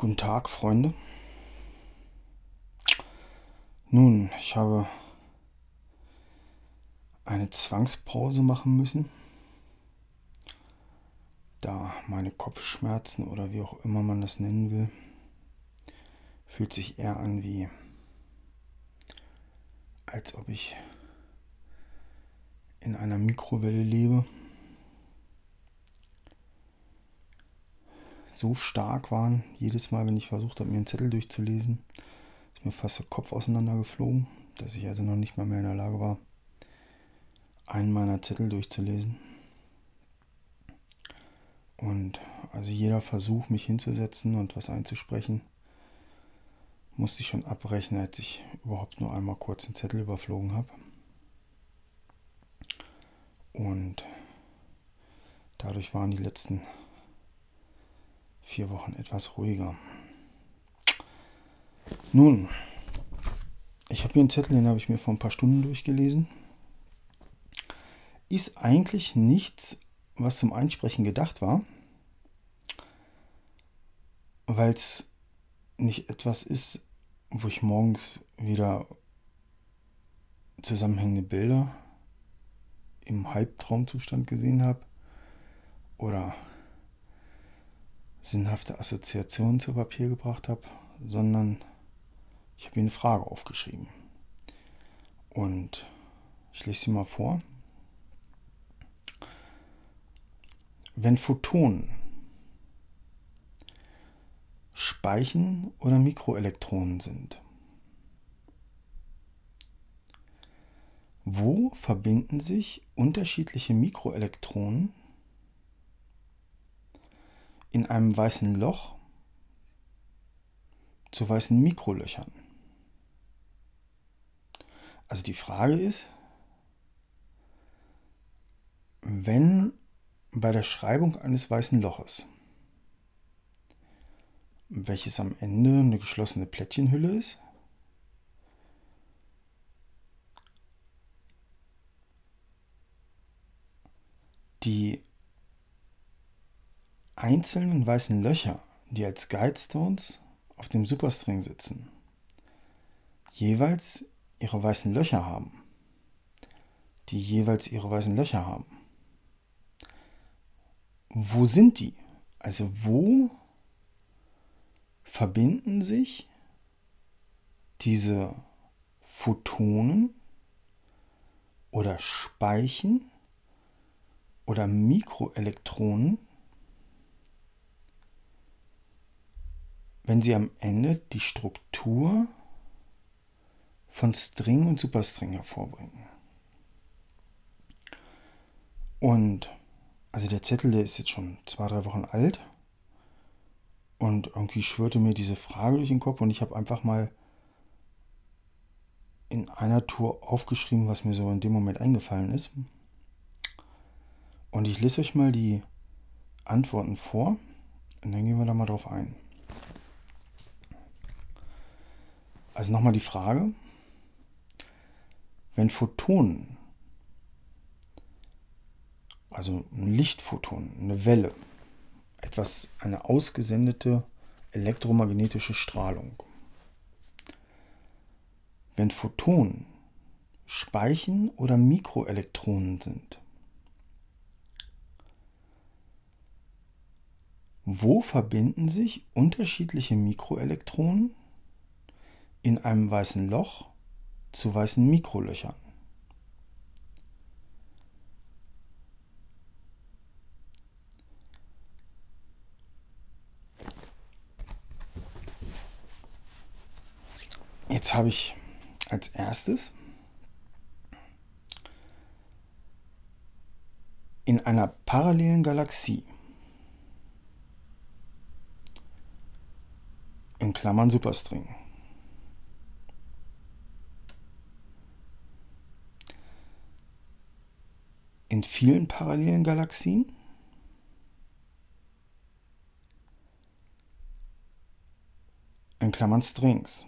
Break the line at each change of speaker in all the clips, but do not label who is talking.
Guten Tag, Freunde. Nun, ich habe eine Zwangspause machen müssen, da meine Kopfschmerzen oder wie auch immer man das nennen will, fühlt sich eher an wie, als ob ich in einer Mikrowelle lebe. So stark waren, jedes Mal, wenn ich versucht habe, mir einen Zettel durchzulesen, ist mir fast der Kopf auseinandergeflogen, dass ich also noch nicht mal mehr in der Lage war, einen meiner Zettel durchzulesen. Und also jeder Versuch, mich hinzusetzen und was einzusprechen, musste ich schon abbrechen, als ich überhaupt nur einmal kurz einen Zettel überflogen habe. Und dadurch waren die letzten vier Wochen etwas ruhiger. Nun, ich habe hier einen Zettel, den habe ich mir vor ein paar Stunden durchgelesen. Ist eigentlich nichts, was zum Einsprechen gedacht war, weil es nicht etwas ist, wo ich morgens wieder zusammenhängende Bilder im Halbtraumzustand gesehen habe oder sinnhafte Assoziationen zu Papier gebracht habe, sondern ich habe hier eine Frage aufgeschrieben. Und ich lese sie mal vor. Wenn Photonen Speichen oder Mikroelektronen sind, wo verbinden sich unterschiedliche Mikroelektronen in einem weißen Loch zu weißen Mikrolöchern. Also die Frage ist, wenn bei der Schreibung eines weißen Loches, welches am Ende eine geschlossene Plättchenhülle ist, die einzelnen weißen Löcher, die als Guidestones auf dem Superstring sitzen, jeweils ihre weißen Löcher haben, die jeweils ihre weißen Löcher haben. Wo sind die? Also wo verbinden sich diese Photonen oder Speichen oder Mikroelektronen wenn sie am Ende die Struktur von String und Superstring hervorbringen. Und also der Zettel, der ist jetzt schon zwei, drei Wochen alt. Und irgendwie schwörte mir diese Frage durch den Kopf und ich habe einfach mal in einer Tour aufgeschrieben, was mir so in dem Moment eingefallen ist. Und ich lese euch mal die Antworten vor und dann gehen wir da mal drauf ein. Also nochmal die Frage, wenn Photonen, also ein Lichtphoton, eine Welle, etwas, eine ausgesendete elektromagnetische Strahlung, wenn Photonen Speichen oder Mikroelektronen sind, wo verbinden sich unterschiedliche Mikroelektronen in einem weißen Loch zu weißen Mikrolöchern. Jetzt habe ich als erstes in einer parallelen Galaxie in Klammern Superstring in vielen parallelen Galaxien? In Klammern Strings.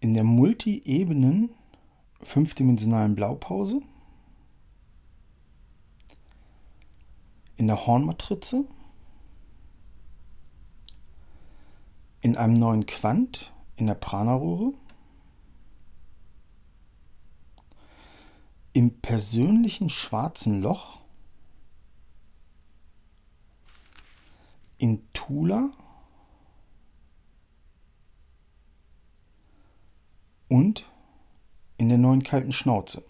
In der multi-ebenen fünfdimensionalen Blaupause in der Hornmatrize, in einem neuen Quant in der Prana-Röhre, im persönlichen schwarzen Loch, in Tula und in der neuen kalten Schnauze.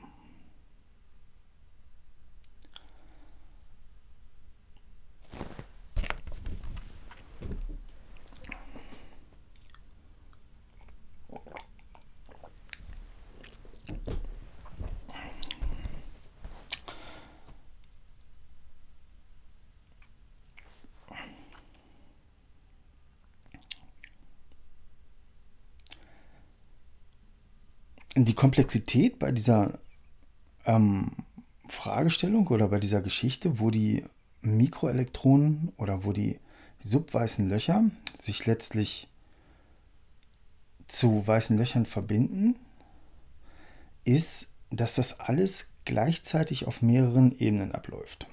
Die Komplexität bei dieser ähm, Fragestellung oder bei dieser Geschichte, wo die Mikroelektronen oder wo die subweißen Löcher sich letztlich zu weißen Löchern verbinden, ist, dass das alles gleichzeitig auf mehreren Ebenen abläuft.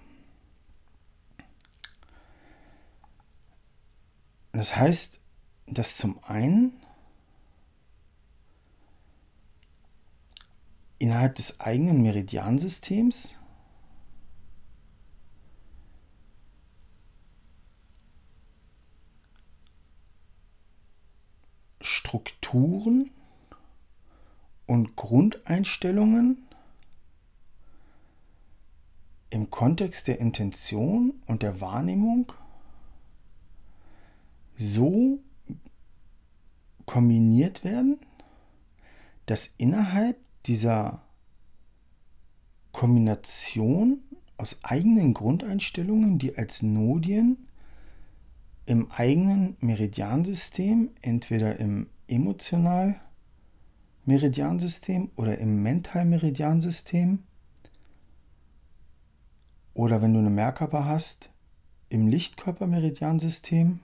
Das heißt, dass zum einen innerhalb des eigenen Meridiansystems? Strukturen und Grundeinstellungen im Kontext der Intention und der Wahrnehmung so kombiniert werden, dass innerhalb dieser Kombination aus eigenen Grundeinstellungen, die als Nodien im eigenen Meridiansystem, entweder im emotional Meridiansystem oder im mental Meridiansystem oder wenn du eine Merkaba hast, im Lichtkörper Meridiansystem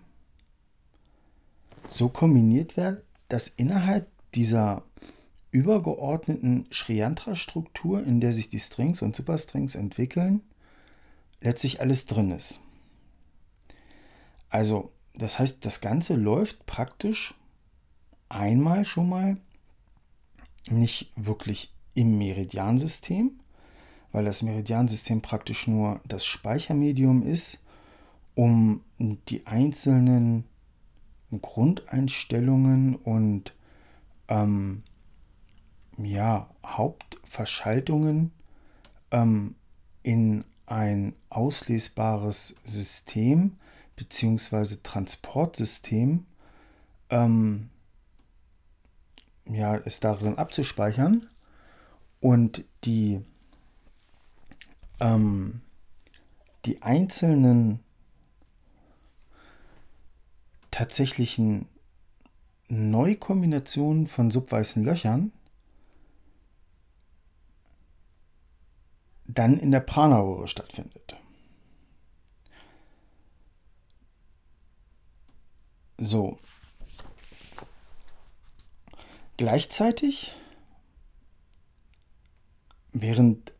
so kombiniert werden, dass innerhalb dieser übergeordneten Shriyantra-Struktur, in der sich die Strings und Superstrings entwickeln, letztlich alles drin ist. Also, das heißt, das Ganze läuft praktisch einmal schon mal nicht wirklich im Meridiansystem, weil das Meridiansystem praktisch nur das Speichermedium ist, um die einzelnen Grundeinstellungen und ähm, ja, Hauptverschaltungen ähm, in ein auslesbares System bzw. Transportsystem ähm, ja, es darin abzuspeichern und die, ähm, die einzelnen tatsächlichen Neukombinationen von subweißen Löchern dann in der Prana-Röhre stattfindet. So. Gleichzeitig, während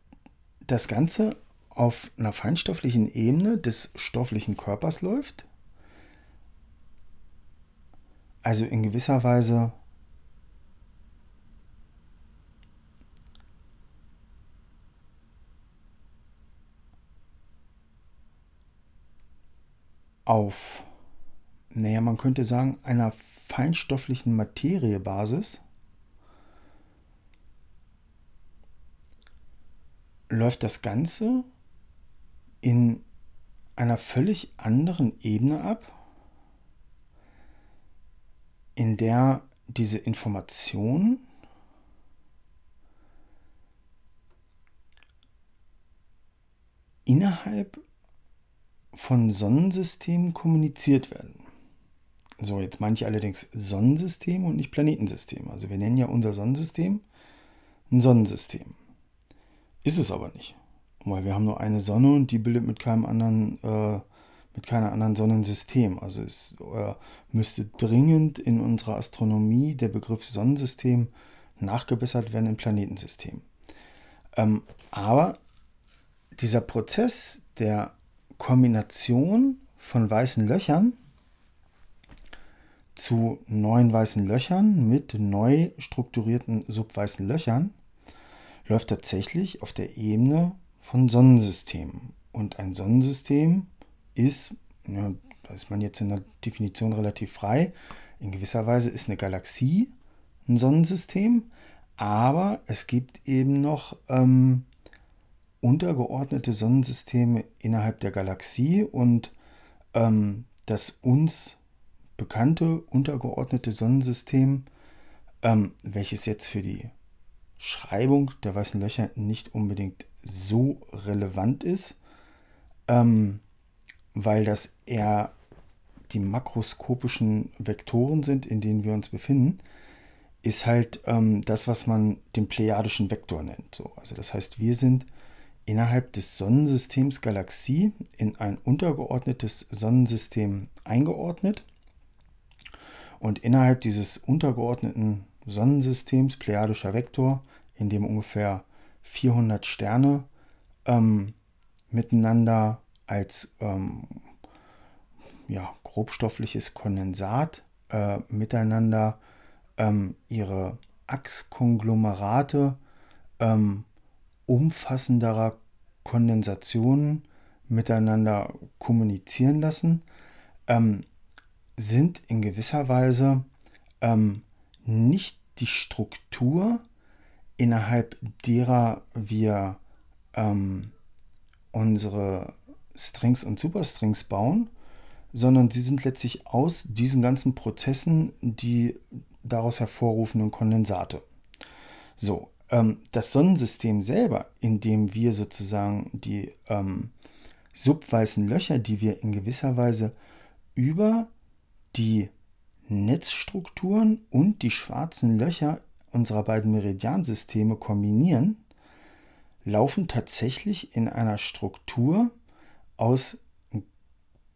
das Ganze auf einer feinstofflichen Ebene des stofflichen Körpers läuft, also in gewisser Weise auf, naja, man könnte sagen, einer feinstofflichen Materiebasis läuft das Ganze in einer völlig anderen Ebene ab, in der diese Information innerhalb von Sonnensystemen kommuniziert werden. So, jetzt meine ich allerdings Sonnensystem und nicht Planetensystem. Also wir nennen ja unser Sonnensystem ein Sonnensystem. Ist es aber nicht. Weil wir haben nur eine Sonne und die bildet mit keinem anderen, äh, mit keiner anderen Sonnensystem. Also es äh, müsste dringend in unserer Astronomie der Begriff Sonnensystem nachgebessert werden im Planetensystem. Ähm, aber dieser Prozess der Kombination von weißen Löchern zu neuen weißen Löchern mit neu strukturierten subweißen Löchern läuft tatsächlich auf der Ebene von Sonnensystemen. Und ein Sonnensystem ist, ja, da ist man jetzt in der Definition relativ frei, in gewisser Weise ist eine Galaxie ein Sonnensystem, aber es gibt eben noch ähm, untergeordnete Sonnensysteme innerhalb der Galaxie und ähm, das uns bekannte untergeordnete Sonnensystem, ähm, welches jetzt für die Schreibung der weißen Löcher nicht unbedingt so relevant ist, ähm, weil das eher die makroskopischen Vektoren sind, in denen wir uns befinden, ist halt ähm, das, was man den plejadischen Vektor nennt. So, also das heißt, wir sind innerhalb des Sonnensystems Galaxie in ein untergeordnetes Sonnensystem eingeordnet. Und innerhalb dieses untergeordneten Sonnensystems, plejadischer Vektor, in dem ungefähr 400 Sterne ähm, miteinander als ähm, ja, grobstoffliches Kondensat äh, miteinander ähm, ihre Achskonglomerate ähm, umfassenderer Kondensationen miteinander kommunizieren lassen, ähm, sind in gewisser Weise ähm, nicht die Struktur, innerhalb derer wir ähm, unsere Strings und Superstrings bauen, sondern sie sind letztlich aus diesen ganzen Prozessen die daraus hervorrufenden Kondensate. So, das Sonnensystem selber, in dem wir sozusagen die ähm, subweißen Löcher, die wir in gewisser Weise über die Netzstrukturen und die schwarzen Löcher unserer beiden Meridiansysteme kombinieren, laufen tatsächlich in einer Struktur aus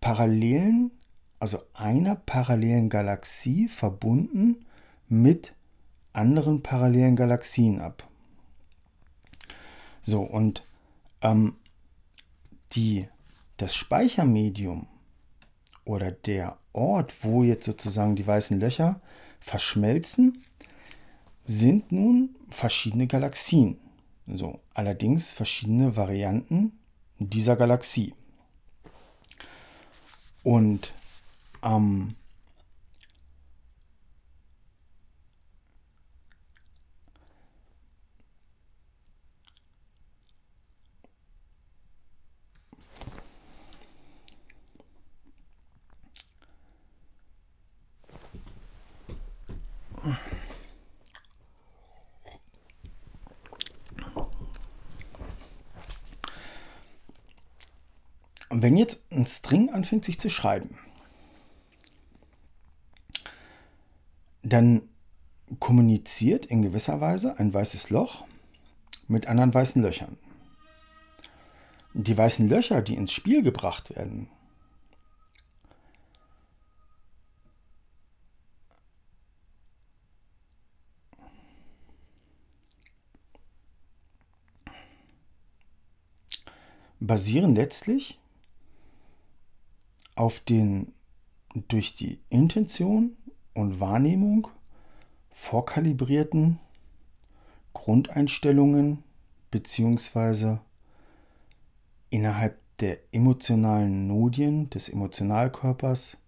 parallelen, also einer parallelen Galaxie verbunden mit anderen parallelen Galaxien ab. So, und ähm, die, das Speichermedium oder der Ort, wo jetzt sozusagen die weißen Löcher verschmelzen, sind nun verschiedene Galaxien. So, allerdings verschiedene Varianten dieser Galaxie. Und ähm, Und wenn jetzt ein String anfängt sich zu schreiben, dann kommuniziert in gewisser Weise ein weißes Loch mit anderen weißen Löchern. Die weißen Löcher, die ins Spiel gebracht werden, basieren letztlich auf den durch die Intention und Wahrnehmung vorkalibrierten Grundeinstellungen bzw. innerhalb der emotionalen Nodien des Emotionalkörpers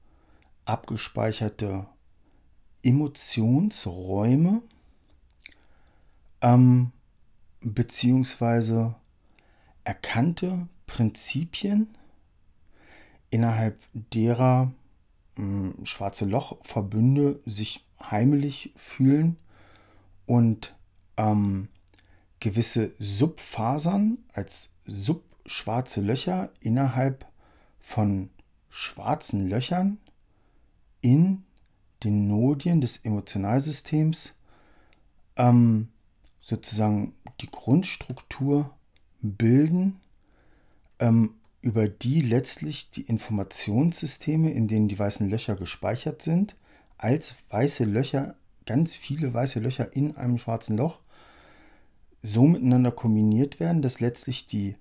abgespeicherte Emotionsräume ähm, beziehungsweise erkannte Prinzipien innerhalb derer hm, schwarze Lochverbünde sich heimelig fühlen und ähm, gewisse Subfasern als subschwarze Löcher innerhalb von schwarzen Löchern in den Nodien des Emotionalsystems ähm, sozusagen die Grundstruktur bilden, ähm, über die letztlich die Informationssysteme, in denen die weißen Löcher gespeichert sind, als weiße Löcher, ganz viele weiße Löcher in einem schwarzen Loch, so miteinander kombiniert werden, dass letztlich die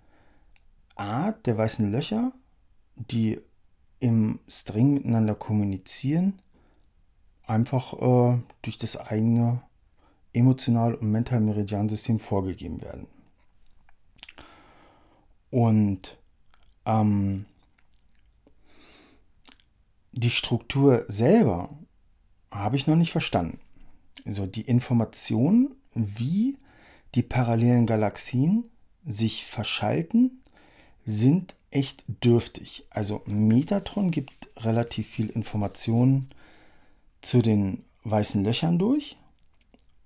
Art der weißen Löcher die im String miteinander kommunizieren, einfach äh, durch das eigene emotional- und mental-meridiansystem vorgegeben werden. Und ähm, die Struktur selber habe ich noch nicht verstanden. Also die Information, wie die parallelen Galaxien sich verschalten, sind echt dürftig. Also Metatron gibt relativ viel Informationen zu den weißen Löchern durch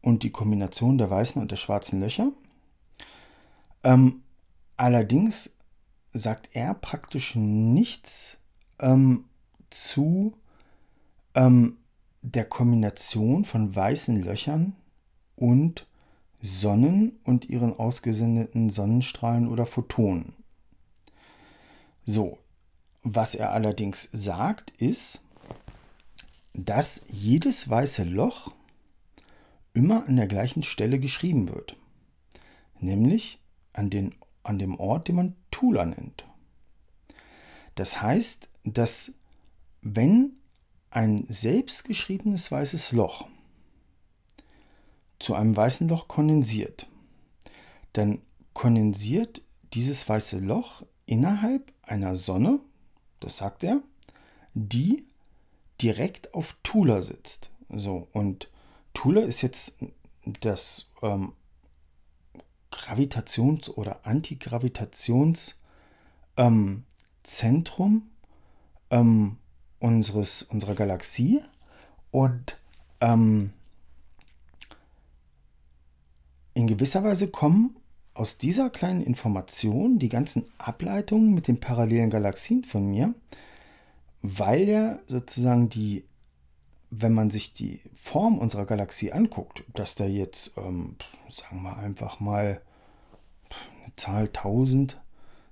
und die Kombination der weißen und der schwarzen Löcher. Ähm, allerdings sagt er praktisch nichts ähm, zu ähm, der Kombination von weißen Löchern und Sonnen und ihren ausgesendeten Sonnenstrahlen oder Photonen. So, was er allerdings sagt, ist, dass jedes weiße Loch immer an der gleichen Stelle geschrieben wird, nämlich an, den, an dem Ort, den man Tula nennt. Das heißt, dass wenn ein selbstgeschriebenes weißes Loch zu einem weißen Loch kondensiert, dann kondensiert dieses weiße Loch innerhalb einer Sonne, das sagt er, die direkt auf Tula sitzt. So, und Tula ist jetzt das ähm, Gravitations- oder Antigravitationszentrum ähm, ähm, unseres, unserer Galaxie und ähm, in gewisser Weise kommen aus dieser kleinen Information die ganzen Ableitungen mit den parallelen Galaxien von mir, weil ja sozusagen die, wenn man sich die Form unserer Galaxie anguckt, dass da jetzt, ähm, sagen wir einfach mal, Zahl 1000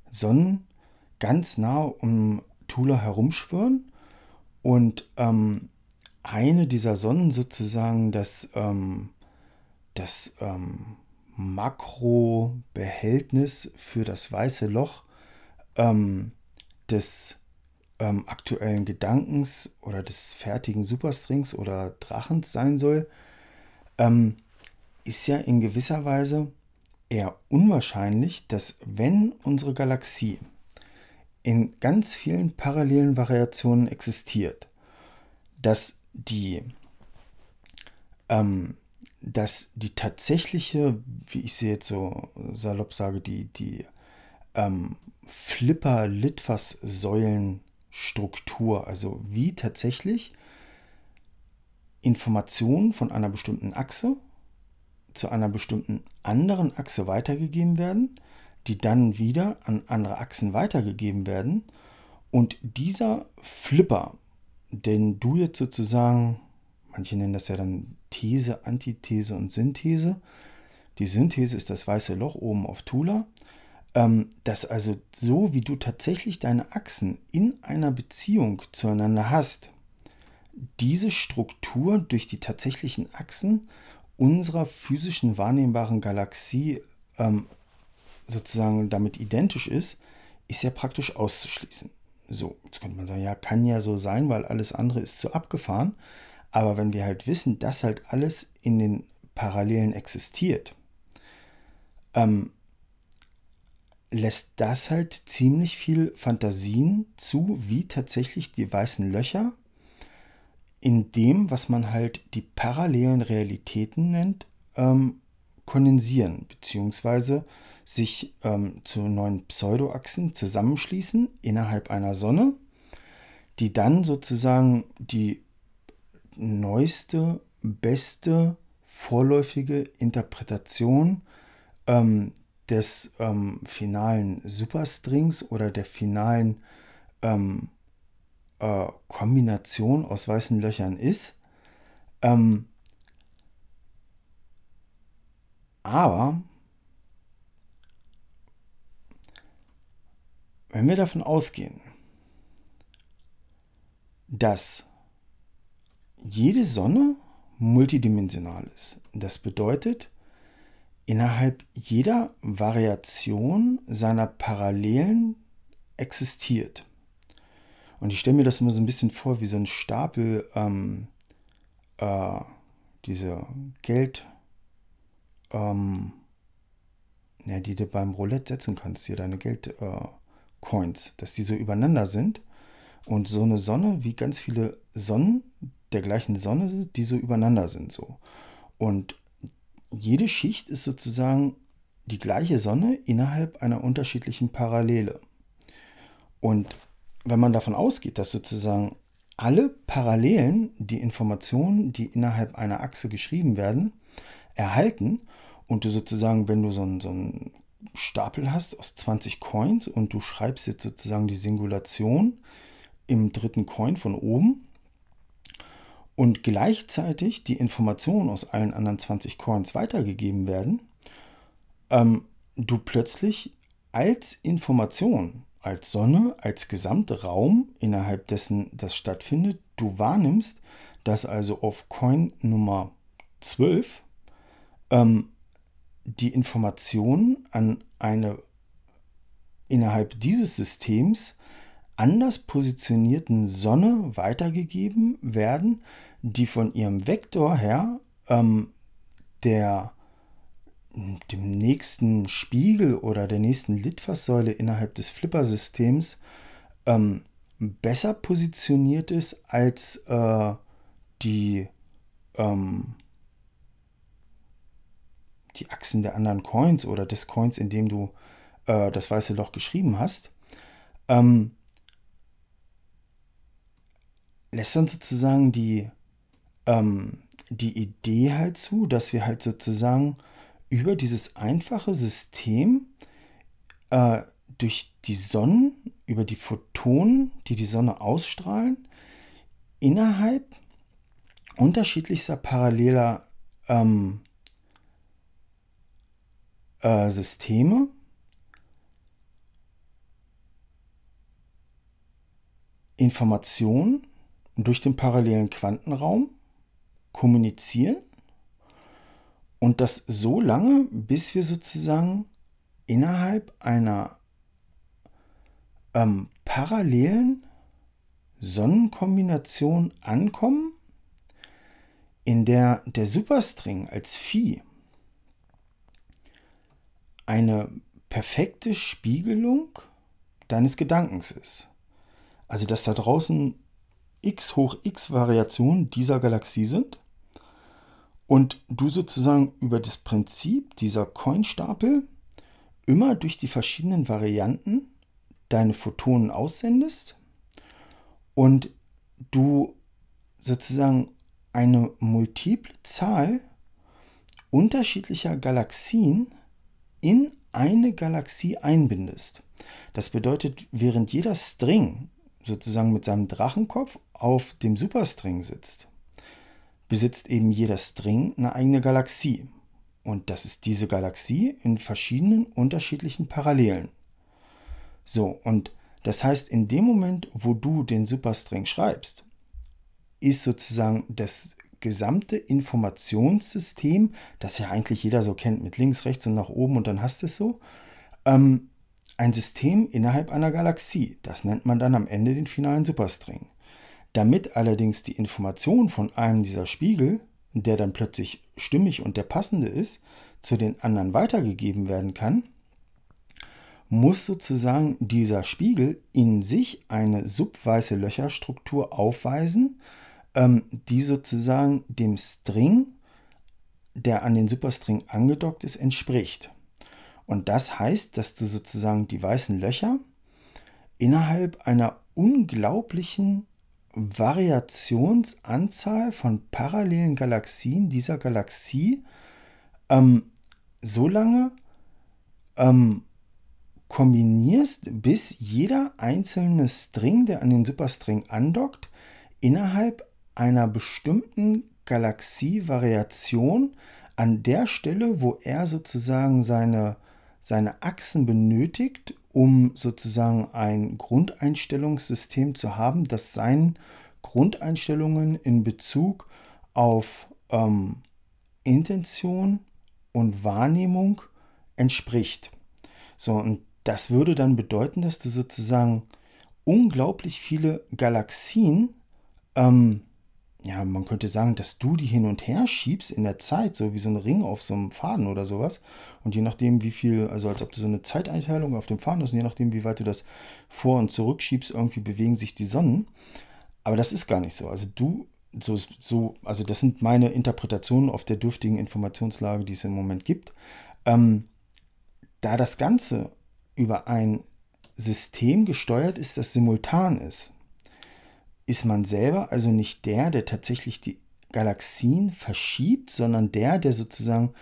Sonnen ganz nah um Tula herumschwören und ähm, eine dieser Sonnen sozusagen das, ähm, das ähm, Makrobehältnis für das weiße Loch ähm, des ähm, aktuellen Gedankens oder des fertigen Superstrings oder Drachens sein soll, ähm, ist ja in gewisser Weise eher unwahrscheinlich, dass wenn unsere Galaxie in ganz vielen parallelen Variationen existiert, dass die, ähm, dass die tatsächliche, wie ich sie jetzt so salopp sage, die, die ähm, Flipper-Litfaß-Säulenstruktur, also wie tatsächlich Informationen von einer bestimmten Achse zu einer bestimmten anderen Achse weitergegeben werden, die dann wieder an andere Achsen weitergegeben werden. Und dieser Flipper, den du jetzt sozusagen, manche nennen das ja dann These, Antithese und Synthese. Die Synthese ist das weiße Loch oben auf Tula. Ähm, dass also so wie du tatsächlich deine Achsen in einer Beziehung zueinander hast, diese Struktur durch die tatsächlichen Achsen unserer physischen wahrnehmbaren Galaxie ähm, sozusagen damit identisch ist, ist ja praktisch auszuschließen. So, jetzt könnte man sagen, ja, kann ja so sein, weil alles andere ist zu abgefahren. Aber wenn wir halt wissen, dass halt alles in den Parallelen existiert, ähm, lässt das halt ziemlich viel Fantasien zu, wie tatsächlich die weißen Löcher in dem, was man halt die parallelen Realitäten nennt, ähm, kondensieren, beziehungsweise sich ähm, zu neuen Pseudoachsen zusammenschließen innerhalb einer Sonne, die dann sozusagen die neueste, beste, vorläufige Interpretation ähm, des ähm, finalen Superstrings oder der finalen ähm, äh, Kombination aus weißen Löchern ist. Ähm, aber Wenn wir davon ausgehen, dass jede Sonne multidimensional ist, das bedeutet, innerhalb jeder Variation seiner Parallelen existiert Und ich stelle mir das immer so ein bisschen vor wie so ein Stapel, ähm, äh, diese Geld, ähm, ja, die du beim Roulette setzen kannst, hier deine Geldcoins, äh, dass die so übereinander sind. Und so eine Sonne, wie ganz viele Sonnen der gleichen Sonne, die so übereinander sind. So. Und jede Schicht ist sozusagen die gleiche Sonne innerhalb einer unterschiedlichen Parallele. Und wenn man davon ausgeht, dass sozusagen alle Parallelen die Informationen, die innerhalb einer Achse geschrieben werden, erhalten und du sozusagen, wenn du so einen, so einen Stapel hast aus 20 Coins und du schreibst jetzt sozusagen die Singulation im dritten Coin von oben und gleichzeitig die Informationen aus allen anderen 20 Coins weitergegeben werden, ähm, du plötzlich als Information, als Sonne, als Gesamtraum, innerhalb dessen das stattfindet, du wahrnimmst, dass also auf Coin Nummer 12 ähm, die Informationen an eine innerhalb dieses Systems anders positionierten Sonne weitergegeben werden, die von ihrem Vektor her ähm, der dem nächsten Spiegel oder der nächsten Litfaßsäule innerhalb des Flipper-Systems ähm, besser positioniert ist als äh, die, ähm, die Achsen der anderen Coins oder des Coins, in dem du äh, das weiße Loch geschrieben hast. Ähm, lässt dann sozusagen die, ähm, die Idee halt zu, dass wir halt sozusagen über dieses einfache System äh, durch die Sonnen, über die Photonen, die die Sonne ausstrahlen, innerhalb unterschiedlichster paralleler ähm, äh, Systeme Informationen durch den parallelen Quantenraum kommunizieren und das so lange, bis wir sozusagen innerhalb einer ähm, parallelen Sonnenkombination ankommen, in der der Superstring als Phi eine perfekte Spiegelung deines Gedankens ist. Also dass da draußen x hoch x Variationen dieser Galaxie sind und du sozusagen über das Prinzip dieser Coinstapel immer durch die verschiedenen Varianten deine Photonen aussendest und du sozusagen eine multiple Zahl unterschiedlicher Galaxien in eine Galaxie einbindest. Das bedeutet, während jeder String sozusagen mit seinem Drachenkopf auf dem Superstring sitzt, besitzt eben jeder String eine eigene Galaxie. Und das ist diese Galaxie in verschiedenen unterschiedlichen Parallelen. So, und das heißt, in dem Moment, wo du den Superstring schreibst, ist sozusagen das gesamte Informationssystem, das ja eigentlich jeder so kennt, mit links, rechts und nach oben und dann hast du es so, ähm, ein System innerhalb einer Galaxie. Das nennt man dann am Ende den finalen Superstring. Damit allerdings die Information von einem dieser Spiegel, der dann plötzlich stimmig und der passende ist, zu den anderen weitergegeben werden kann, muss sozusagen dieser Spiegel in sich eine subweiße Löcherstruktur aufweisen, ähm, die sozusagen dem String, der an den Superstring angedockt ist, entspricht. Und das heißt, dass du sozusagen die weißen Löcher innerhalb einer unglaublichen Variationsanzahl von parallelen Galaxien dieser Galaxie ähm, so lange ähm, kombinierst, bis jeder einzelne String, der an den Superstring andockt, innerhalb einer bestimmten Galaxievariation an der Stelle, wo er sozusagen seine seine Achsen benötigt, um sozusagen ein Grundeinstellungssystem zu haben, das seinen Grundeinstellungen in Bezug auf ähm, Intention und Wahrnehmung entspricht. So, und das würde dann bedeuten, dass du sozusagen unglaublich viele Galaxien, ähm, ja, man könnte sagen, dass du die hin und her schiebst in der Zeit, so wie so ein Ring auf so einem Faden oder sowas. Und je nachdem, wie viel, also als ob du so eine Zeiteinteilung auf dem Faden hast, und je nachdem, wie weit du das vor- und zurückschiebst, irgendwie bewegen sich die Sonnen. Aber das ist gar nicht so. Also du, so, so also das sind meine Interpretationen auf der dürftigen Informationslage, die es im Moment gibt. Ähm, da das Ganze über ein System gesteuert ist, das simultan ist, ist man selber also nicht der, der tatsächlich die Galaxien verschiebt, sondern der, der sozusagen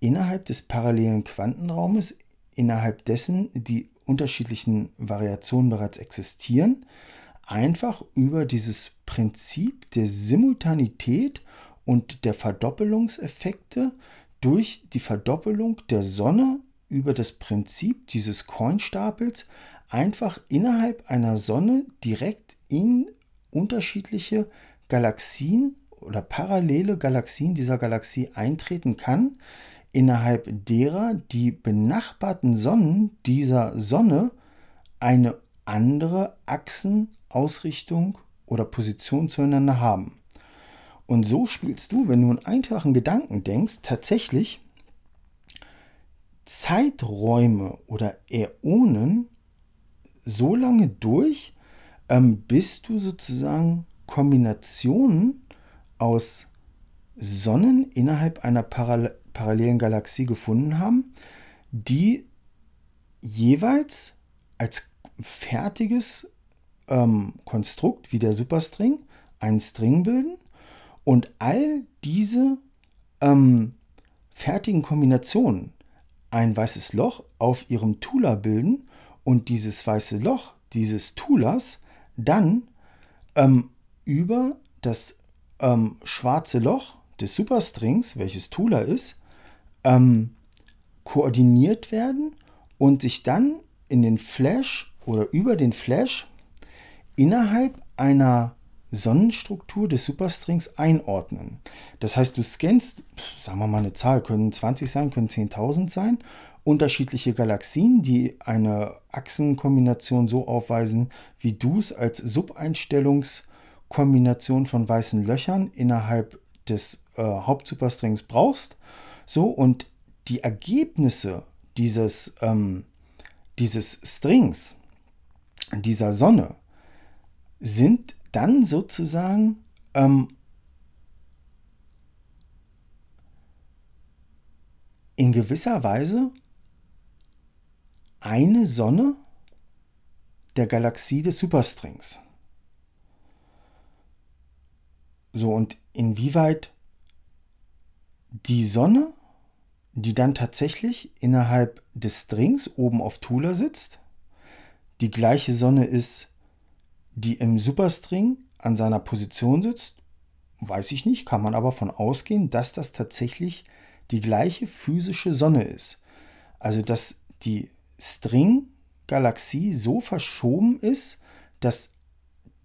innerhalb des parallelen Quantenraumes, innerhalb dessen die unterschiedlichen Variationen bereits existieren, einfach über dieses Prinzip der Simultanität und der Verdoppelungseffekte durch die Verdoppelung der Sonne über das Prinzip dieses Coinstapels einfach innerhalb einer Sonne direkt in unterschiedliche Galaxien oder parallele Galaxien dieser Galaxie eintreten kann, innerhalb derer die benachbarten Sonnen dieser Sonne eine andere Achsenausrichtung oder Position zueinander haben. Und so spielst du, wenn du einen einfachen Gedanken denkst, tatsächlich Zeiträume oder Äonen so lange durch, ähm, bis du sozusagen Kombinationen aus Sonnen innerhalb einer Paral parallelen Galaxie gefunden haben, die jeweils als fertiges ähm, Konstrukt wie der Superstring einen String bilden und all diese ähm, fertigen Kombinationen ein weißes Loch auf ihrem Tula bilden und dieses weiße Loch dieses Tulas dann ähm, über das ähm, schwarze Loch des Superstrings, welches Tula ist, ähm, koordiniert werden und sich dann in den Flash oder über den Flash innerhalb einer Sonnenstruktur des Superstrings einordnen. Das heißt, du scannst, sagen wir mal eine Zahl, können 20 sein, können 10.000 sein, unterschiedliche Galaxien, die eine Achsenkombination so aufweisen, wie du es als Subeinstellungskombination von weißen Löchern innerhalb des äh, Hauptsuperstrings brauchst. So, und die Ergebnisse dieses, ähm, dieses Strings, dieser Sonne, sind dann sozusagen ähm, in gewisser Weise eine Sonne der Galaxie des Superstrings. So, und inwieweit die Sonne, die dann tatsächlich innerhalb des Strings oben auf Tula sitzt, die gleiche Sonne ist, die im Superstring an seiner Position sitzt, weiß ich nicht, kann man aber von ausgehen, dass das tatsächlich die gleiche physische Sonne ist. Also dass die String-Galaxie so verschoben ist, dass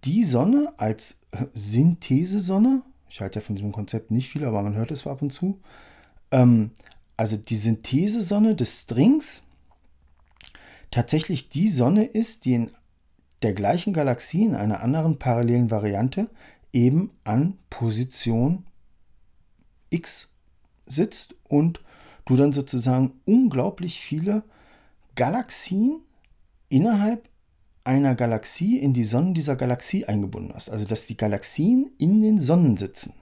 die Sonne als Synthesesonne, ich halte ja von diesem Konzept nicht viel, aber man hört es ab und zu, ähm, also die Synthesesonne des Strings tatsächlich die Sonne ist, die in der gleichen Galaxie in einer anderen parallelen Variante eben an Position X sitzt und du dann sozusagen unglaublich viele Galaxien innerhalb einer Galaxie in die Sonnen dieser Galaxie eingebunden hast. Also dass die Galaxien in den Sonnen sitzen.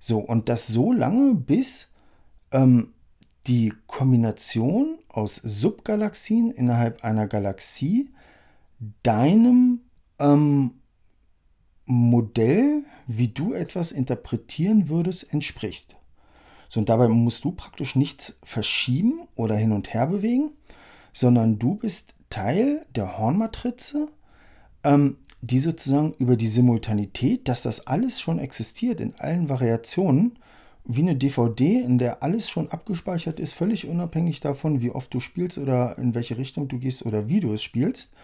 So, und das so lange, bis ähm, die Kombination aus Subgalaxien innerhalb einer Galaxie deinem ähm, Modell, wie du etwas interpretieren würdest, entspricht. So, und dabei musst du praktisch nichts verschieben oder hin und her bewegen, sondern du bist Teil der Hornmatrize, ähm, die sozusagen über die Simultanität, dass das alles schon existiert in allen Variationen, wie eine DVD, in der alles schon abgespeichert ist, völlig unabhängig davon, wie oft du spielst oder in welche Richtung du gehst oder wie du es spielst.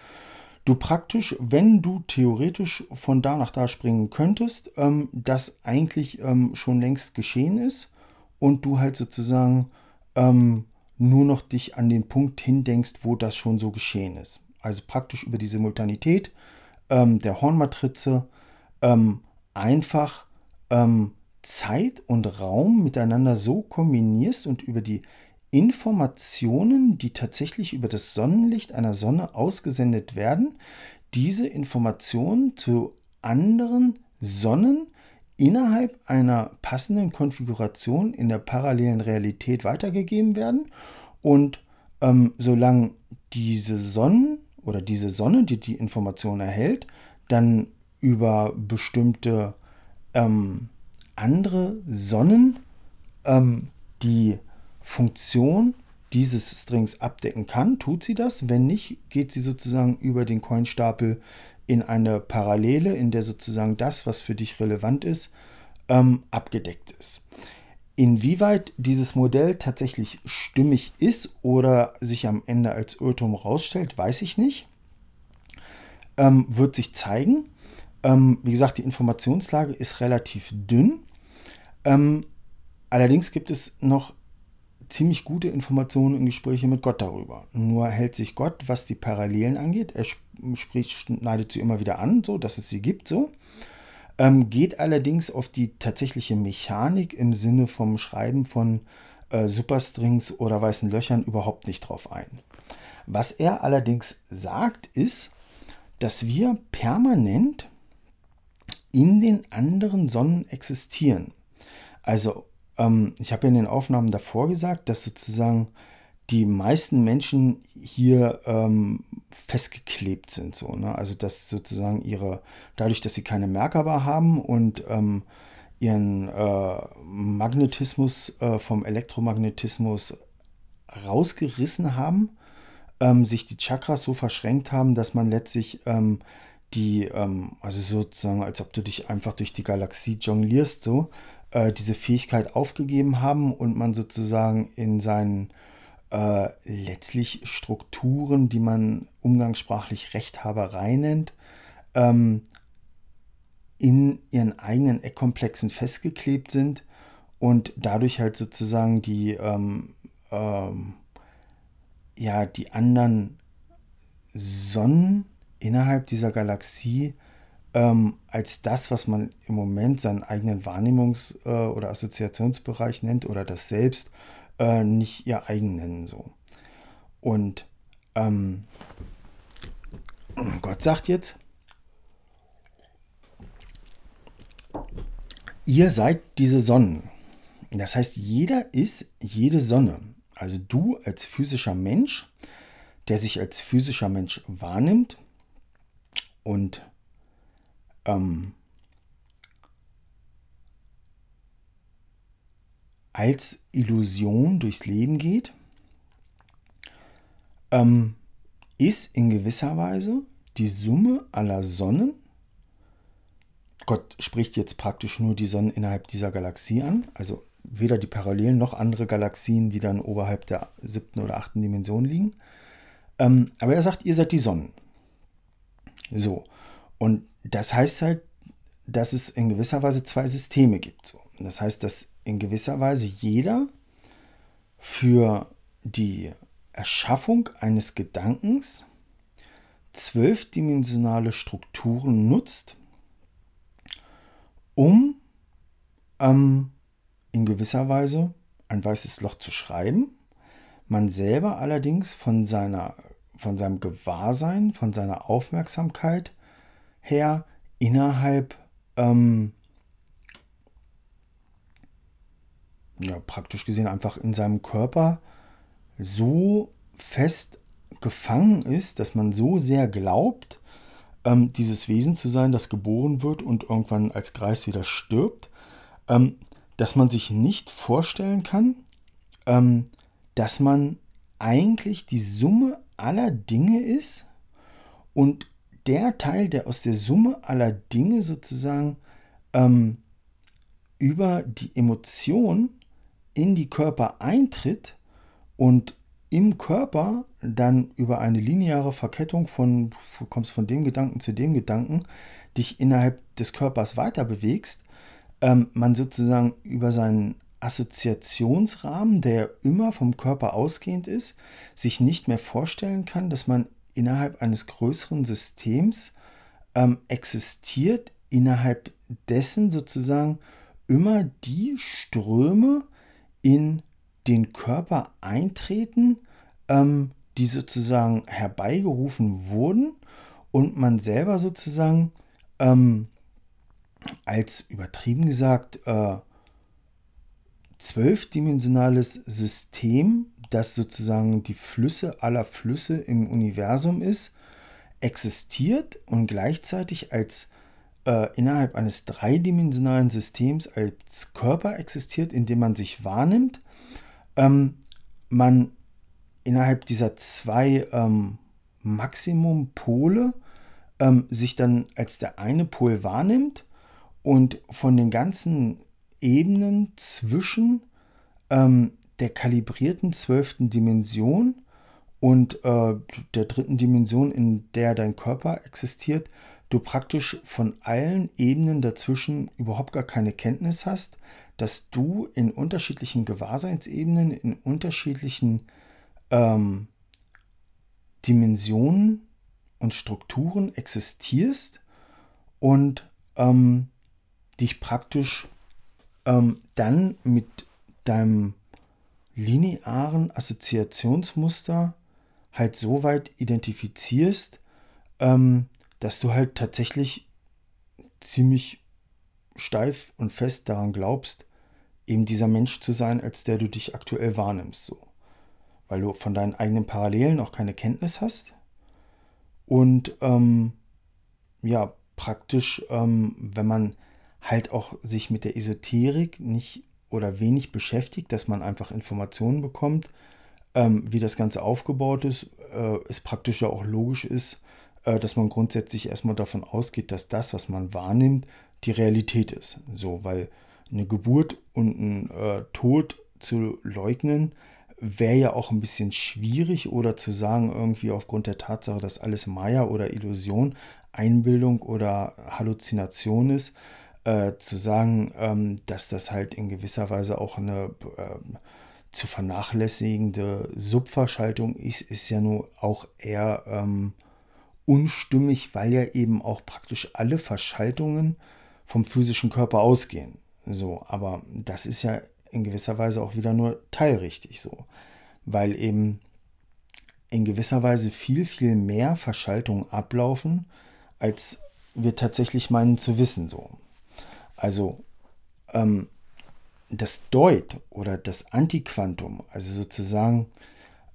Du praktisch, wenn du theoretisch von da nach da springen könntest, ähm, das eigentlich ähm, schon längst geschehen ist und du halt sozusagen ähm, nur noch dich an den Punkt hindenkst, wo das schon so geschehen ist. also praktisch über die Simultanität ähm, der Hornmatrize, ähm, einfach ähm, Zeit und Raum miteinander so kombinierst und über die Informationen, die tatsächlich über das Sonnenlicht einer Sonne ausgesendet werden, diese Informationen zu anderen Sonnen innerhalb einer passenden Konfiguration in der parallelen Realität weitergegeben werden. Und ähm, solange diese Sonnen oder diese Sonne, die die Information erhält, dann über bestimmte ähm, andere Sonnen ähm, die Funktion dieses Strings abdecken kann, tut sie das. Wenn nicht, geht sie sozusagen über den Coinstapel in eine Parallele, in der sozusagen das, was für dich relevant ist, ähm, abgedeckt ist. Inwieweit dieses Modell tatsächlich stimmig ist oder sich am Ende als Irrtum rausstellt, weiß ich nicht. Ähm, wird sich zeigen. Ähm, wie gesagt, die Informationslage ist relativ dünn. Ähm, allerdings gibt es noch ziemlich gute Informationen und Gespräche mit Gott darüber. Nur hält sich Gott, was die Parallelen angeht, er spricht, schneidet sie immer wieder an, so dass es sie gibt, so. Ähm, geht allerdings auf die tatsächliche Mechanik im Sinne vom Schreiben von äh, Superstrings oder weißen Löchern überhaupt nicht drauf ein. Was er allerdings sagt, ist, dass wir permanent in den anderen Sonnen existieren. Also ähm, ich habe ja in den Aufnahmen davor gesagt, dass sozusagen die meisten Menschen hier ähm, festgeklebt sind. So, ne? Also dass sozusagen ihre, dadurch, dass sie keine Merkaba haben und ähm, ihren äh, Magnetismus äh, vom Elektromagnetismus rausgerissen haben, ähm, sich die Chakras so verschränkt haben, dass man letztlich ähm, die, ähm, also sozusagen, als ob du dich einfach durch die Galaxie jonglierst, so, äh, diese Fähigkeit aufgegeben haben und man sozusagen in seinen äh, letztlich Strukturen, die man umgangssprachlich Rechthaberei nennt, ähm, in ihren eigenen Eckkomplexen festgeklebt sind und dadurch halt sozusagen die, ähm, ähm, ja, die anderen Sonnen innerhalb dieser Galaxie ähm, als das, was man im Moment seinen eigenen Wahrnehmungs- äh, oder Assoziationsbereich nennt oder das Selbst äh, nicht ihr eigen nennen. So. Und ähm, Gott sagt jetzt, ihr seid diese Sonnen. Das heißt, jeder ist jede Sonne. Also du als physischer Mensch, der sich als physischer Mensch wahrnimmt und ähm, als Illusion durchs Leben geht, ähm, ist in gewisser Weise die Summe aller Sonnen. Gott spricht jetzt praktisch nur die Sonnen innerhalb dieser Galaxie an, also weder die Parallelen noch andere Galaxien, die dann oberhalb der siebten oder achten Dimension liegen. Ähm, aber er sagt, ihr seid die Sonnen. So. Und das heißt halt, dass es in gewisser Weise zwei Systeme gibt. Das heißt, dass in gewisser Weise jeder für die Erschaffung eines Gedankens zwölfdimensionale Strukturen nutzt, um ähm, in gewisser Weise ein weißes Loch zu schreiben. Man selber allerdings von, seiner, von seinem Gewahrsein, von seiner Aufmerksamkeit her innerhalb ähm, ja, praktisch gesehen einfach in seinem Körper so fest gefangen ist, dass man so sehr glaubt, ähm, dieses Wesen zu sein, das geboren wird und irgendwann als Greis wieder stirbt, ähm, dass man sich nicht vorstellen kann, ähm, dass man eigentlich die Summe aller Dinge ist und der Teil, der aus der Summe aller Dinge sozusagen ähm, über die Emotion in die Körper eintritt und im Körper dann über eine lineare Verkettung von, du kommst von dem Gedanken zu dem Gedanken, dich innerhalb des Körpers weiter bewegst, ähm, man sozusagen über seinen Assoziationsrahmen, der immer vom Körper ausgehend ist, sich nicht mehr vorstellen kann, dass man innerhalb eines größeren Systems ähm, existiert innerhalb dessen sozusagen immer die Ströme in den Körper eintreten, ähm, die sozusagen herbeigerufen wurden und man selber sozusagen ähm, als übertrieben gesagt äh, zwölfdimensionales System, das sozusagen die Flüsse aller Flüsse im Universum ist, existiert und gleichzeitig als äh, innerhalb eines dreidimensionalen Systems als Körper existiert, in dem man sich wahrnimmt, ähm, man innerhalb dieser zwei ähm, Maximum-Pole ähm, sich dann als der eine Pol wahrnimmt und von den ganzen Ebenen zwischen ähm, der kalibrierten zwölften Dimension und äh, der dritten Dimension, in der dein Körper existiert, du praktisch von allen Ebenen dazwischen überhaupt gar keine Kenntnis hast, dass du in unterschiedlichen Gewahrseinsebenen, in unterschiedlichen ähm, Dimensionen und Strukturen existierst und ähm, dich praktisch ähm, dann mit deinem linearen Assoziationsmuster halt so weit identifizierst, ähm, dass du halt tatsächlich ziemlich steif und fest daran glaubst, eben dieser Mensch zu sein, als der du dich aktuell wahrnimmst, so. Weil du von deinen eigenen Parallelen auch keine Kenntnis hast und ähm, ja, praktisch, ähm, wenn man halt auch sich mit der Esoterik nicht oder wenig beschäftigt, dass man einfach Informationen bekommt, ähm, wie das Ganze aufgebaut ist, äh, es praktisch ja auch logisch ist, äh, dass man grundsätzlich erstmal davon ausgeht, dass das, was man wahrnimmt, die Realität ist. So, weil eine Geburt und ein äh, Tod zu leugnen, wäre ja auch ein bisschen schwierig oder zu sagen, irgendwie aufgrund der Tatsache, dass alles Maya oder Illusion, Einbildung oder Halluzination ist, äh, zu sagen, ähm, dass das halt in gewisser Weise auch eine äh, zu vernachlässigende Subverschaltung ist, ist ja nur auch eher ähm, unstimmig, weil ja eben auch praktisch alle Verschaltungen vom physischen Körper ausgehen. So, aber das ist ja in gewisser Weise auch wieder nur teilrichtig so, weil eben in gewisser Weise viel, viel mehr Verschaltungen ablaufen, als wir tatsächlich meinen zu wissen so. Also ähm, das Deut oder das Antiquantum, also sozusagen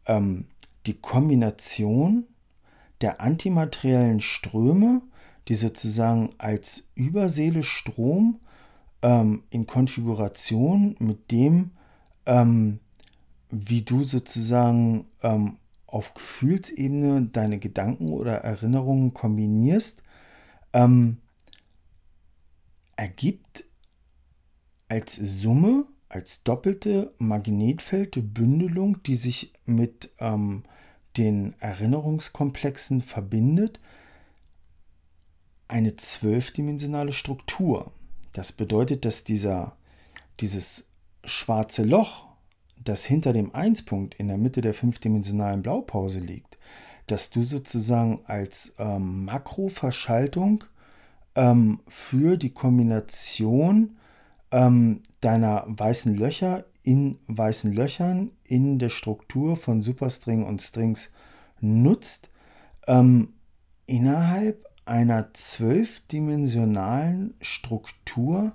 ähm, die Kombination der antimateriellen Ströme, die sozusagen als Überseele Strom ähm, in Konfiguration mit dem, ähm, wie du sozusagen ähm, auf Gefühlsebene deine Gedanken oder Erinnerungen kombinierst, ähm, ergibt als Summe, als doppelte Magnetfeldbündelung, die sich mit ähm, den Erinnerungskomplexen verbindet, eine zwölfdimensionale Struktur. Das bedeutet, dass dieser, dieses schwarze Loch, das hinter dem Einspunkt in der Mitte der fünfdimensionalen Blaupause liegt, dass du sozusagen als ähm, Makroverschaltung ähm, für die Kombination ähm, deiner weißen Löcher in weißen Löchern in der Struktur von Superstring und Strings nutzt, ähm, innerhalb einer zwölfdimensionalen Struktur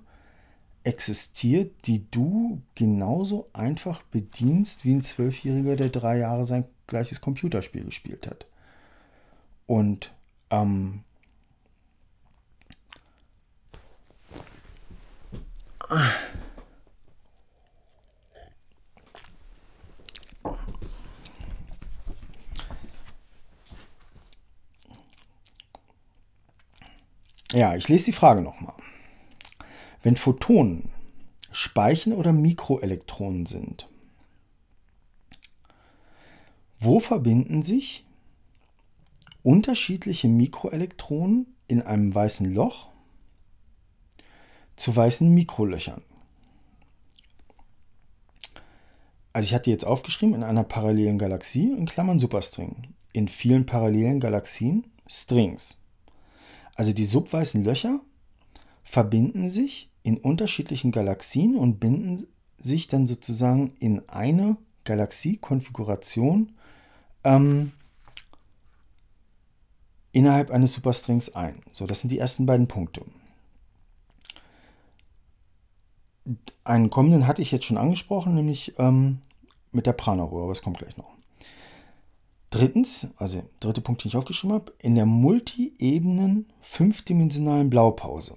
existiert, die du genauso einfach bedienst wie ein Zwölfjähriger, der drei Jahre sein gleiches Computerspiel gespielt hat. Und ähm, Ja, ich lese die Frage nochmal. Wenn Photonen Speichen oder Mikroelektronen sind, wo verbinden sich unterschiedliche Mikroelektronen in einem weißen Loch zu weißen Mikrolöchern. Also ich hatte jetzt aufgeschrieben in einer parallelen Galaxie in Klammern Superstring. in vielen parallelen Galaxien Strings. Also die subweißen Löcher verbinden sich in unterschiedlichen Galaxien und binden sich dann sozusagen in eine Galaxiekonfiguration ähm, innerhalb eines Superstrings ein. So, das sind die ersten beiden Punkte. Einen kommenden hatte ich jetzt schon angesprochen, nämlich ähm, mit der Prana-Röhre, aber es kommt gleich noch. Drittens, also dritte Punkt, den ich aufgeschrieben habe, in der multi-ebenen fünfdimensionalen Blaupause.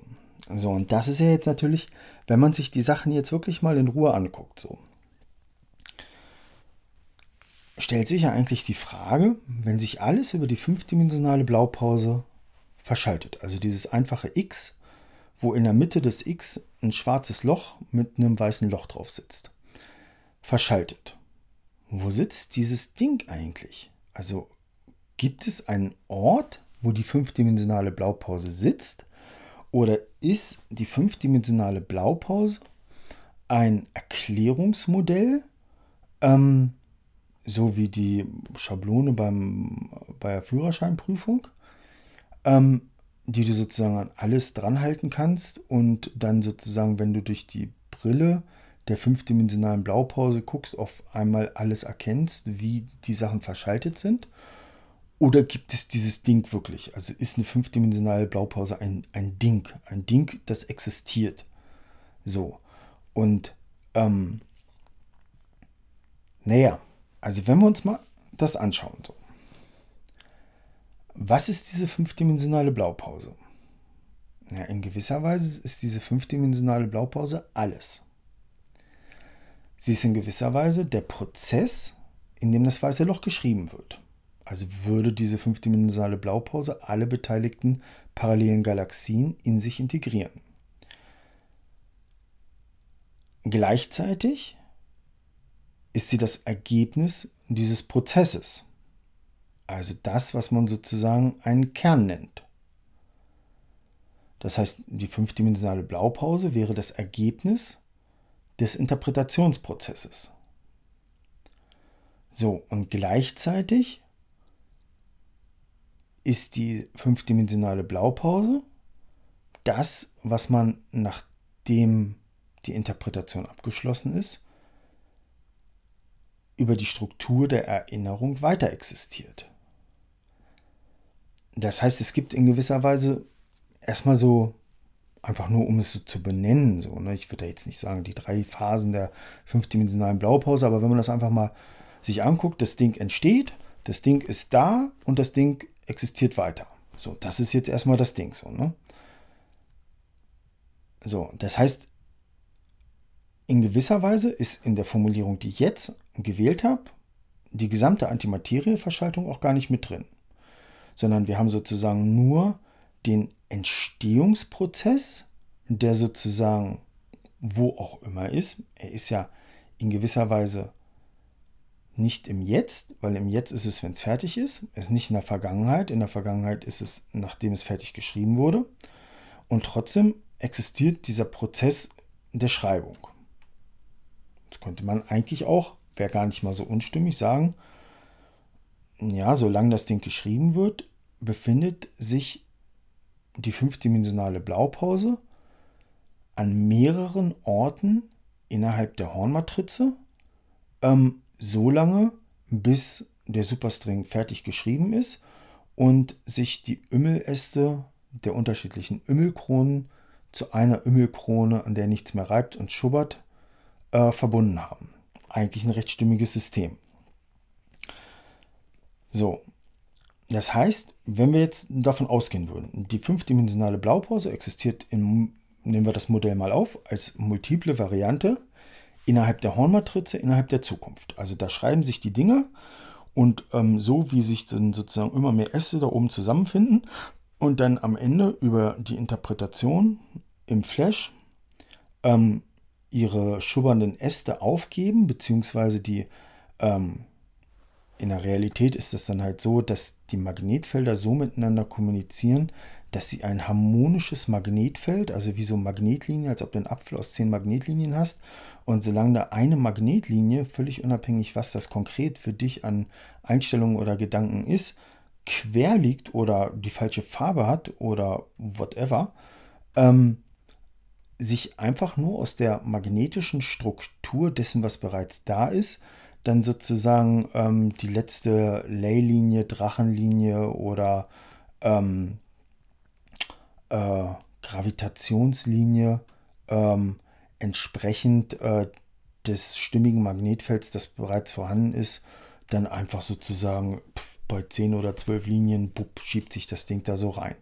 So, und das ist ja jetzt natürlich, wenn man sich die Sachen jetzt wirklich mal in Ruhe anguckt, so. Stellt sich ja eigentlich die Frage, wenn sich alles über die fünfdimensionale Blaupause verschaltet, also dieses einfache X, wo in der Mitte des X ein schwarzes Loch mit einem weißen Loch drauf sitzt, verschaltet. Wo sitzt dieses Ding eigentlich? Also gibt es einen Ort, wo die fünfdimensionale Blaupause sitzt? Oder ist die fünfdimensionale Blaupause ein Erklärungsmodell, ähm, so wie die Schablone beim, bei der Führerscheinprüfung, ähm, die du sozusagen an alles dranhalten kannst und dann sozusagen, wenn du durch die Brille der fünfdimensionalen Blaupause guckst, auf einmal alles erkennst, wie die Sachen verschaltet sind? Oder gibt es dieses Ding wirklich? Also ist eine fünfdimensionale Blaupause ein, ein Ding, ein Ding, das existiert. So. Und, ähm, naja, also wenn wir uns mal das anschauen, so. Was ist diese fünfdimensionale Blaupause? Ja, in gewisser Weise ist diese fünfdimensionale Blaupause alles. Sie ist in gewisser Weise der Prozess, in dem das weiße Loch geschrieben wird. Also würde diese fünfdimensionale Blaupause alle beteiligten parallelen Galaxien in sich integrieren. Gleichzeitig ist sie das Ergebnis dieses Prozesses. Also das, was man sozusagen einen Kern nennt. Das heißt, die fünfdimensionale Blaupause wäre das Ergebnis des Interpretationsprozesses. So, und gleichzeitig ist die fünfdimensionale Blaupause das, was man, nachdem die Interpretation abgeschlossen ist, über die Struktur der Erinnerung weiter existiert. Das heißt, es gibt in gewisser Weise erstmal so einfach nur um es so zu benennen. So, ne? Ich würde jetzt nicht sagen, die drei Phasen der fünfdimensionalen Blaupause, aber wenn man das einfach mal sich anguckt, das Ding entsteht, das Ding ist da und das Ding existiert weiter. So, das ist jetzt erstmal das Ding. So, ne? so, das heißt, in gewisser Weise ist in der Formulierung, die ich jetzt gewählt habe, die gesamte Antimaterieverschaltung auch gar nicht mit drin. Sondern wir haben sozusagen nur den Entstehungsprozess, der sozusagen wo auch immer ist. Er ist ja in gewisser Weise nicht im Jetzt, weil im Jetzt ist es, wenn es fertig ist. Es ist nicht in der Vergangenheit. In der Vergangenheit ist es, nachdem es fertig geschrieben wurde. Und trotzdem existiert dieser Prozess der Schreibung. Jetzt könnte man eigentlich auch, wäre gar nicht mal so unstimmig, sagen, ja, solange das Ding geschrieben wird, befindet sich die fünfdimensionale Blaupause an mehreren Orten innerhalb der Hornmatrize, ähm, so lange, bis der Superstring fertig geschrieben ist und sich die Ümmeläste der unterschiedlichen Ümmelkronen zu einer Ümmelkrone, an der nichts mehr reibt und schubbert, äh, verbunden haben. Eigentlich ein recht stimmiges System. So, das heißt, wenn wir jetzt davon ausgehen würden, die fünfdimensionale Blaupause existiert in, nehmen wir das Modell mal auf, als multiple Variante innerhalb der Hornmatrize, innerhalb der Zukunft. Also da schreiben sich die Dinger und ähm, so wie sich dann sozusagen immer mehr Äste da oben zusammenfinden und dann am Ende über die Interpretation im Flash ähm, ihre schubbernden Äste aufgeben, beziehungsweise die ähm, in der Realität ist es dann halt so, dass die Magnetfelder so miteinander kommunizieren, dass sie ein harmonisches Magnetfeld, also wie so Magnetlinie, als ob du einen Apfel aus zehn Magnetlinien hast. Und solange da eine Magnetlinie, völlig unabhängig, was das konkret für dich an Einstellungen oder Gedanken ist, quer liegt oder die falsche Farbe hat oder whatever, ähm, sich einfach nur aus der magnetischen Struktur dessen, was bereits da ist, dann sozusagen ähm, die letzte Leylinie, Drachenlinie oder ähm, äh, Gravitationslinie ähm, entsprechend äh, des stimmigen Magnetfelds, das bereits vorhanden ist, dann einfach sozusagen pf, bei 10 oder 12 Linien bupp, schiebt sich das Ding da so rein.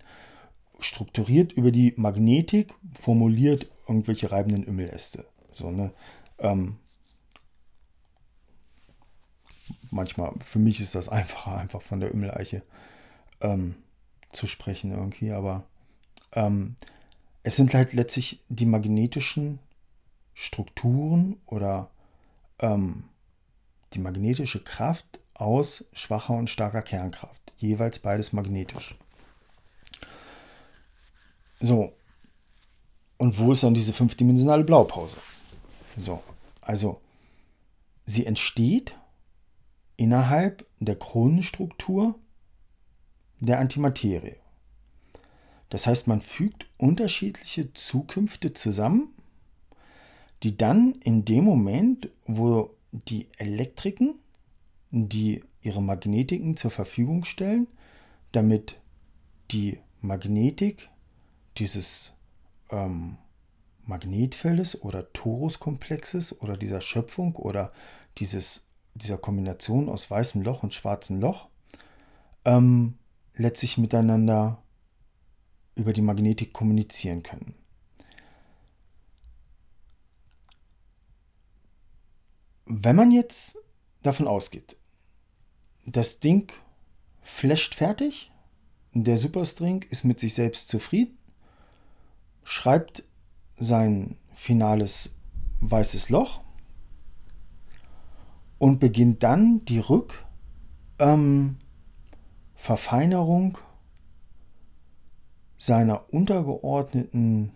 Strukturiert über die Magnetik, formuliert irgendwelche reibenden Ümmeläste. So, ne? Ähm, manchmal, für mich ist das einfacher, einfach von der Ümmeleiche ähm, zu sprechen irgendwie, aber ähm, es sind halt letztlich die magnetischen Strukturen oder ähm, die magnetische Kraft aus schwacher und starker Kernkraft. Jeweils beides magnetisch. So. Und wo ist dann diese fünfdimensionale Blaupause? So. Also, sie entsteht innerhalb der Kronenstruktur der Antimaterie. Das heißt, man fügt unterschiedliche Zukünfte zusammen, die dann in dem Moment, wo die Elektriken, die ihre Magnetiken zur Verfügung stellen, damit die Magnetik dieses ähm, Magnetfeldes oder Toruskomplexes oder dieser Schöpfung oder dieses, dieser Kombination aus weißem Loch und schwarzem Loch ähm, letztlich miteinander über die Magnetik kommunizieren können. Wenn man jetzt davon ausgeht, das Ding flasht fertig, der Superstring ist mit sich selbst zufrieden, schreibt sein finales weißes Loch und beginnt dann die Rückverfeinerung ähm, seiner untergeordneten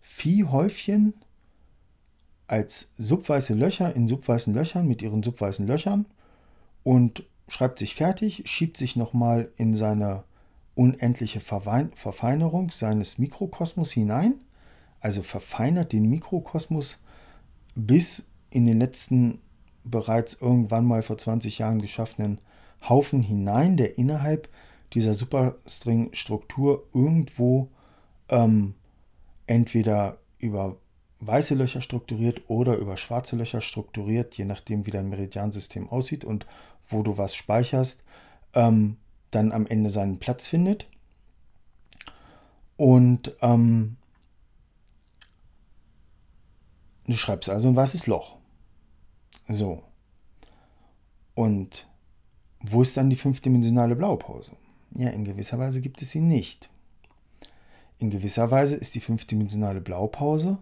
Viehhäufchen als subweiße Löcher in subweißen Löchern mit ihren subweißen Löchern und schreibt sich fertig, schiebt sich nochmal in seine unendliche Verfeinerung seines Mikrokosmos hinein, also verfeinert den Mikrokosmos bis in den letzten bereits irgendwann mal vor 20 Jahren geschaffenen Haufen hinein, der innerhalb dieser Superstring-Struktur irgendwo ähm, entweder über weiße Löcher strukturiert oder über schwarze Löcher strukturiert, je nachdem wie dein Meridiansystem aussieht und wo du was speicherst, ähm, dann am Ende seinen Platz findet. Und ähm, du schreibst also ein weißes Loch. So. Und wo ist dann die fünfdimensionale Blaupause? Ja, in gewisser Weise gibt es sie nicht. In gewisser Weise ist die fünfdimensionale Blaupause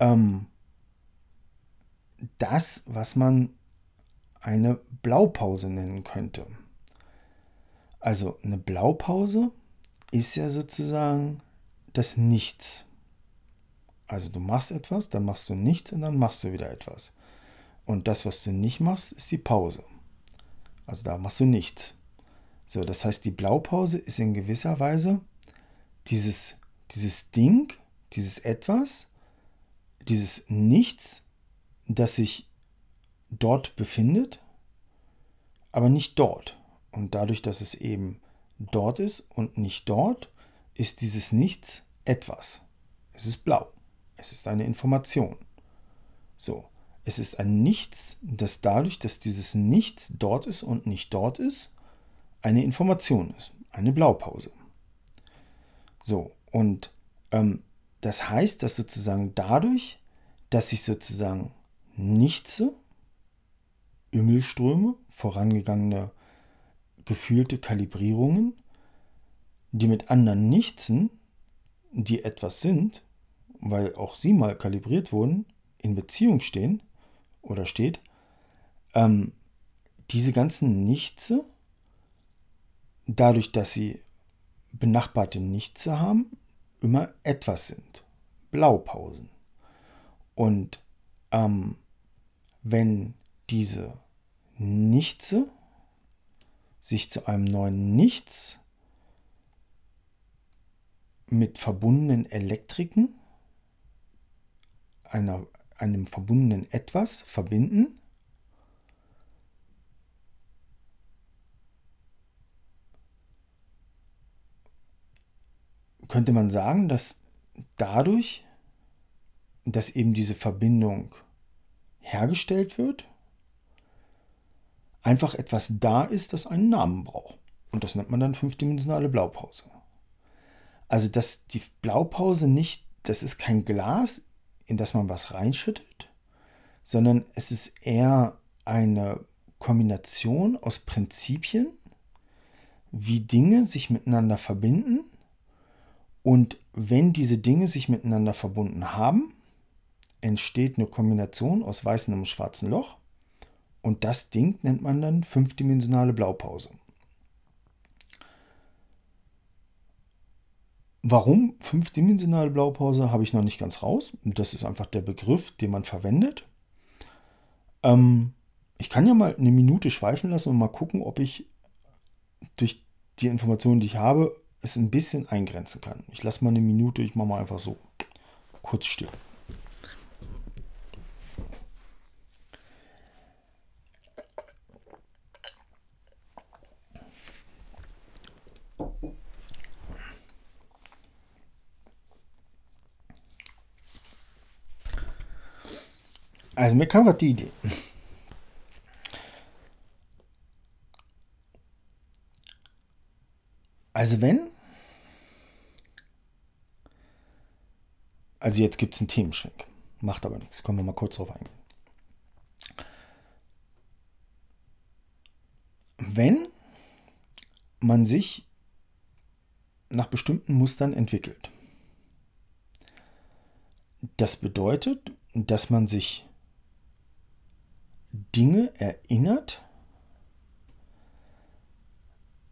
ähm, das, was man eine Blaupause nennen könnte. Also eine Blaupause ist ja sozusagen das Nichts. Also du machst etwas, dann machst du nichts und dann machst du wieder etwas. Und das, was du nicht machst, ist die Pause. Also da machst du nichts. So, das heißt, die Blaupause ist in gewisser Weise dieses, dieses Ding, dieses Etwas, dieses Nichts, das sich dort befindet, aber nicht dort. Und dadurch, dass es eben dort ist und nicht dort, ist dieses Nichts etwas. Es ist blau. Es ist eine Information. So, es ist ein Nichts, das dadurch, dass dieses Nichts dort ist und nicht dort ist, eine Information ist, eine Blaupause. So, und ähm, das heißt, dass sozusagen dadurch, dass sich sozusagen nichts, Ümmelströme, vorangegangene gefühlte Kalibrierungen, die mit anderen Nichtsen, die etwas sind, weil auch sie mal kalibriert wurden, in Beziehung stehen oder steht, ähm, diese ganzen Nichtse dadurch, dass sie benachbarte Nichtse haben, immer etwas sind. Blaupausen. Und ähm, wenn diese Nichtse sich zu einem neuen Nichts mit verbundenen Elektriken, einer, einem verbundenen Etwas verbinden, könnte man sagen, dass dadurch, dass eben diese Verbindung hergestellt wird, einfach etwas da ist, das einen Namen braucht. Und das nennt man dann fünfdimensionale Blaupause. Also, dass die Blaupause nicht, das ist kein Glas, in das man was reinschüttet, sondern es ist eher eine Kombination aus Prinzipien, wie Dinge sich miteinander verbinden. Und wenn diese Dinge sich miteinander verbunden haben, entsteht eine Kombination aus weißem und schwarzem Loch. Und das Ding nennt man dann fünfdimensionale Blaupause. Warum fünfdimensionale Blaupause habe ich noch nicht ganz raus. Das ist einfach der Begriff, den man verwendet. Ähm, ich kann ja mal eine Minute schweifen lassen und mal gucken, ob ich durch die Informationen, die ich habe, es ein bisschen eingrenzen kann. Ich lasse mal eine Minute, ich mache mal einfach so kurz still. Also mir kam gerade die Idee. Also wenn, also jetzt gibt es einen Themenschwenk, macht aber nichts, können wir mal kurz drauf eingehen. Wenn man sich nach bestimmten Mustern entwickelt, das bedeutet, dass man sich Dinge erinnert,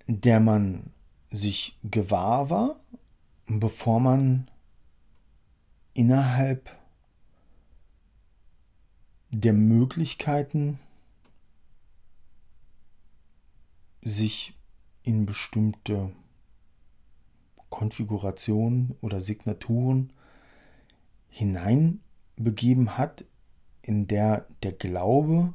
der man sich gewahr war, bevor man innerhalb der Möglichkeiten sich in bestimmte Konfigurationen oder Signaturen hineinbegeben hat, in der der Glaube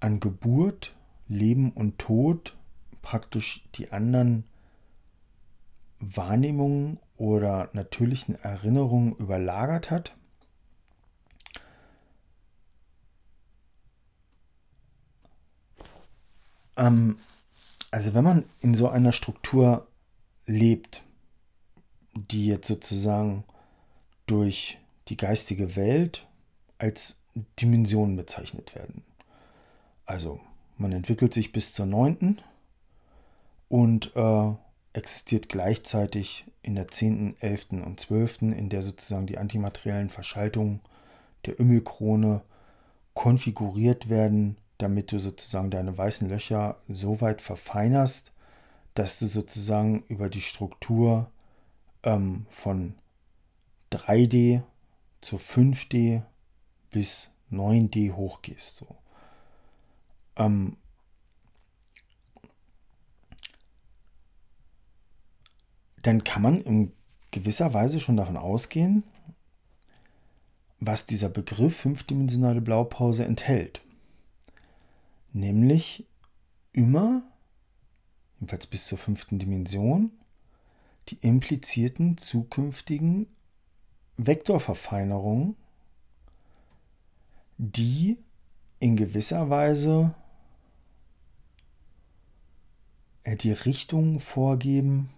an Geburt, Leben und Tod praktisch die anderen Wahrnehmungen oder natürlichen Erinnerungen überlagert hat. Ähm, also wenn man in so einer Struktur lebt, die jetzt sozusagen durch die geistige Welt als Dimensionen bezeichnet werden. Also man entwickelt sich bis zur neunten und äh, existiert gleichzeitig in der zehnten, elften und zwölften, in der sozusagen die antimateriellen Verschaltungen der Ümmelkrone konfiguriert werden, damit du sozusagen deine weißen Löcher so weit verfeinerst, dass du sozusagen über die Struktur ähm, von 3D zu 5D bis 9D hochgehst. So. Ähm, dann kann man in gewisser Weise schon davon ausgehen, was dieser Begriff fünfdimensionale Blaupause enthält. Nämlich immer, jedenfalls bis zur fünften Dimension, die implizierten zukünftigen Vektorverfeinerungen die in gewisser Weise äh, die Richtung vorgeben,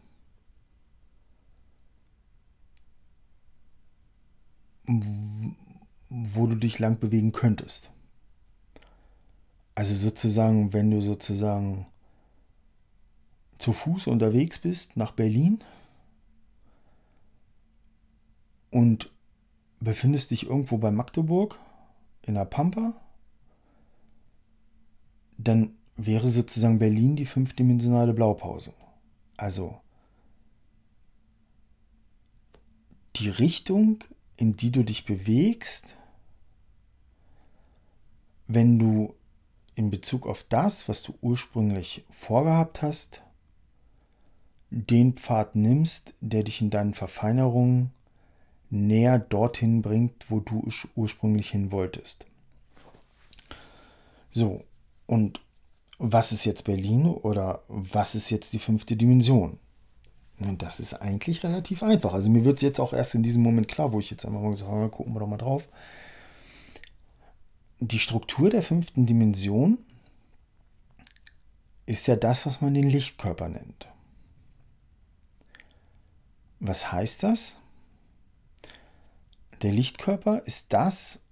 wo du dich lang bewegen könntest. Also sozusagen, wenn du sozusagen zu Fuß unterwegs bist nach Berlin und befindest dich irgendwo bei Magdeburg in der Pampa, dann wäre sozusagen Berlin die fünfdimensionale Blaupause. Also die Richtung, in die du dich bewegst, wenn du in Bezug auf das, was du ursprünglich vorgehabt hast, den Pfad nimmst, der dich in deinen Verfeinerungen näher dorthin bringt, wo du ursprünglich hin wolltest. So, und was ist jetzt Berlin oder was ist jetzt die fünfte Dimension? Und das ist eigentlich relativ einfach. Also mir wird es jetzt auch erst in diesem Moment klar, wo ich jetzt einfach mal gesagt habe, gucken wir doch mal drauf. Die Struktur der fünften Dimension ist ja das, was man den Lichtkörper nennt. Was heißt das? Der Lichtkörper ist das,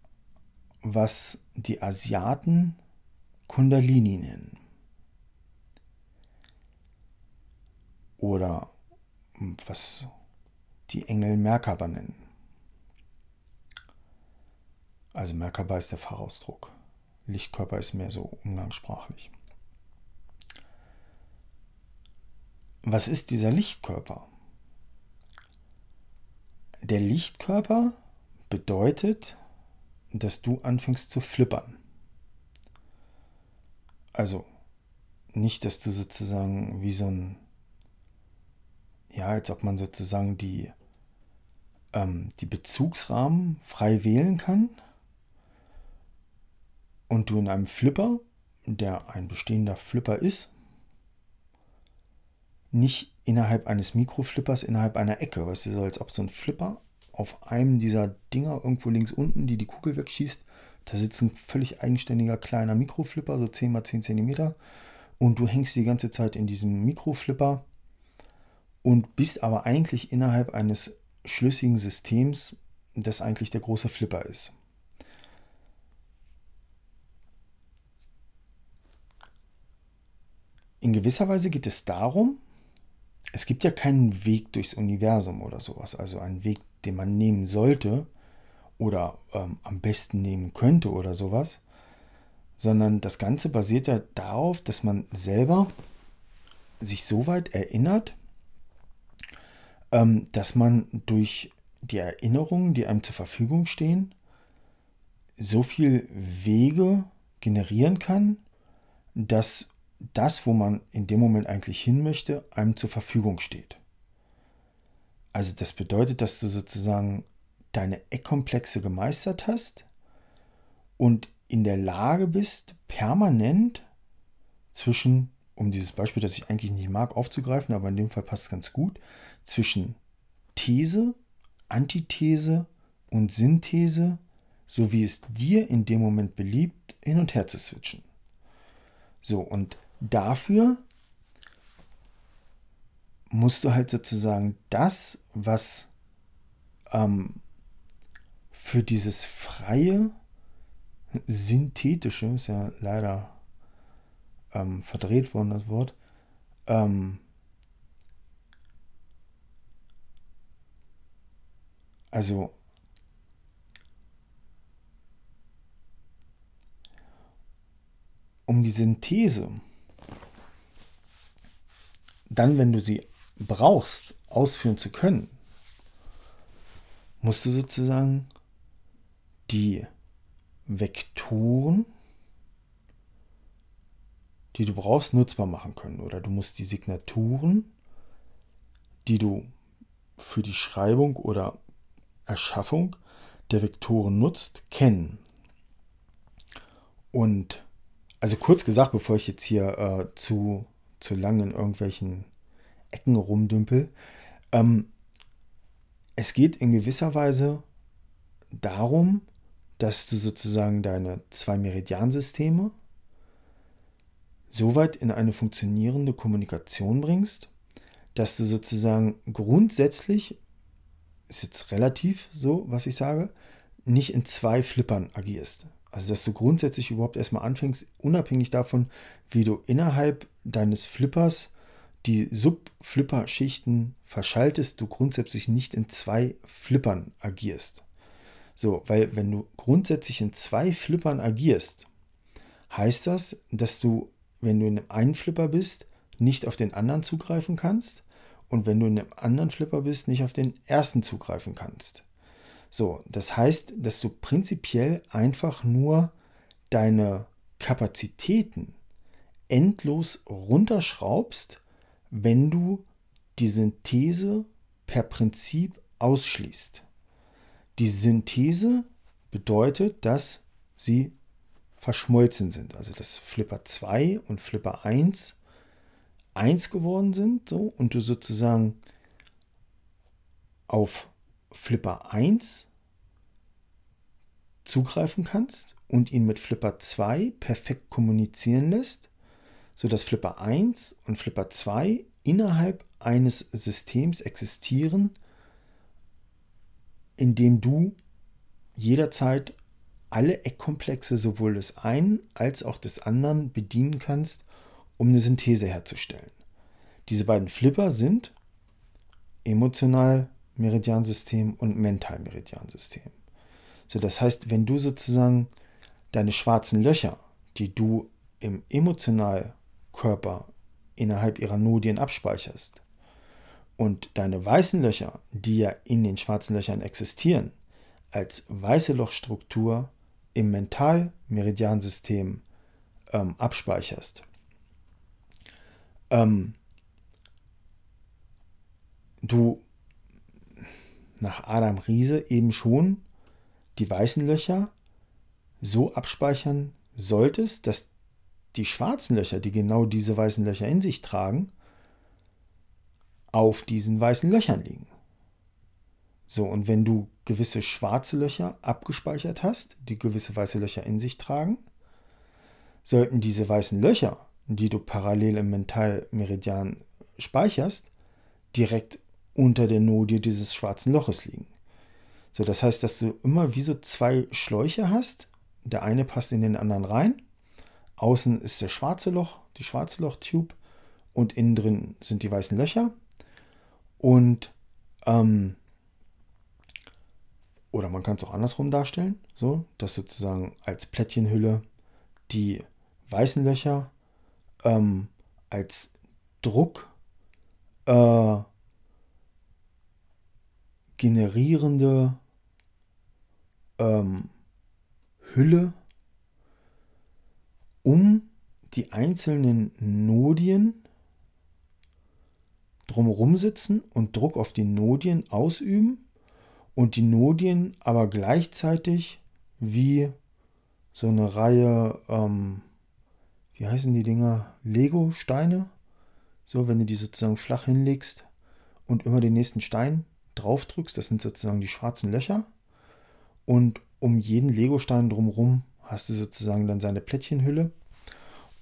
was die Asiaten Kundalini nennen. Oder was die Engel Merkaba nennen. Also Merkaba ist der Fachausdruck. Lichtkörper ist mehr so umgangssprachlich. Was ist dieser Lichtkörper? Der Lichtkörper bedeutet, dass du anfängst zu flippern. Also nicht, dass du sozusagen wie so ein, ja, als ob man sozusagen die, ähm, die Bezugsrahmen frei wählen kann und du in einem Flipper, der ein bestehender Flipper ist, nicht innerhalb eines Mikroflippers, innerhalb einer Ecke, weißt du, so als ob so ein Flipper auf einem dieser Dinger irgendwo links unten, die die Kugel wegschießt, da sitzt ein völlig eigenständiger kleiner Mikroflipper, so 10 x 10 cm. Und du hängst die ganze Zeit in diesem Mikroflipper und bist aber eigentlich innerhalb eines schlüssigen Systems, das eigentlich der große Flipper ist. In gewisser Weise geht es darum, es gibt ja keinen Weg durchs Universum oder sowas, also einen Weg, den man nehmen sollte oder ähm, am besten nehmen könnte oder sowas, sondern das Ganze basiert ja darauf, dass man selber sich so weit erinnert, ähm, dass man durch die Erinnerungen, die einem zur Verfügung stehen, so viel Wege generieren kann, dass das, wo man in dem Moment eigentlich hin möchte, einem zur Verfügung steht. Also das bedeutet, dass du sozusagen deine Eckkomplexe gemeistert hast und in der Lage bist, permanent zwischen, um dieses Beispiel, das ich eigentlich nicht mag, aufzugreifen, aber in dem Fall passt es ganz gut, zwischen These, Antithese und Synthese, so wie es dir in dem Moment beliebt, hin und her zu switchen. So, und dafür musst du halt sozusagen das, was ähm, für dieses freie, synthetische, ist ja leider ähm, verdreht worden, das Wort, ähm, also um die Synthese dann, wenn du sie brauchst, ausführen zu können, musst du sozusagen die Vektoren, die du brauchst, nutzbar machen können. Oder du musst die Signaturen, die du für die Schreibung oder Erschaffung der Vektoren nutzt, kennen. Und also kurz gesagt, bevor ich jetzt hier äh, zu zu lang in irgendwelchen Ecken rumdümpel. Ähm, es geht in gewisser Weise darum, dass du sozusagen deine zwei Meridiansysteme so weit in eine funktionierende Kommunikation bringst, dass du sozusagen grundsätzlich, ist jetzt relativ so, was ich sage, nicht in zwei Flippern agierst. Also, dass du grundsätzlich überhaupt erstmal anfängst, unabhängig davon, wie du innerhalb deines Flippers die Sub-Flipper-Schichten verschaltest, du grundsätzlich nicht in zwei Flippern agierst. So, weil wenn du grundsätzlich in zwei Flippern agierst, heißt das, dass du, wenn du in einem Flipper bist, nicht auf den anderen zugreifen kannst und wenn du in einem anderen Flipper bist, nicht auf den ersten zugreifen kannst. So, das heißt, dass du prinzipiell einfach nur deine Kapazitäten endlos runterschraubst, wenn du die Synthese per Prinzip ausschließt. Die Synthese bedeutet, dass sie verschmolzen sind. Also dass Flipper 2 und Flipper 1 eins geworden sind so, und du sozusagen auf Flipper 1 zugreifen kannst und ihn mit Flipper 2 perfekt kommunizieren lässt, sodass Flipper 1 und Flipper 2 innerhalb eines Systems existieren, in dem du jederzeit alle Eckkomplexe sowohl des einen als auch des anderen bedienen kannst, um eine Synthese herzustellen. Diese beiden Flipper sind emotional Meridiansystem und mental Meridiansystem. So, das heißt, wenn du sozusagen deine schwarzen Löcher, die du im Emotionalkörper innerhalb ihrer Nodien abspeicherst, und deine weißen Löcher, die ja in den schwarzen Löchern existieren, als weiße Lochstruktur im Mental-Meridiansystem ähm, abspeicherst. Ähm, du nach Adam Riese eben schon die weißen Löcher so abspeichern solltest, dass die schwarzen Löcher, die genau diese weißen Löcher in sich tragen, auf diesen weißen Löchern liegen. So, und wenn du gewisse schwarze Löcher abgespeichert hast, die gewisse weiße Löcher in sich tragen, sollten diese weißen Löcher, die du parallel im Mentalmeridian speicherst, direkt unter der Nodie dieses schwarzen Loches liegen. So, das heißt, dass du immer wie so zwei Schläuche hast. Der eine passt in den anderen rein. Außen ist der schwarze Loch, die schwarze Loch-Tube und innen drin sind die weißen Löcher. Und ähm, oder man kann es auch andersrum darstellen, so, dass sozusagen als Plättchenhülle die weißen Löcher ähm, als Druck äh, generierende ähm, Hülle um die einzelnen Nodien drumherum sitzen und Druck auf die Nodien ausüben und die Nodien aber gleichzeitig wie so eine Reihe, ähm, wie heißen die Dinger? Lego-Steine. So, wenn du die sozusagen flach hinlegst und immer den nächsten Stein drauf drückst, das sind sozusagen die schwarzen Löcher. Und um jeden Lego-Stein drumherum hast du sozusagen dann seine Plättchenhülle.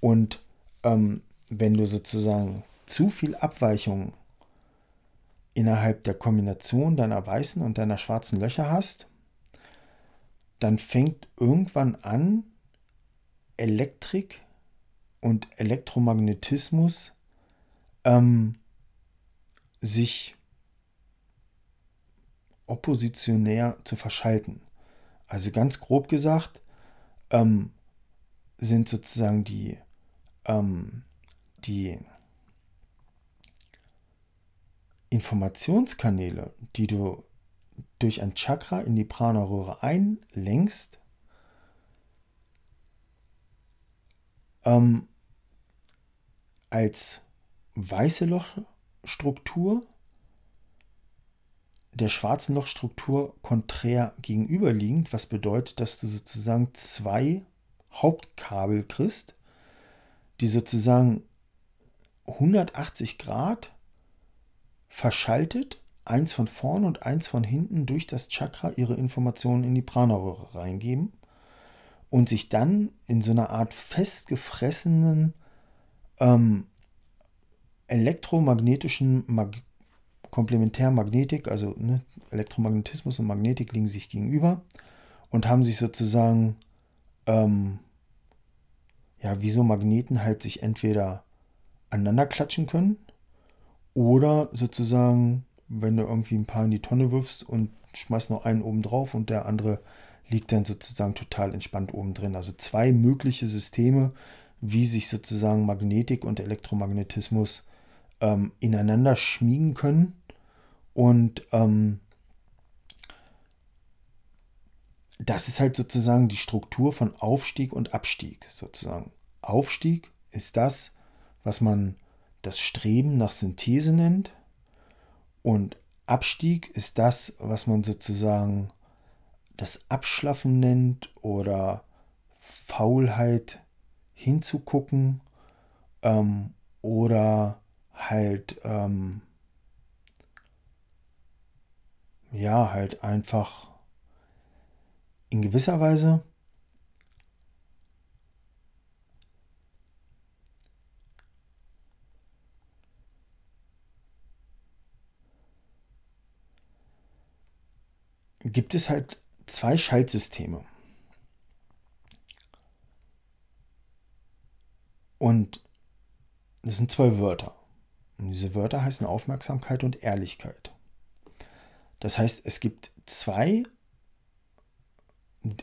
Und ähm, wenn du sozusagen zu viel Abweichung innerhalb der Kombination deiner weißen und deiner schwarzen Löcher hast, dann fängt irgendwann an, Elektrik und Elektromagnetismus ähm, sich oppositionär zu verschalten. Also ganz grob gesagt ähm, sind sozusagen die, ähm, die Informationskanäle, die du durch ein Chakra in die Prana-Röhre einlenkst, ähm, als weiße Lochstruktur der schwarzen Lochstruktur konträr gegenüberliegend, was bedeutet, dass du sozusagen zwei Hauptkabel kriegst, die sozusagen 180 Grad verschaltet, eins von vorn und eins von hinten durch das Chakra ihre Informationen in die Prana-Röhre reingeben und sich dann in so einer Art festgefressenen ähm, elektromagnetischen Mag Komplementärmagnetik, also ne, Elektromagnetismus und Magnetik liegen sich gegenüber und haben sich sozusagen, ähm, ja, wie so Magneten halt sich entweder aneinander klatschen können oder sozusagen, wenn du irgendwie ein paar in die Tonne wirfst und schmeißt noch einen oben drauf und der andere liegt dann sozusagen total entspannt oben drin. Also zwei mögliche Systeme, wie sich sozusagen Magnetik und Elektromagnetismus ähm, ineinander schmiegen können und ähm, das ist halt sozusagen die Struktur von Aufstieg und Abstieg sozusagen. Aufstieg ist das, was man das Streben nach Synthese nennt. Und Abstieg ist das, was man sozusagen das Abschlaffen nennt oder Faulheit hinzugucken ähm, oder halt ähm, ja halt einfach in gewisser Weise gibt es halt zwei Schaltsysteme. Und das sind zwei Wörter. Und diese Wörter heißen Aufmerksamkeit und Ehrlichkeit. Das heißt, es gibt zwei,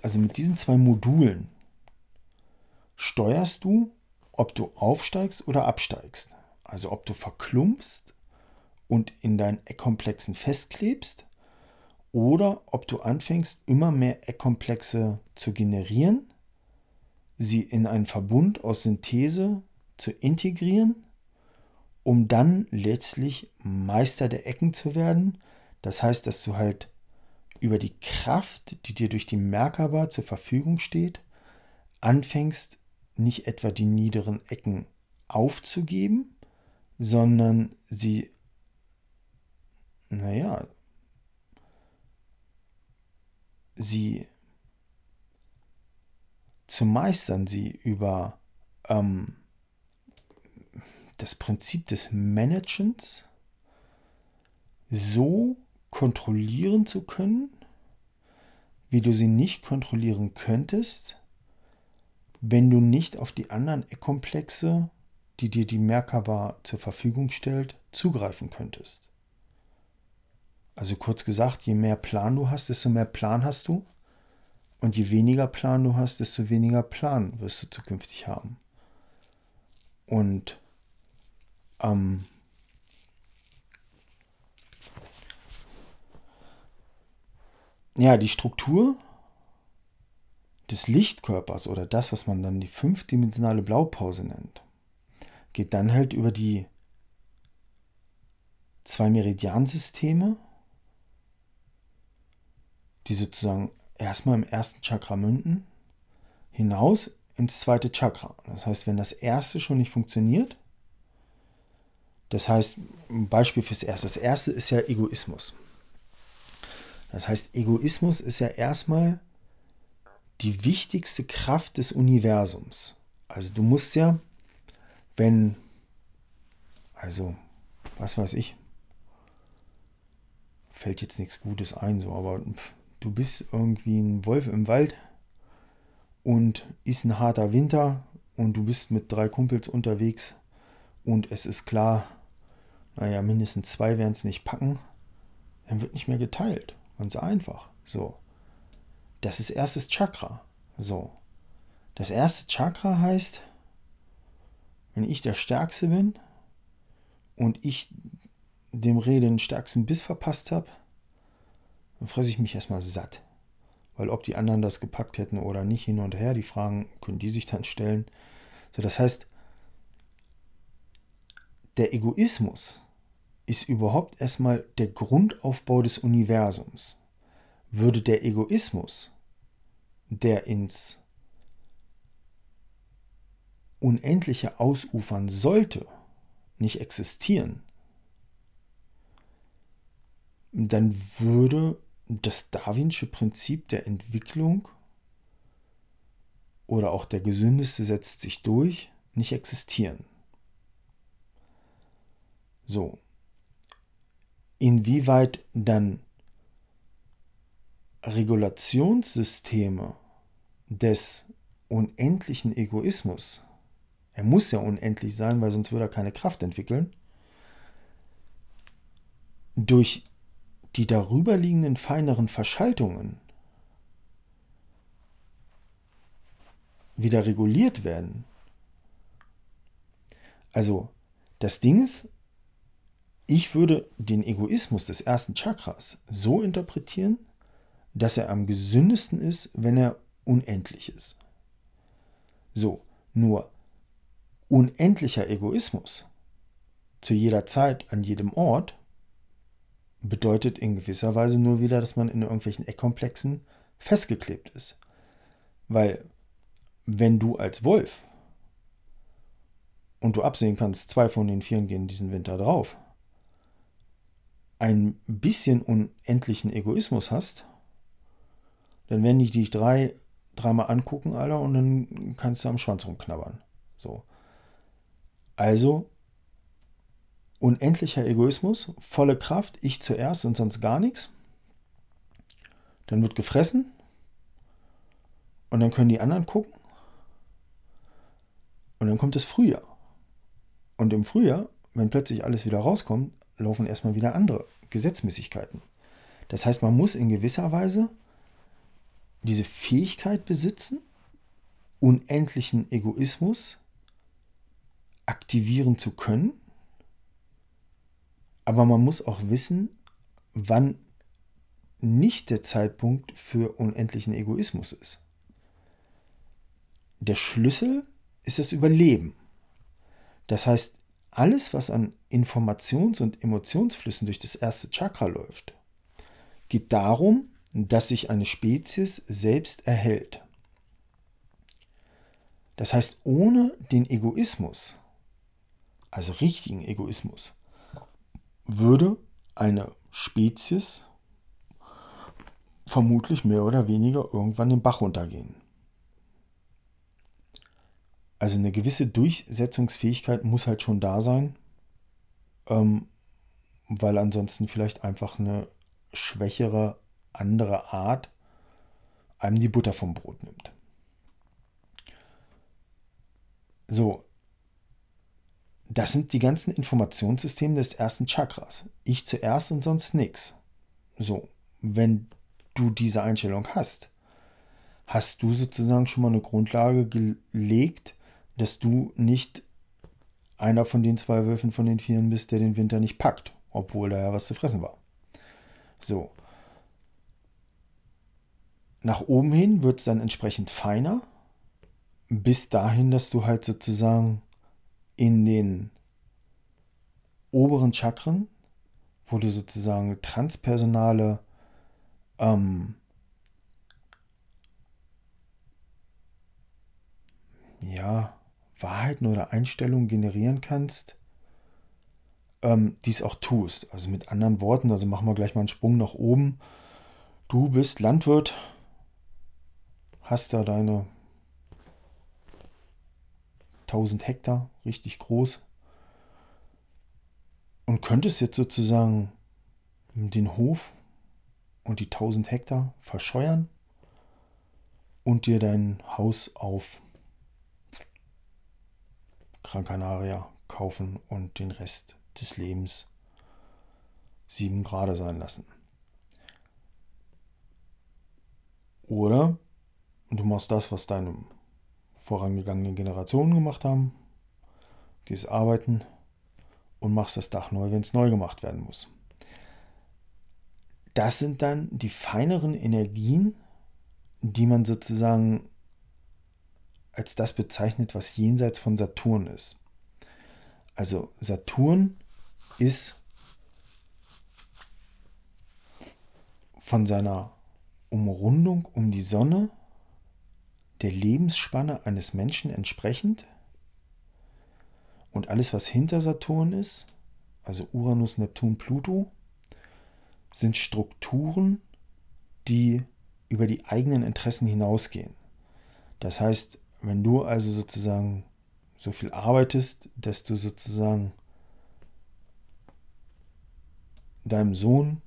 also mit diesen zwei Modulen steuerst du, ob du aufsteigst oder absteigst. Also ob du verklumpst und in deinen Eckkomplexen festklebst oder ob du anfängst, immer mehr Eckkomplexe zu generieren, sie in einen Verbund aus Synthese zu integrieren, um dann letztlich Meister der Ecken zu werden. Das heißt, dass du halt über die Kraft, die dir durch die Merkaba zur Verfügung steht, anfängst, nicht etwa die niederen Ecken aufzugeben, sondern sie, naja, sie zu meistern, sie über ähm, das Prinzip des Managens so kontrollieren zu können, wie du sie nicht kontrollieren könntest, wenn du nicht auf die anderen Eckkomplexe, die dir die Merkaba zur Verfügung stellt, zugreifen könntest. Also kurz gesagt, je mehr Plan du hast, desto mehr Plan hast du. Und je weniger Plan du hast, desto weniger Plan wirst du zukünftig haben. Und ähm, ja, die Struktur des Lichtkörpers oder das, was man dann die fünfdimensionale Blaupause nennt, geht dann halt über die zwei Meridiansysteme die sozusagen erstmal im ersten Chakra münden, hinaus ins zweite Chakra. Das heißt, wenn das erste schon nicht funktioniert, das heißt, ein Beispiel fürs erste. Das erste ist ja Egoismus. Das heißt, Egoismus ist ja erstmal die wichtigste Kraft des Universums. Also du musst ja, wenn, also, was weiß ich, fällt jetzt nichts Gutes ein, so, aber du bist irgendwie ein Wolf im Wald und ist ein harter Winter und du bist mit drei Kumpels unterwegs und es ist klar, naja, mindestens zwei werden es nicht packen, dann wird nicht mehr geteilt. Ganz einfach. So. Das ist erstes Chakra. So. Das erste Chakra heißt, wenn ich der Stärkste bin und ich dem Reh den stärksten Biss verpasst habe, dann fresse ich mich erstmal satt. Weil ob die anderen das gepackt hätten oder nicht hin und her, die Fragen können die sich dann stellen. So, das heißt, der Egoismus ist überhaupt erstmal der Grundaufbau des Universums. Würde der Egoismus, der ins Unendliche ausufern sollte, nicht existieren, dann würde das Darwinsche Prinzip der Entwicklung oder auch der gesündeste setzt sich durch nicht existieren. So. Inwieweit dann Regulationssysteme des unendlichen Egoismus, er muss ja unendlich sein, weil sonst würde er keine Kraft entwickeln, durch die darüberliegenden feineren Verschaltungen wieder reguliert werden. Also das Ding ist, ich würde den Egoismus des ersten Chakras so interpretieren, dass er am gesündesten ist, wenn er unendlich ist. So, nur unendlicher Egoismus zu jeder Zeit, an jedem Ort, bedeutet in gewisser Weise nur wieder, dass man in irgendwelchen Eckkomplexen festgeklebt ist. Weil wenn du als Wolf und du absehen kannst, zwei von den Vieren gehen diesen Winter drauf, ein bisschen unendlichen Egoismus hast, dann werden die dich drei, dreimal angucken, Alter, und dann kannst du am Schwanz rumknabbern. So. Also unendlicher Egoismus, volle Kraft, ich zuerst und sonst gar nichts. Dann wird gefressen und dann können die anderen gucken. Und dann kommt das Frühjahr. Und im Frühjahr, wenn plötzlich alles wieder rauskommt, laufen erstmal wieder andere Gesetzmäßigkeiten. Das heißt, man muss in gewisser Weise diese Fähigkeit besitzen, unendlichen Egoismus aktivieren zu können aber man muss auch wissen, wann nicht der Zeitpunkt für unendlichen Egoismus ist. Der Schlüssel ist das Überleben. Das heißt, alles, was an Informations- und Emotionsflüssen durch das erste Chakra läuft, geht darum, dass sich eine Spezies selbst erhält. Das heißt, ohne den Egoismus, also richtigen Egoismus, würde eine Spezies vermutlich mehr oder weniger irgendwann den Bach runtergehen. Also eine gewisse Durchsetzungsfähigkeit muss halt schon da sein, ähm, weil ansonsten vielleicht einfach eine schwächere andere Art einem die Butter vom Brot nimmt. So, das sind die ganzen Informationssysteme des ersten Chakras. Ich zuerst und sonst nichts. So, wenn du diese Einstellung hast, hast du sozusagen schon mal eine Grundlage gelegt, dass du nicht einer von den zwei Wölfen von den Vieren bist, der den Winter nicht packt, obwohl da ja was zu fressen war. So. Nach oben hin wird es dann entsprechend feiner, bis dahin, dass du halt sozusagen in den oberen Chakren, wo du sozusagen transpersonale ähm, ja, Wahrheiten oder Einstellungen generieren kannst, ähm, dies auch tust. Also mit anderen Worten, also machen wir gleich mal einen Sprung nach oben. Du bist Landwirt, hast da deine 1000 Hektar, richtig groß. Und könntest jetzt sozusagen den Hof und die 1000 Hektar verscheuern und dir dein Haus auf Gran Canaria kaufen und den Rest des Lebens sieben Grad sein lassen. Oder du machst das, was deinem vorangegangenen Generationen gemacht haben. Gehst arbeiten und machst das Dach neu, wenn es neu gemacht werden muss. Das sind dann die feineren Energien, die man sozusagen als das bezeichnet, was jenseits von Saturn ist. Also Saturn ist von seiner Umrundung um die Sonne der Lebensspanne eines Menschen entsprechend. Und alles, was hinter Saturn ist, also Uranus, Neptun, Pluto, sind Strukturen, die über die eigenen Interessen hinausgehen. Das heißt, wenn du also sozusagen so viel arbeitest, dass du sozusagen deinem Sohn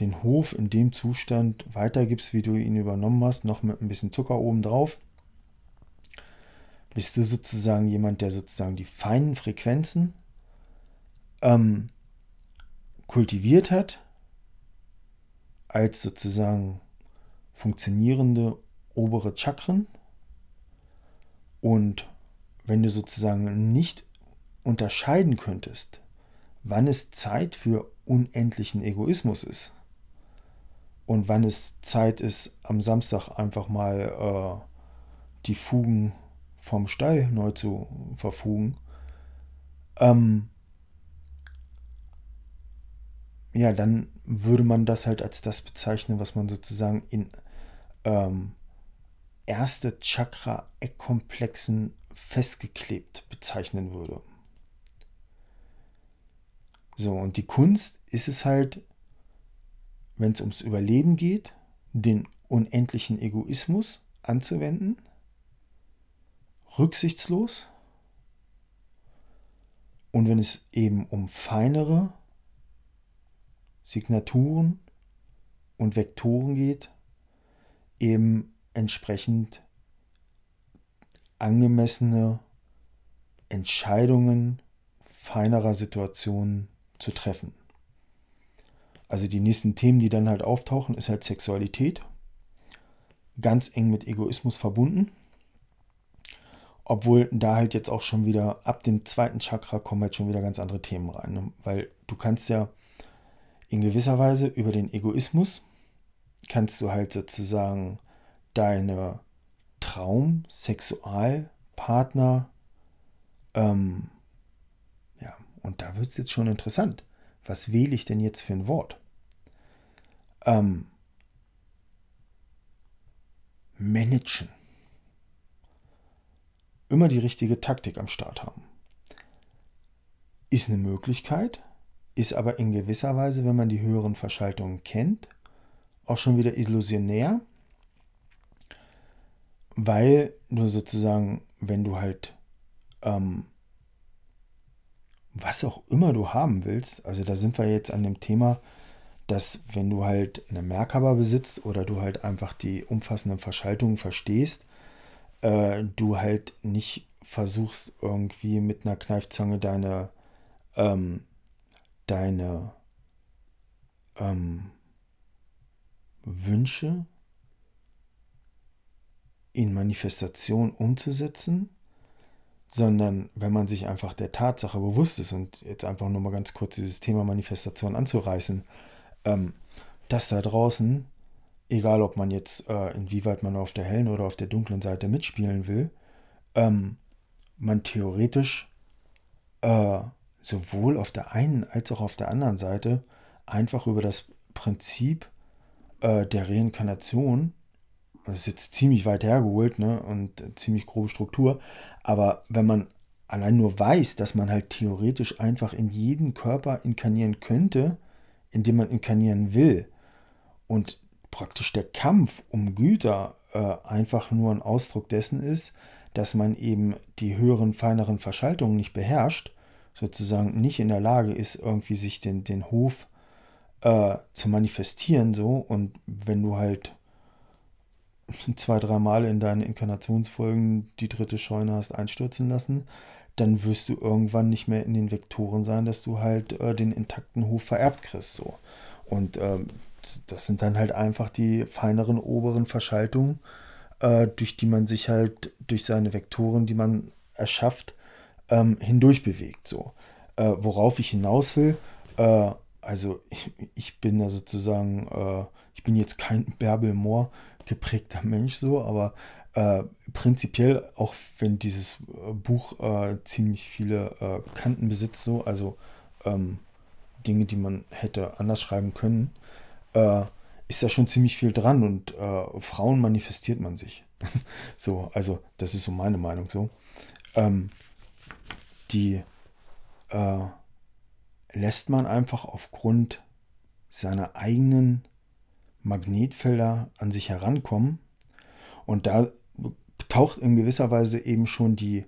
den Hof in dem Zustand weitergibst, wie du ihn übernommen hast, noch mit ein bisschen Zucker oben drauf, bist du sozusagen jemand, der sozusagen die feinen Frequenzen ähm, kultiviert hat, als sozusagen funktionierende obere Chakren. Und wenn du sozusagen nicht unterscheiden könntest, wann es Zeit für unendlichen Egoismus ist und wann es Zeit ist, am Samstag einfach mal äh, die Fugen vom Stall neu zu verfugen. Ähm, ja, dann würde man das halt als das bezeichnen, was man sozusagen in ähm, erste Chakra-Eckkomplexen festgeklebt bezeichnen würde. So, und die Kunst ist es halt, wenn es ums Überleben geht, den unendlichen Egoismus anzuwenden, rücksichtslos. Und wenn es eben um feinere Signaturen und Vektoren geht, eben entsprechend angemessene Entscheidungen feinerer Situationen zu treffen. Also die nächsten Themen, die dann halt auftauchen, ist halt Sexualität. Ganz eng mit Egoismus verbunden. Obwohl da halt jetzt auch schon wieder ab dem zweiten Chakra kommen halt schon wieder ganz andere Themen rein. Ne? Weil du kannst ja in gewisser Weise über den Egoismus kannst du halt sozusagen deine Traum-Sexualpartner, ähm, ja, und da wird es jetzt schon interessant. Was wähle ich denn jetzt für ein Wort? Ähm, managen. Immer die richtige Taktik am Start haben. Ist eine Möglichkeit, ist aber in gewisser Weise, wenn man die höheren Verschaltungen kennt, auch schon wieder illusionär, weil du sozusagen, wenn du halt ähm, was auch immer du haben willst, also da sind wir jetzt an dem Thema, dass wenn du halt eine Merkhaber besitzt oder du halt einfach die umfassenden Verschaltungen verstehst, äh, du halt nicht versuchst irgendwie mit einer Kneifzange deine ähm, deine ähm, Wünsche in Manifestation umzusetzen, sondern wenn man sich einfach der Tatsache bewusst ist und jetzt einfach nur mal ganz kurz dieses Thema Manifestation anzureißen, ähm, dass da draußen, egal ob man jetzt äh, inwieweit man auf der hellen oder auf der dunklen Seite mitspielen will, ähm, man theoretisch äh, sowohl auf der einen als auch auf der anderen Seite einfach über das Prinzip äh, der Reinkarnation, das ist jetzt ziemlich weit hergeholt ne, und ziemlich grobe Struktur, aber wenn man allein nur weiß, dass man halt theoretisch einfach in jeden Körper inkarnieren könnte, in dem man inkarnieren will, und praktisch der Kampf um Güter äh, einfach nur ein Ausdruck dessen ist, dass man eben die höheren, feineren Verschaltungen nicht beherrscht, sozusagen nicht in der Lage ist, irgendwie sich den, den Hof äh, zu manifestieren, so, und wenn du halt zwei, drei Mal in deinen Inkarnationsfolgen die dritte Scheune hast einstürzen lassen, dann wirst du irgendwann nicht mehr in den Vektoren sein, dass du halt äh, den intakten Hof vererbt kriegst. So. Und ähm, das sind dann halt einfach die feineren oberen Verschaltungen, äh, durch die man sich halt durch seine Vektoren, die man erschafft, ähm, hindurch bewegt. So. Äh, worauf ich hinaus will, äh, also ich, ich, bin da sozusagen, äh, ich bin jetzt kein Bärbel Moor geprägter Mensch so, aber äh, prinzipiell, auch wenn dieses äh, Buch äh, ziemlich viele Kanten besitzt, so, also ähm, Dinge, die man hätte anders schreiben können, ist da schon ziemlich viel dran und Frauen manifestiert man sich. so, also das ist so meine Meinung so. Ähm, die äh, lässt man einfach aufgrund seiner eigenen Magnetfelder an sich herankommen. Und da taucht in gewisser Weise eben schon die,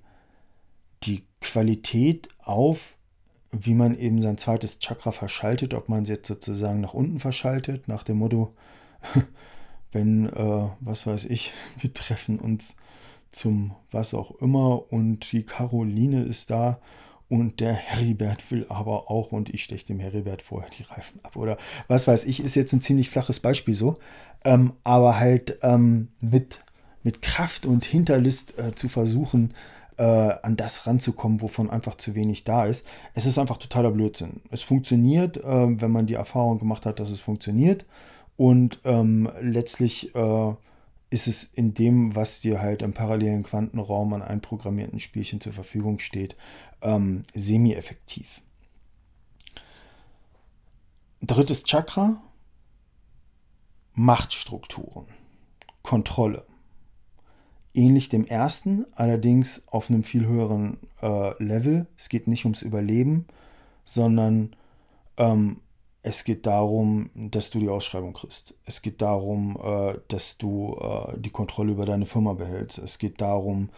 die Qualität auf, wie man eben sein zweites Chakra verschaltet, ob man es jetzt sozusagen nach unten verschaltet, nach dem Motto, wenn, äh, was weiß ich, wir treffen uns zum was auch immer und die Caroline ist da und der Heribert will aber auch und ich steche dem Heribert vorher die Reifen ab oder was weiß ich, ist jetzt ein ziemlich flaches Beispiel so, ähm, aber halt ähm, mit, mit Kraft und Hinterlist äh, zu versuchen, äh, an das ranzukommen, wovon einfach zu wenig da ist. Es ist einfach totaler Blödsinn. Es funktioniert, äh, wenn man die Erfahrung gemacht hat, dass es funktioniert. Und ähm, letztlich äh, ist es in dem, was dir halt im parallelen Quantenraum an einprogrammierten Spielchen zur Verfügung steht, ähm, semi-effektiv. Drittes Chakra, Machtstrukturen, Kontrolle. Ähnlich dem ersten, allerdings auf einem viel höheren äh, Level. Es geht nicht ums Überleben, sondern ähm, es geht darum, dass du die Ausschreibung kriegst. Es geht darum, äh, dass du äh, die Kontrolle über deine Firma behältst. Es geht darum,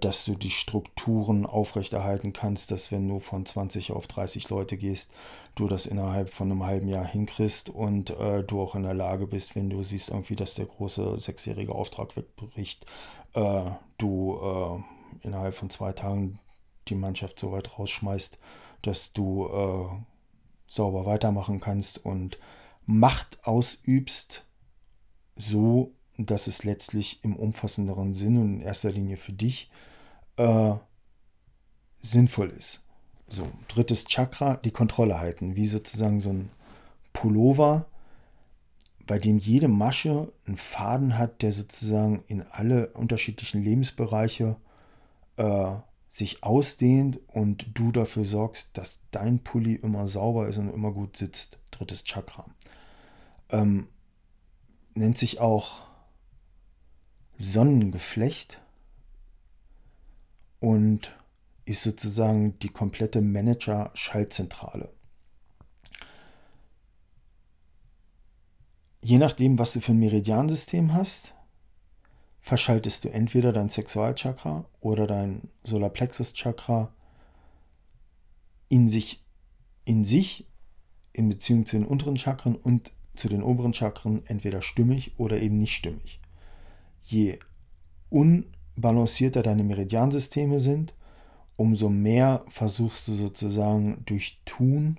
dass du die Strukturen aufrechterhalten kannst, dass wenn du von 20 auf 30 Leute gehst, du das innerhalb von einem halben Jahr hinkriegst und äh, du auch in der Lage bist, wenn du siehst irgendwie, dass der große sechsjährige Auftrag wegbricht, äh, du äh, innerhalb von zwei Tagen die Mannschaft so weit rausschmeißt, dass du sauber weitermachen kannst und Macht ausübst, so dass es letztlich im umfassenderen Sinn und in erster Linie für dich äh, sinnvoll ist. So, drittes Chakra, die Kontrolle halten, wie sozusagen so ein Pullover, bei dem jede Masche einen Faden hat, der sozusagen in alle unterschiedlichen Lebensbereiche äh, sich ausdehnt und du dafür sorgst, dass dein Pulli immer sauber ist und immer gut sitzt. Drittes Chakra. Ähm, nennt sich auch Sonnengeflecht und ist sozusagen die komplette Manager-Schaltzentrale. Je nachdem, was du für ein Meridiansystem hast, verschaltest du entweder dein Sexualchakra oder dein Solarplexus-Chakra in sich, in sich, in Beziehung zu den unteren Chakren und zu den oberen Chakren entweder stimmig oder eben nicht stimmig. Je unbalancierter deine Meridiansysteme sind, umso mehr versuchst du sozusagen durch Tun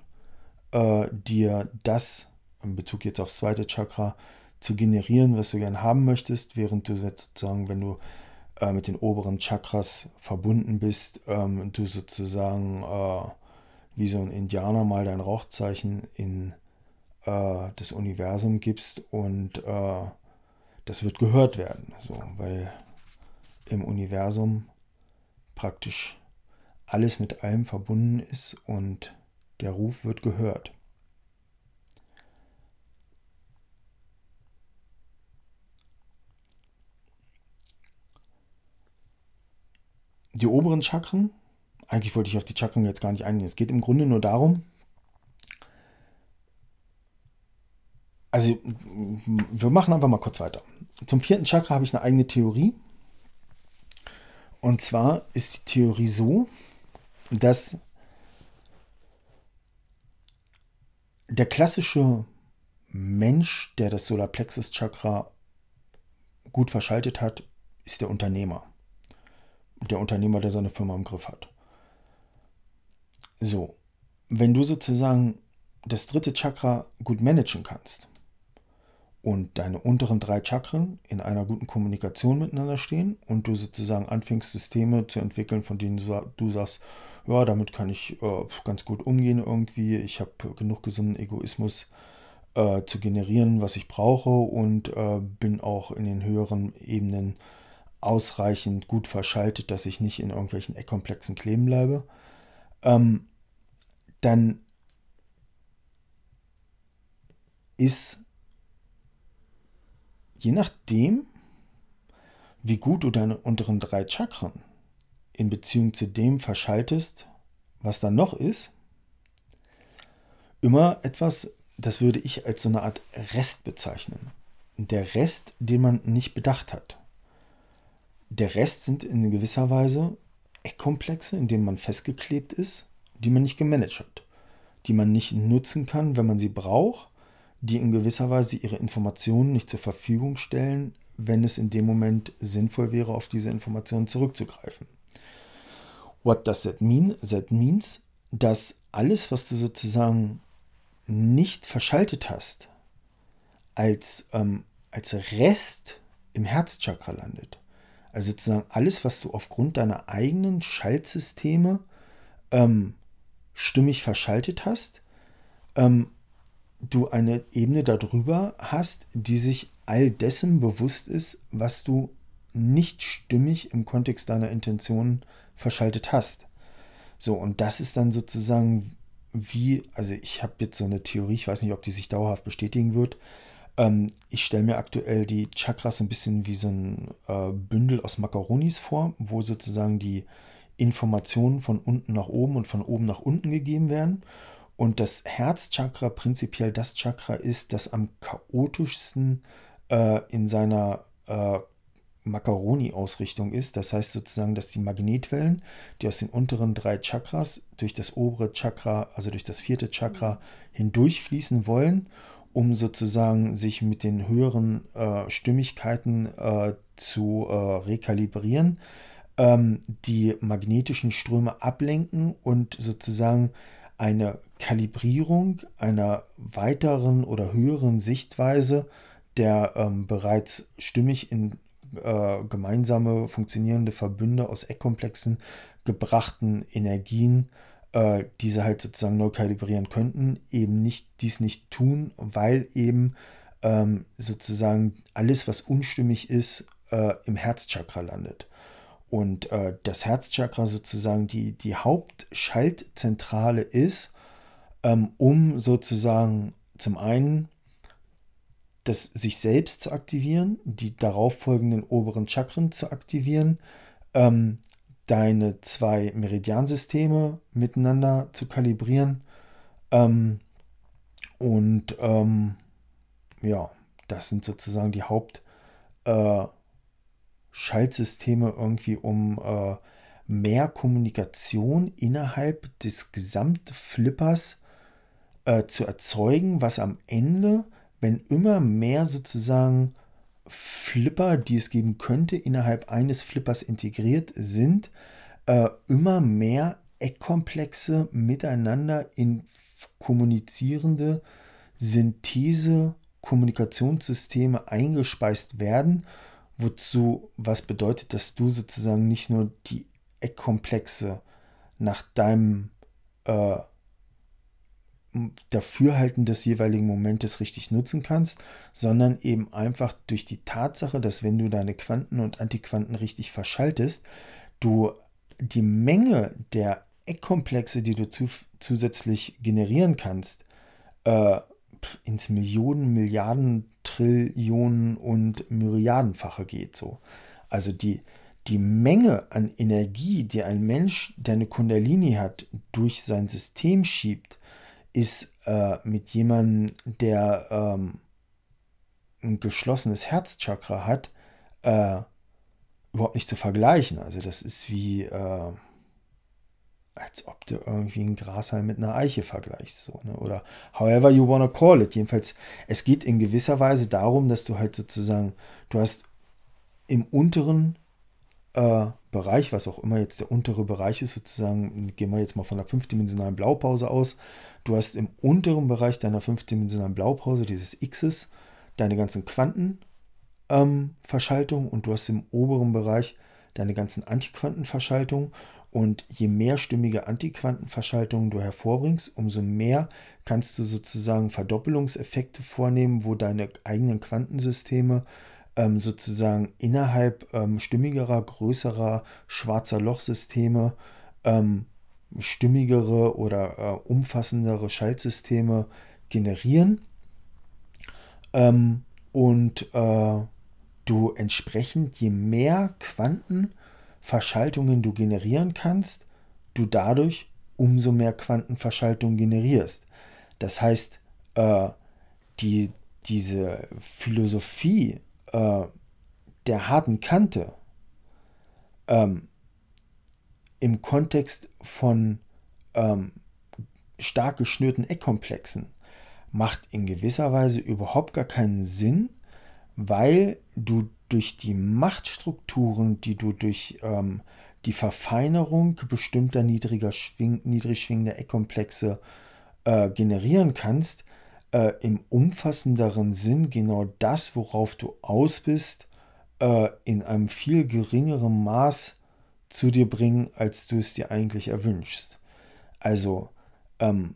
äh, dir das, in Bezug jetzt aufs zweite Chakra, zu generieren, was du gern haben möchtest, während du sozusagen, wenn du äh, mit den oberen Chakras verbunden bist, ähm, du sozusagen äh, wie so ein Indianer mal dein Rauchzeichen in äh, das Universum gibst und äh, das wird gehört werden, so, weil im Universum praktisch alles mit allem verbunden ist und der Ruf wird gehört. die oberen Chakren, eigentlich wollte ich auf die Chakren jetzt gar nicht eingehen. Es geht im Grunde nur darum, also wir machen einfach mal kurz weiter. Zum vierten Chakra habe ich eine eigene Theorie. Und zwar ist die Theorie so, dass der klassische Mensch, der das Solarplexus Chakra gut verschaltet hat, ist der Unternehmer der Unternehmer, der seine Firma im Griff hat. So, wenn du sozusagen das dritte Chakra gut managen kannst und deine unteren drei Chakren in einer guten Kommunikation miteinander stehen und du sozusagen anfängst, Systeme zu entwickeln, von denen du sagst, ja, damit kann ich äh, ganz gut umgehen irgendwie, ich habe genug gesunden Egoismus äh, zu generieren, was ich brauche und äh, bin auch in den höheren Ebenen ausreichend gut verschaltet, dass ich nicht in irgendwelchen Eckkomplexen kleben bleibe, ähm, dann ist je nachdem, wie gut du deine unteren drei Chakren in Beziehung zu dem verschaltest, was da noch ist, immer etwas, das würde ich als so eine Art Rest bezeichnen. Der Rest, den man nicht bedacht hat. Der Rest sind in gewisser Weise Eckkomplexe, in denen man festgeklebt ist, die man nicht gemanagt hat, die man nicht nutzen kann, wenn man sie braucht, die in gewisser Weise ihre Informationen nicht zur Verfügung stellen, wenn es in dem Moment sinnvoll wäre, auf diese Informationen zurückzugreifen. What does that mean? That means, dass alles, was du sozusagen nicht verschaltet hast, als, ähm, als Rest im Herzchakra landet. Also sozusagen alles, was du aufgrund deiner eigenen Schaltsysteme ähm, stimmig verschaltet hast, ähm, du eine Ebene darüber hast, die sich all dessen bewusst ist, was du nicht stimmig im Kontext deiner Intentionen verschaltet hast. So, und das ist dann sozusagen wie, also ich habe jetzt so eine Theorie, ich weiß nicht, ob die sich dauerhaft bestätigen wird. Ähm, ich stelle mir aktuell die Chakras ein bisschen wie so ein äh, Bündel aus Makaronis vor, wo sozusagen die Informationen von unten nach oben und von oben nach unten gegeben werden. Und das Herzchakra prinzipiell das Chakra ist, das am chaotischsten äh, in seiner äh, Macaroni-Ausrichtung ist. Das heißt sozusagen, dass die Magnetwellen, die aus den unteren drei Chakras durch das obere Chakra, also durch das vierte Chakra hindurchfließen wollen, um sozusagen sich mit den höheren äh, Stimmigkeiten äh, zu äh, rekalibrieren, ähm, die magnetischen Ströme ablenken und sozusagen eine Kalibrierung einer weiteren oder höheren Sichtweise der ähm, bereits stimmig in äh, gemeinsame funktionierende Verbünde aus Eckkomplexen gebrachten Energien, äh, diese halt sozusagen neu kalibrieren könnten, eben nicht dies nicht tun, weil eben ähm, sozusagen alles, was unstimmig ist, äh, im Herzchakra landet. Und äh, das Herzchakra sozusagen die, die Hauptschaltzentrale ist, ähm, um sozusagen zum einen das sich selbst zu aktivieren, die darauf folgenden oberen Chakren zu aktivieren, ähm, deine zwei Meridiansysteme miteinander zu kalibrieren. Ähm, und ähm, ja, das sind sozusagen die Hauptschaltsysteme äh, irgendwie, um äh, mehr Kommunikation innerhalb des Gesamtflippers äh, zu erzeugen, was am Ende wenn immer mehr sozusagen Flipper, die es geben könnte, innerhalb eines Flippers integriert sind, äh, immer mehr Eckkomplexe miteinander in kommunizierende Synthese Kommunikationssysteme eingespeist werden, wozu was bedeutet, dass du sozusagen nicht nur die Eckkomplexe nach deinem äh, Dafürhalten des jeweiligen Momentes richtig nutzen kannst, sondern eben einfach durch die Tatsache, dass wenn du deine Quanten und Antiquanten richtig verschaltest, du die Menge der Eckkomplexe, die du zu, zusätzlich generieren kannst, äh, ins Millionen, Milliarden, Trillionen und Myriadenfache geht so. Also die, die Menge an Energie, die ein Mensch, der eine Kundalini hat, durch sein System schiebt, ist äh, mit jemandem, der ähm, ein geschlossenes Herzchakra hat, äh, überhaupt nicht zu vergleichen. Also das ist wie, äh, als ob du irgendwie ein Grashalm mit einer Eiche vergleichst. So, ne? Oder however you wanna call it. Jedenfalls, es geht in gewisser Weise darum, dass du halt sozusagen, du hast im unteren äh, Bereich, was auch immer jetzt der untere Bereich ist, sozusagen, gehen wir jetzt mal von der fünfdimensionalen Blaupause aus. Du hast im unteren Bereich deiner fünfdimensionalen Blaupause, dieses Xs, deine ganzen Quantenverschaltungen ähm, und du hast im oberen Bereich deine ganzen Antiquantenverschaltungen. Und je mehr stimmige Antiquantenverschaltungen du hervorbringst, umso mehr kannst du sozusagen Verdoppelungseffekte vornehmen, wo deine eigenen Quantensysteme ähm, sozusagen innerhalb ähm, stimmigerer, größerer schwarzer Lochsysteme ähm, stimmigere oder äh, umfassendere Schaltsysteme generieren. Ähm, und äh, du entsprechend, je mehr Quantenverschaltungen du generieren kannst, du dadurch umso mehr Quantenverschaltungen generierst. Das heißt, äh, die, diese Philosophie äh, der harten Kante ähm, im Kontext von ähm, stark geschnürten Eckkomplexen macht in gewisser Weise überhaupt gar keinen Sinn, weil du durch die Machtstrukturen, die du durch ähm, die Verfeinerung bestimmter niedriger schwing, niedrig schwingender Eckkomplexe äh, generieren kannst, äh, im umfassenderen Sinn genau das, worauf du aus bist, äh, in einem viel geringeren Maß zu dir bringen, als du es dir eigentlich erwünschst. Also, ähm,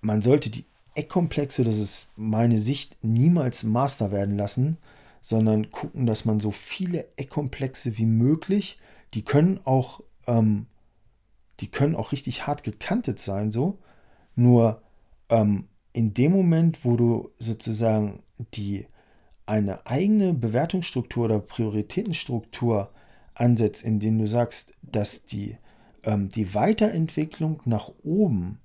man sollte die Eckkomplexe, das ist meine Sicht, niemals Master werden lassen, sondern gucken, dass man so viele Eckkomplexe wie möglich, die können auch, ähm, die können auch richtig hart gekantet sein, so. Nur ähm, in dem Moment, wo du sozusagen die eine eigene Bewertungsstruktur oder Prioritätenstruktur ansetzt, in denen du sagst, dass die, ähm, die Weiterentwicklung nach oben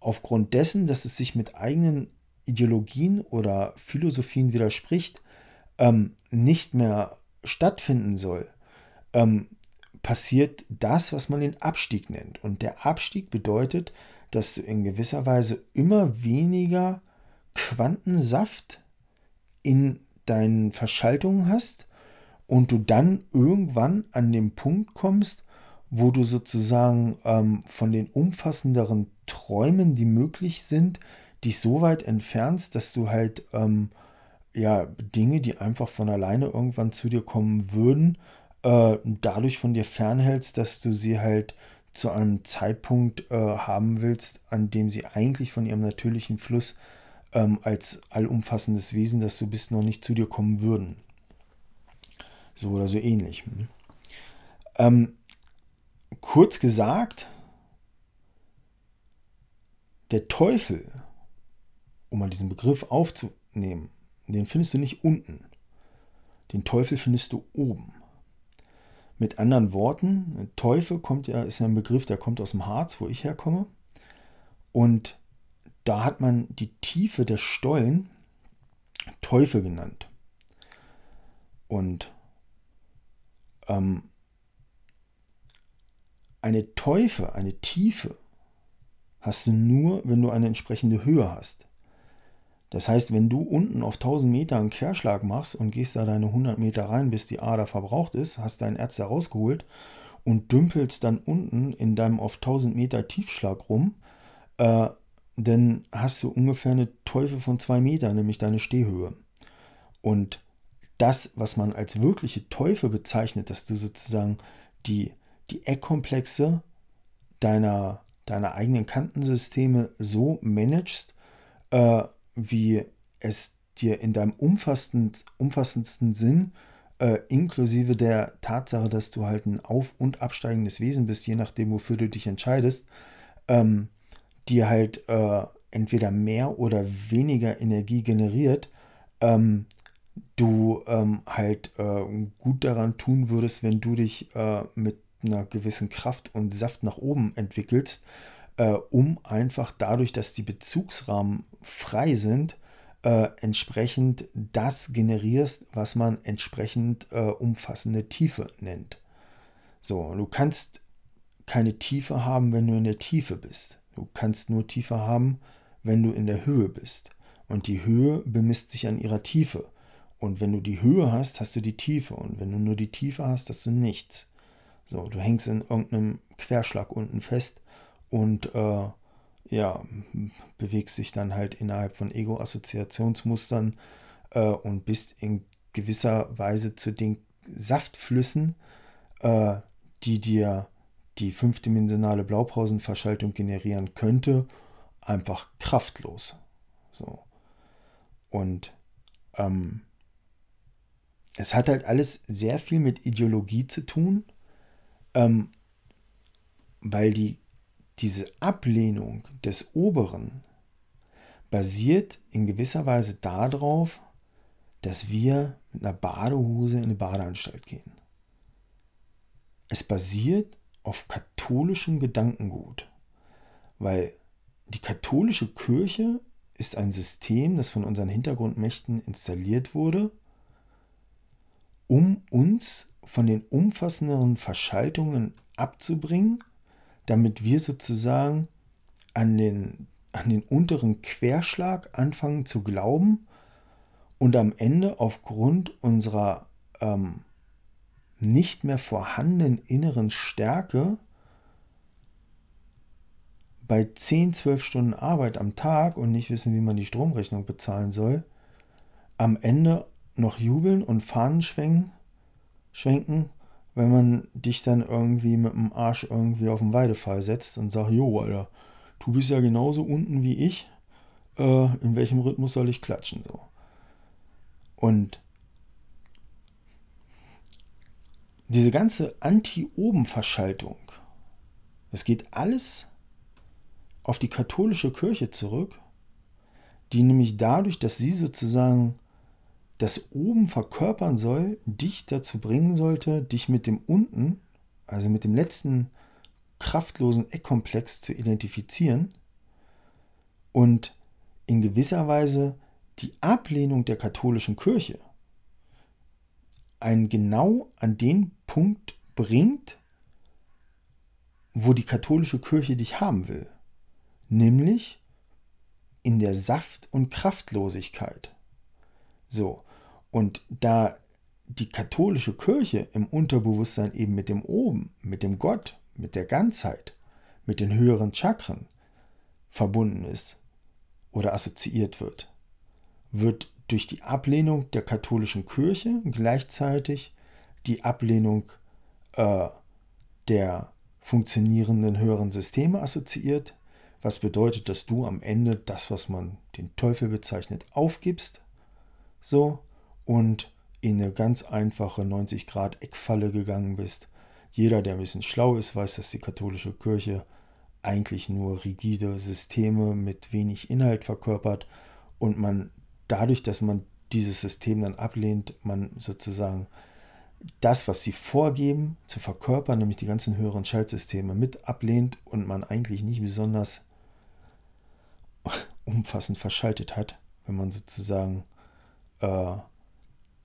aufgrund dessen, dass es sich mit eigenen Ideologien oder Philosophien widerspricht, ähm, nicht mehr stattfinden soll, ähm, passiert das, was man den Abstieg nennt. Und der Abstieg bedeutet, dass du in gewisser Weise immer weniger Quantensaft in deinen Verschaltungen hast und du dann irgendwann an den Punkt kommst, wo du sozusagen ähm, von den umfassenderen Träumen, die möglich sind, dich so weit entfernst, dass du halt ähm, ja Dinge, die einfach von alleine irgendwann zu dir kommen würden, äh, dadurch von dir fernhältst, dass du sie halt zu einem Zeitpunkt äh, haben willst, an dem sie eigentlich von ihrem natürlichen Fluss ähm, als allumfassendes Wesen, das du bist, noch nicht zu dir kommen würden. So oder so ähnlich. Hm. Ähm, kurz gesagt, der Teufel, um mal diesen Begriff aufzunehmen, den findest du nicht unten. Den Teufel findest du oben. Mit anderen Worten, Teufel kommt ja, ist ja ein Begriff, der kommt aus dem Harz, wo ich herkomme. Und da hat man die Tiefe der Stollen Teufel genannt. Und ähm, eine Teufel, eine Tiefe, hast du nur, wenn du eine entsprechende Höhe hast. Das heißt, wenn du unten auf 1000 Meter einen Querschlag machst und gehst da deine 100 Meter rein, bis die Ader verbraucht ist, hast dein Erz rausgeholt und dümpelst dann unten in deinem auf 1000 Meter Tiefschlag rum, äh, dann hast du ungefähr eine Teufel von 2 Meter, nämlich deine Stehhöhe. Und das, was man als wirkliche Teufel bezeichnet, dass du sozusagen die, die Eckkomplexe deiner, deiner eigenen Kantensysteme so managst, äh, wie es dir in deinem umfassend, umfassendsten Sinn, äh, inklusive der Tatsache, dass du halt ein auf- und absteigendes Wesen bist, je nachdem, wofür du dich entscheidest, ähm, dir halt äh, entweder mehr oder weniger Energie generiert, ähm, du ähm, halt äh, gut daran tun würdest, wenn du dich äh, mit einer gewissen Kraft und Saft nach oben entwickelst äh, um einfach dadurch, dass die Bezugsrahmen frei sind, äh, entsprechend das generierst, was man entsprechend äh, umfassende Tiefe nennt. So, du kannst keine Tiefe haben, wenn du in der Tiefe bist. Du kannst nur Tiefe haben, wenn du in der Höhe bist. Und die Höhe bemisst sich an ihrer Tiefe. Und wenn du die Höhe hast, hast du die Tiefe. Und wenn du nur die Tiefe hast, hast du nichts. So, du hängst in irgendeinem Querschlag unten fest und äh, ja, bewegst dich dann halt innerhalb von Ego-Assoziationsmustern äh, und bist in gewisser Weise zu den Saftflüssen, äh, die dir die fünfdimensionale Blaupausenverschaltung generieren könnte, einfach kraftlos. So. Und ähm, es hat halt alles sehr viel mit Ideologie zu tun, ähm, weil die diese Ablehnung des Oberen basiert in gewisser Weise darauf, dass wir mit einer Badehose in eine Badeanstalt gehen. Es basiert auf katholischem Gedankengut, weil die katholische Kirche ist ein System, das von unseren Hintergrundmächten installiert wurde, um uns von den umfassenderen Verschaltungen abzubringen damit wir sozusagen an den, an den unteren Querschlag anfangen zu glauben und am Ende aufgrund unserer ähm, nicht mehr vorhandenen inneren Stärke bei 10, 12 Stunden Arbeit am Tag und nicht wissen, wie man die Stromrechnung bezahlen soll, am Ende noch jubeln und Fahnen schwenken schwenken, wenn man dich dann irgendwie mit dem Arsch irgendwie auf den Weidefall setzt und sagt, jo, Alter, du bist ja genauso unten wie ich, äh, in welchem Rhythmus soll ich klatschen? So. Und diese ganze Anti-Oben-Verschaltung, es geht alles auf die katholische Kirche zurück, die nämlich dadurch, dass sie sozusagen das Oben verkörpern soll, dich dazu bringen sollte, dich mit dem Unten, also mit dem letzten kraftlosen Eckkomplex zu identifizieren und in gewisser Weise die Ablehnung der katholischen Kirche einen genau an den Punkt bringt, wo die katholische Kirche dich haben will, nämlich in der Saft- und Kraftlosigkeit. So, und da die katholische Kirche im Unterbewusstsein eben mit dem Oben, mit dem Gott, mit der Ganzheit, mit den höheren Chakren verbunden ist oder assoziiert wird, wird durch die Ablehnung der katholischen Kirche gleichzeitig die Ablehnung äh, der funktionierenden höheren Systeme assoziiert, was bedeutet, dass du am Ende das, was man den Teufel bezeichnet, aufgibst, so und in eine ganz einfache 90 Grad Eckfalle gegangen bist. Jeder, der ein bisschen schlau ist, weiß, dass die katholische Kirche eigentlich nur rigide Systeme mit wenig Inhalt verkörpert und man dadurch, dass man dieses System dann ablehnt, man sozusagen das, was sie vorgeben, zu verkörpern, nämlich die ganzen höheren Schaltsysteme mit ablehnt und man eigentlich nicht besonders umfassend verschaltet hat, wenn man sozusagen äh,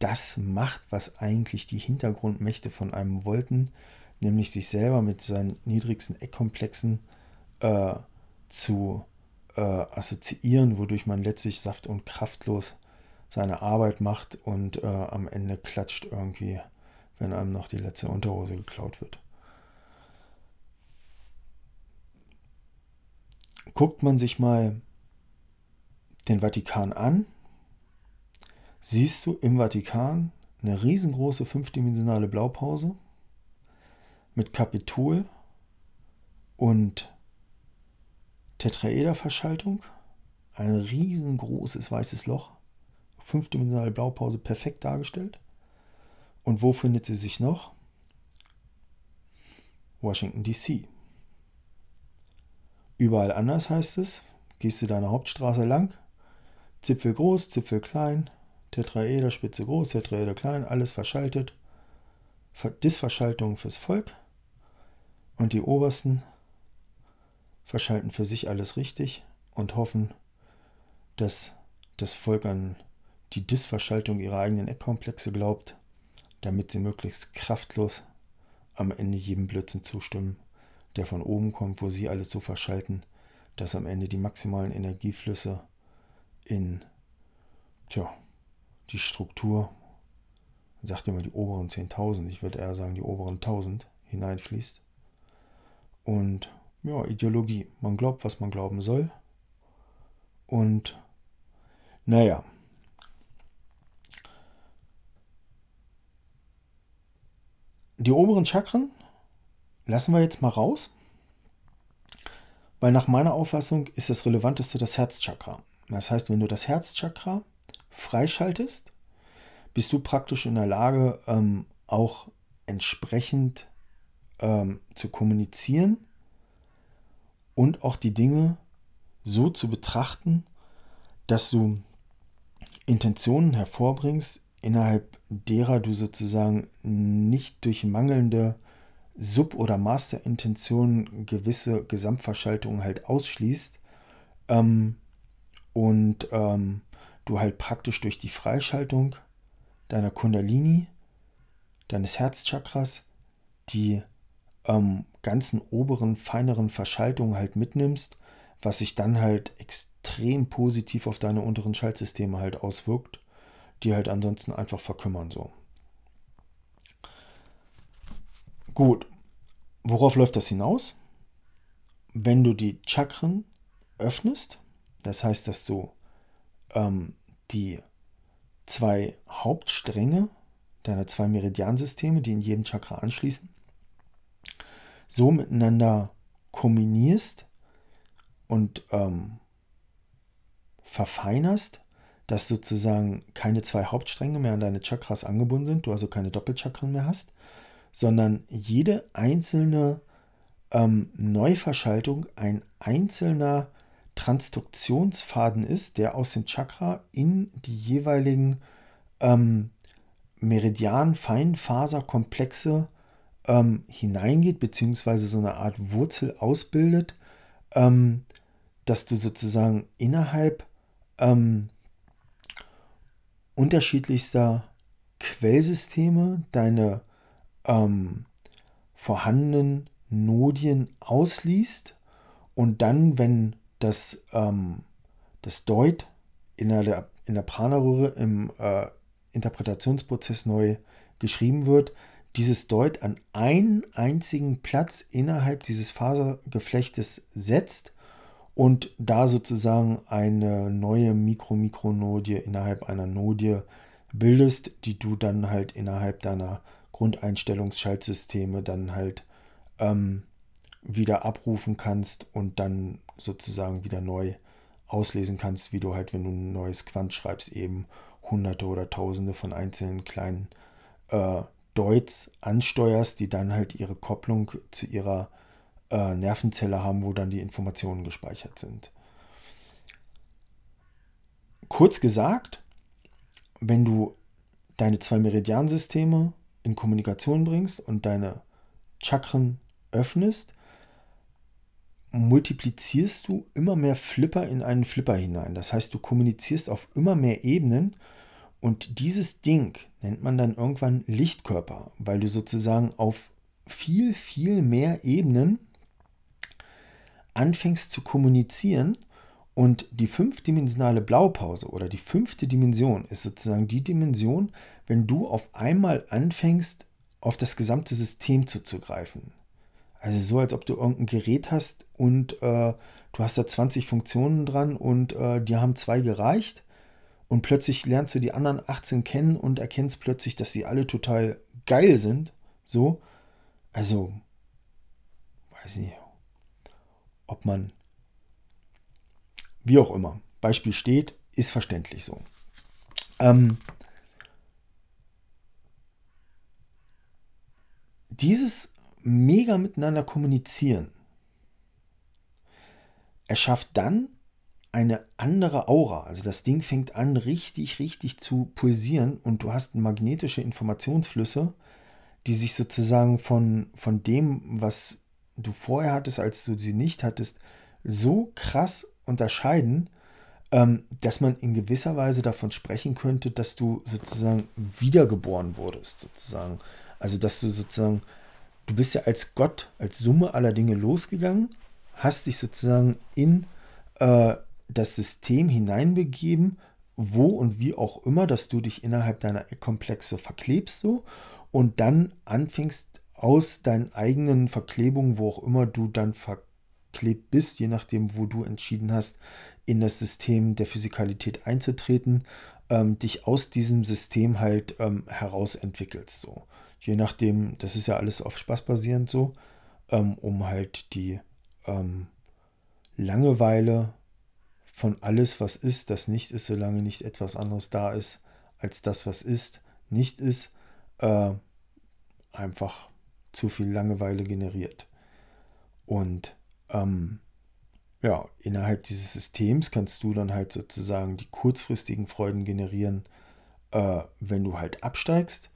das macht, was eigentlich die Hintergrundmächte von einem wollten, nämlich sich selber mit seinen niedrigsten Eckkomplexen äh, zu äh, assoziieren, wodurch man letztlich saft- und kraftlos seine Arbeit macht und äh, am Ende klatscht irgendwie, wenn einem noch die letzte Unterhose geklaut wird. Guckt man sich mal den Vatikan an, siehst du im Vatikan eine riesengroße fünfdimensionale Blaupause mit Kapitol und Tetraederverschaltung, ein riesengroßes weißes Loch, fünfdimensionale Blaupause perfekt dargestellt. Und wo findet sie sich noch? Washington DC. Überall anders heißt es, gehst du deine Hauptstraße lang, Zipfel groß, Zipfel klein, Tetraeder, Spitze groß, Tetraeder klein, alles verschaltet. Disverschaltung fürs Volk. Und die Obersten verschalten für sich alles richtig und hoffen, dass das Volk an die Disverschaltung ihrer eigenen Eckkomplexe glaubt, damit sie möglichst kraftlos am Ende jedem Blödsinn zustimmen, der von oben kommt, wo sie alles so verschalten, dass am Ende die maximalen Energieflüsse in tja, die Struktur, sagt immer die oberen 10.000, ich würde eher sagen die oberen 1000 hineinfließt. Und ja, Ideologie, man glaubt, was man glauben soll. Und naja, die oberen Chakren lassen wir jetzt mal raus, weil nach meiner Auffassung ist das Relevanteste das Herzchakra. Das heißt, wenn du das Herzchakra freischaltest, bist du praktisch in der Lage, ähm, auch entsprechend ähm, zu kommunizieren und auch die Dinge so zu betrachten, dass du Intentionen hervorbringst, innerhalb derer du sozusagen nicht durch mangelnde Sub- oder Masterintentionen gewisse Gesamtverschaltungen halt ausschließt, ähm, und ähm, du halt praktisch durch die Freischaltung deiner Kundalini, deines Herzchakras, die ähm, ganzen oberen, feineren Verschaltungen halt mitnimmst, was sich dann halt extrem positiv auf deine unteren Schaltsysteme halt auswirkt, die halt ansonsten einfach verkümmern so. Gut, worauf läuft das hinaus? Wenn du die Chakren öffnest, das heißt, dass du ähm, die zwei Hauptstränge deiner zwei Meridiansysteme, die in jedem Chakra anschließen, so miteinander kombinierst und ähm, verfeinerst, dass sozusagen keine zwei Hauptstränge mehr an deine Chakras angebunden sind, du also keine Doppelchakren mehr hast, sondern jede einzelne ähm, Neuverschaltung ein einzelner Transduktionsfaden ist, der aus dem Chakra in die jeweiligen ähm, Meridian-Feinfaserkomplexe ähm, hineingeht, beziehungsweise so eine Art Wurzel ausbildet, ähm, dass du sozusagen innerhalb ähm, unterschiedlichster Quellsysteme deine ähm, vorhandenen Nodien ausliest und dann, wenn das, ähm, das Deut in der, in der Prana-Röhre im äh, Interpretationsprozess neu geschrieben wird, dieses Deut an einen einzigen Platz innerhalb dieses Fasergeflechtes setzt und da sozusagen eine neue Mikro-Mikronodie innerhalb einer Nodie bildest, die du dann halt innerhalb deiner Grundeinstellungsschaltsysteme dann halt ähm, wieder abrufen kannst und dann sozusagen wieder neu auslesen kannst, wie du halt, wenn du ein neues Quant schreibst, eben hunderte oder tausende von einzelnen kleinen äh, Deuts ansteuerst, die dann halt ihre Kopplung zu ihrer äh, Nervenzelle haben, wo dann die Informationen gespeichert sind. Kurz gesagt, wenn du deine zwei Meridiansysteme in Kommunikation bringst und deine Chakren öffnest, multiplizierst du immer mehr Flipper in einen Flipper hinein. Das heißt, du kommunizierst auf immer mehr Ebenen und dieses Ding nennt man dann irgendwann Lichtkörper, weil du sozusagen auf viel, viel mehr Ebenen anfängst zu kommunizieren und die fünfdimensionale Blaupause oder die fünfte Dimension ist sozusagen die Dimension, wenn du auf einmal anfängst, auf das gesamte System zuzugreifen. Also so, als ob du irgendein Gerät hast und äh, du hast da 20 Funktionen dran und äh, die haben zwei gereicht und plötzlich lernst du die anderen 18 kennen und erkennst plötzlich, dass sie alle total geil sind. So, also, weiß nicht, ob man, wie auch immer, Beispiel steht, ist verständlich so. Ähm, dieses mega miteinander kommunizieren erschafft dann eine andere Aura. Also das Ding fängt an, richtig, richtig zu pulsieren und du hast magnetische Informationsflüsse, die sich sozusagen von, von dem, was du vorher hattest, als du sie nicht hattest, so krass unterscheiden, ähm, dass man in gewisser Weise davon sprechen könnte, dass du sozusagen wiedergeboren wurdest, sozusagen. Also dass du sozusagen du bist ja als Gott, als Summe aller Dinge losgegangen, hast dich sozusagen in äh, das System hineinbegeben, wo und wie auch immer, dass du dich innerhalb deiner Eckkomplexe verklebst so und dann anfängst aus deinen eigenen Verklebungen, wo auch immer du dann verklebt bist, je nachdem, wo du entschieden hast, in das System der Physikalität einzutreten, ähm, dich aus diesem System halt ähm, heraus entwickelst so je nachdem, das ist ja alles auf Spaß basierend so, ähm, um halt die ähm, Langeweile von alles, was ist, das nicht ist, solange nicht etwas anderes da ist, als das, was ist, nicht ist, äh, einfach zu viel Langeweile generiert. Und ähm, ja, innerhalb dieses Systems kannst du dann halt sozusagen die kurzfristigen Freuden generieren, äh, wenn du halt absteigst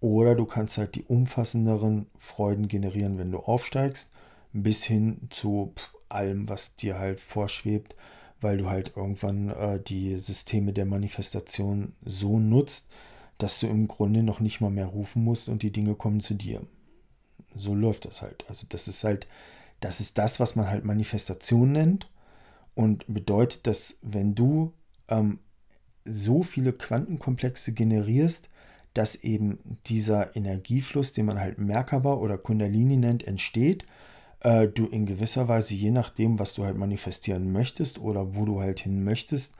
oder du kannst halt die umfassenderen Freuden generieren, wenn du aufsteigst, bis hin zu allem, was dir halt vorschwebt, weil du halt irgendwann äh, die Systeme der Manifestation so nutzt, dass du im Grunde noch nicht mal mehr rufen musst und die Dinge kommen zu dir. So läuft das halt. Also das ist halt, das ist das, was man halt Manifestation nennt und bedeutet, dass wenn du ähm, so viele Quantenkomplexe generierst, dass eben dieser Energiefluss, den man halt Merkaba oder Kundalini nennt, entsteht. Äh, du in gewisser Weise, je nachdem, was du halt manifestieren möchtest oder wo du halt hin möchtest,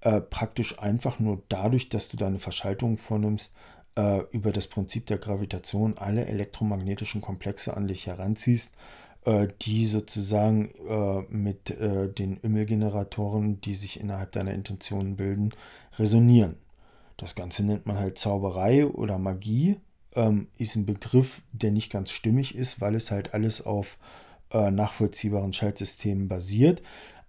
äh, praktisch einfach nur dadurch, dass du deine Verschaltung vornimmst, äh, über das Prinzip der Gravitation alle elektromagnetischen Komplexe an dich heranziehst, äh, die sozusagen äh, mit äh, den Ümmelgeneratoren, die sich innerhalb deiner Intentionen bilden, resonieren. Das Ganze nennt man halt Zauberei oder Magie. Ähm, ist ein Begriff, der nicht ganz stimmig ist, weil es halt alles auf äh, nachvollziehbaren Schaltsystemen basiert.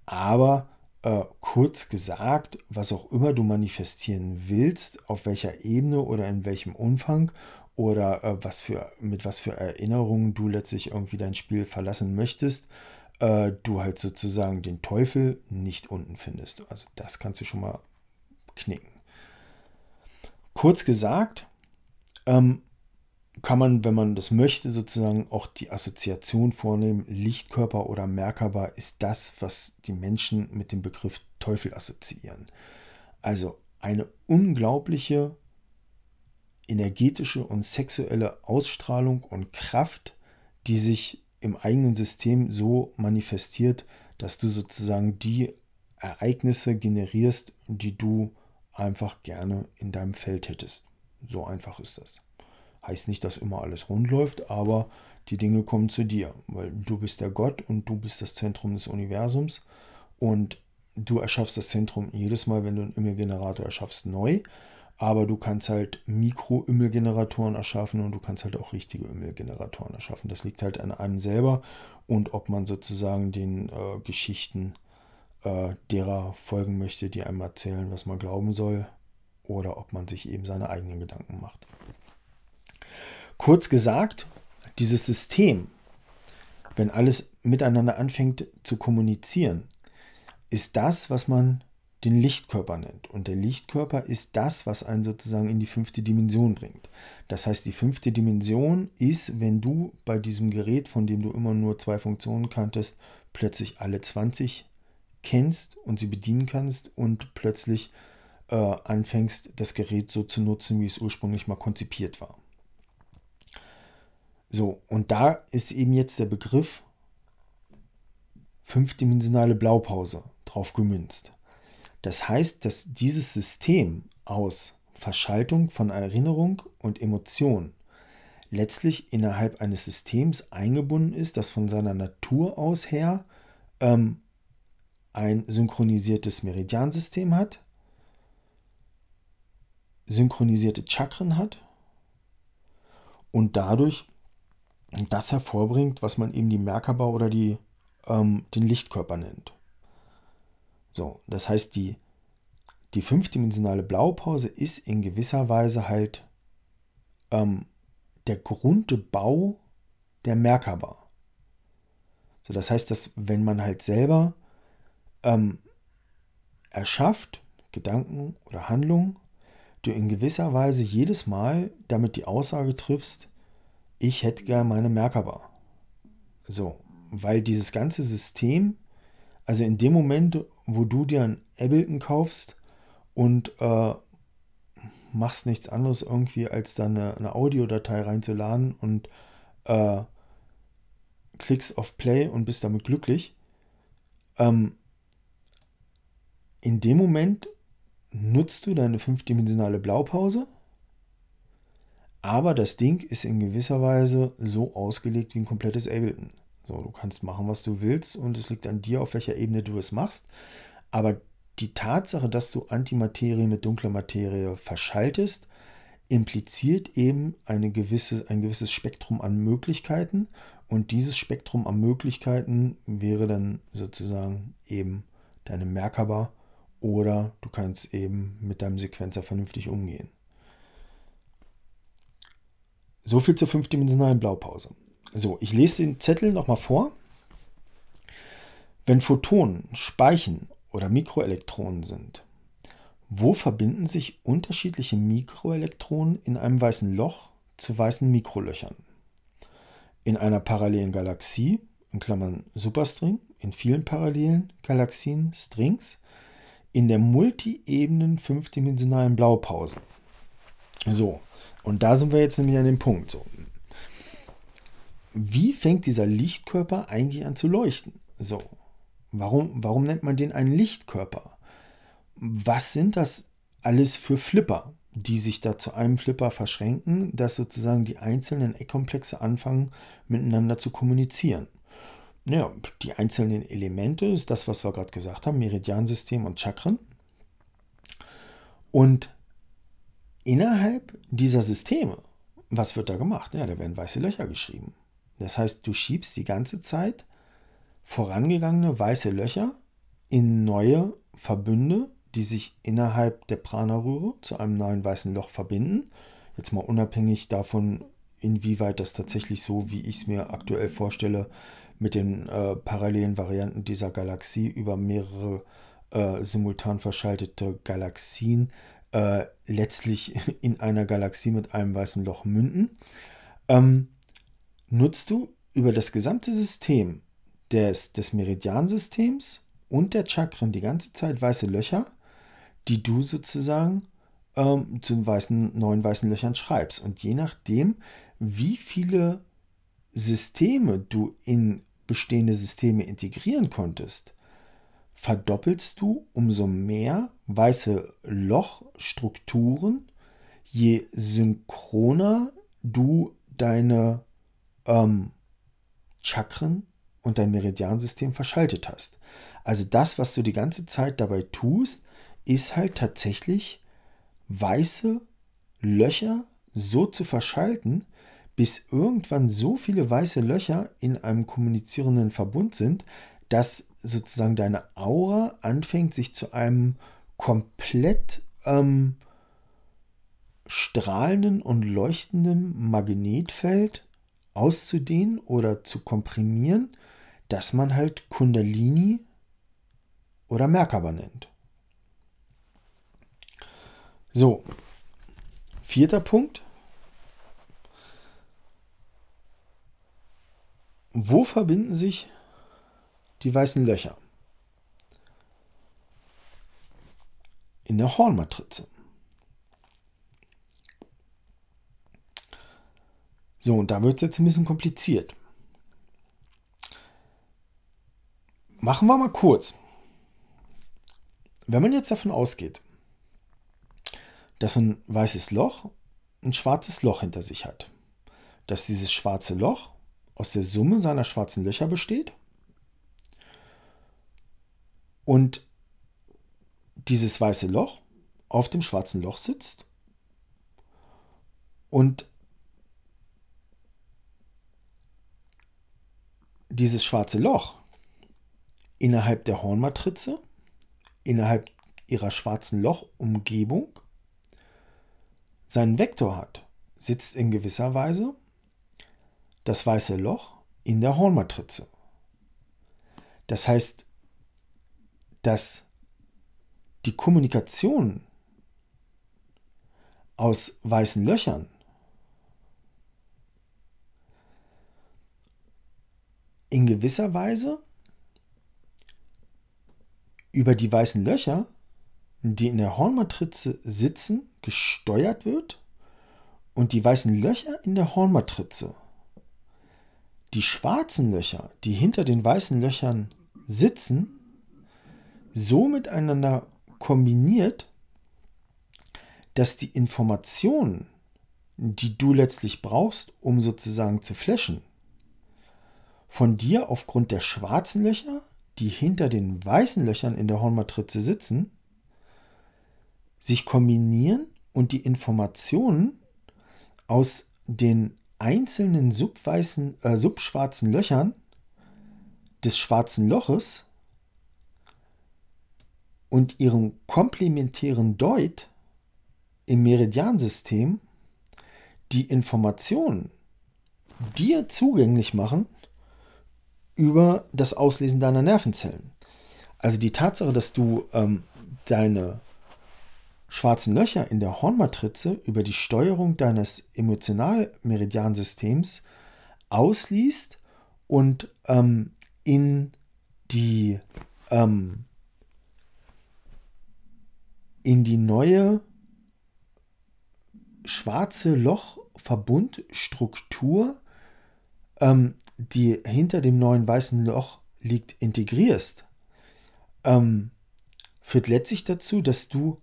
Aber äh, kurz gesagt, was auch immer du manifestieren willst, auf welcher Ebene oder in welchem Umfang oder äh, was für, mit was für Erinnerungen du letztlich irgendwie dein Spiel verlassen möchtest, äh, du halt sozusagen den Teufel nicht unten findest. Also das kannst du schon mal knicken. Kurz gesagt, ähm, kann man, wenn man das möchte, sozusagen auch die Assoziation vornehmen, Lichtkörper oder Merkaba ist das, was die Menschen mit dem Begriff Teufel assoziieren. Also eine unglaubliche energetische und sexuelle Ausstrahlung und Kraft, die sich im eigenen System so manifestiert, dass du sozusagen die Ereignisse generierst, die du einfach gerne in deinem Feld hättest. So einfach ist das. Heißt nicht, dass immer alles rund läuft, aber die Dinge kommen zu dir, weil du bist der Gott und du bist das Zentrum des Universums und du erschaffst das Zentrum jedes Mal, wenn du einen Immelgenerator erschaffst, neu. Aber du kannst halt Mikro-Ümmelgeneratoren erschaffen und du kannst halt auch richtige Ümmelgeneratoren erschaffen. Das liegt halt an einem selber und ob man sozusagen den äh, Geschichten äh, derer folgen möchte, die einem erzählen, was man glauben soll, oder ob man sich eben seine eigenen Gedanken macht. Kurz gesagt, dieses System, wenn alles miteinander anfängt zu kommunizieren, ist das, was man den Lichtkörper nennt. Und der Lichtkörper ist das, was einen sozusagen in die fünfte Dimension bringt. Das heißt, die fünfte Dimension ist, wenn du bei diesem Gerät, von dem du immer nur zwei Funktionen kanntest, plötzlich alle 20 kennst und sie bedienen kannst und plötzlich äh, anfängst, das Gerät so zu nutzen, wie es ursprünglich mal konzipiert war. So, und da ist eben jetzt der Begriff fünfdimensionale Blaupause drauf gemünzt. Das heißt, dass dieses System aus Verschaltung von Erinnerung und Emotion letztlich innerhalb eines Systems eingebunden ist, das von seiner Natur aus her ähm, ein synchronisiertes Meridiansystem hat, synchronisierte Chakren hat und dadurch das hervorbringt, was man eben die Merkaba oder die, ähm, den Lichtkörper nennt. So, das heißt, die, die fünfdimensionale Blaupause ist in gewisser Weise halt ähm, der Grundbau der Merkaba. So, das heißt, dass wenn man halt selber ähm, erschafft, Gedanken oder Handlungen, du in gewisser Weise jedes Mal damit die Aussage triffst, ich hätte gerne meine Merkaba. So, weil dieses ganze System, also in dem Moment, wo du dir ein Ableton kaufst und äh, machst nichts anderes irgendwie, als da eine, eine Audiodatei reinzuladen und äh, klickst auf Play und bist damit glücklich, ähm, in dem Moment nutzt du deine fünfdimensionale Blaupause aber das Ding ist in gewisser Weise so ausgelegt wie ein komplettes Ableton. So, du kannst machen, was du willst und es liegt an dir, auf welcher Ebene du es machst. Aber die Tatsache, dass du Antimaterie mit dunkler Materie verschaltest, impliziert eben eine gewisse, ein gewisses Spektrum an Möglichkeiten. Und dieses Spektrum an Möglichkeiten wäre dann sozusagen eben deine Merkaba oder du kannst eben mit deinem Sequenzer vernünftig umgehen. So viel zur fünfdimensionalen Blaupause. So, ich lese den Zettel nochmal vor. Wenn Photonen, Speichen oder Mikroelektronen sind, wo verbinden sich unterschiedliche Mikroelektronen in einem weißen Loch zu weißen Mikrolöchern? In einer parallelen Galaxie, in Klammern Superstring, in vielen parallelen Galaxien Strings, in der multiebenen fünfdimensionalen Blaupause. So, und da sind wir jetzt nämlich an dem Punkt. So. Wie fängt dieser Lichtkörper eigentlich an zu leuchten? So. Warum, warum nennt man den einen Lichtkörper? Was sind das alles für Flipper? die sich da zu einem Flipper verschränken, dass sozusagen die einzelnen Eckkomplexe anfangen miteinander zu kommunizieren. Ja, die einzelnen Elemente ist das, was wir gerade gesagt haben, Meridiansystem und Chakren. Und innerhalb dieser Systeme, was wird da gemacht? Ja, da werden weiße Löcher geschrieben. Das heißt, du schiebst die ganze Zeit vorangegangene weiße Löcher in neue Verbünde, die sich innerhalb der Prana-Röhre zu einem neuen weißen Loch verbinden. Jetzt mal unabhängig davon, inwieweit das tatsächlich so, wie ich es mir aktuell vorstelle, mit den äh, parallelen Varianten dieser Galaxie über mehrere äh, simultan verschaltete Galaxien äh, letztlich in einer Galaxie mit einem weißen Loch münden. Ähm, nutzt du über das gesamte System des, des Meridiansystems und der Chakren die ganze Zeit weiße Löcher, die du sozusagen ähm, zu weißen, neuen weißen Löchern schreibst. Und je nachdem, wie viele Systeme du in bestehende Systeme integrieren konntest, verdoppelst du umso mehr weiße Lochstrukturen, je synchroner du deine ähm, Chakren und dein Meridiansystem verschaltet hast. Also das, was du die ganze Zeit dabei tust, ist halt tatsächlich weiße Löcher so zu verschalten, bis irgendwann so viele weiße Löcher in einem kommunizierenden Verbund sind, dass sozusagen deine Aura anfängt, sich zu einem komplett ähm, strahlenden und leuchtenden Magnetfeld auszudehnen oder zu komprimieren, dass man halt Kundalini oder Merkaba nennt. So, vierter Punkt. Wo verbinden sich die weißen Löcher? In der Hornmatrize. So, und da wird es jetzt ein bisschen kompliziert. Machen wir mal kurz. Wenn man jetzt davon ausgeht, dass ein weißes Loch ein schwarzes Loch hinter sich hat, dass dieses schwarze Loch aus der Summe seiner schwarzen Löcher besteht. Und dieses weiße Loch auf dem schwarzen Loch sitzt. Und dieses schwarze Loch innerhalb der Hornmatrize, innerhalb ihrer schwarzen Lochumgebung seinen Vektor hat, sitzt in gewisser Weise das weiße Loch in der Hornmatrize. Das heißt, dass die Kommunikation aus weißen Löchern in gewisser Weise über die weißen Löcher, die in der Hornmatrize sitzen, gesteuert wird und die weißen Löcher in der Hornmatrize, die schwarzen Löcher, die hinter den weißen Löchern sitzen, so miteinander kombiniert, dass die Informationen, die du letztlich brauchst, um sozusagen zu flashen, von dir aufgrund der schwarzen Löcher die hinter den weißen Löchern in der Hornmatrize sitzen, sich kombinieren und die Informationen aus den einzelnen subweißen, äh, subschwarzen Löchern des schwarzen Loches und ihrem komplementären Deut im Meridiansystem die Informationen dir zugänglich machen über das Auslesen deiner Nervenzellen. Also die Tatsache, dass du ähm, deine schwarzen Löcher in der Hornmatrize über die Steuerung deines Emotionalmeridiansystems ausliest und ähm, in die ähm, in die neue schwarze Lochverbundstruktur ähm, die hinter dem neuen weißen Loch liegt, integrierst, ähm, führt letztlich dazu, dass du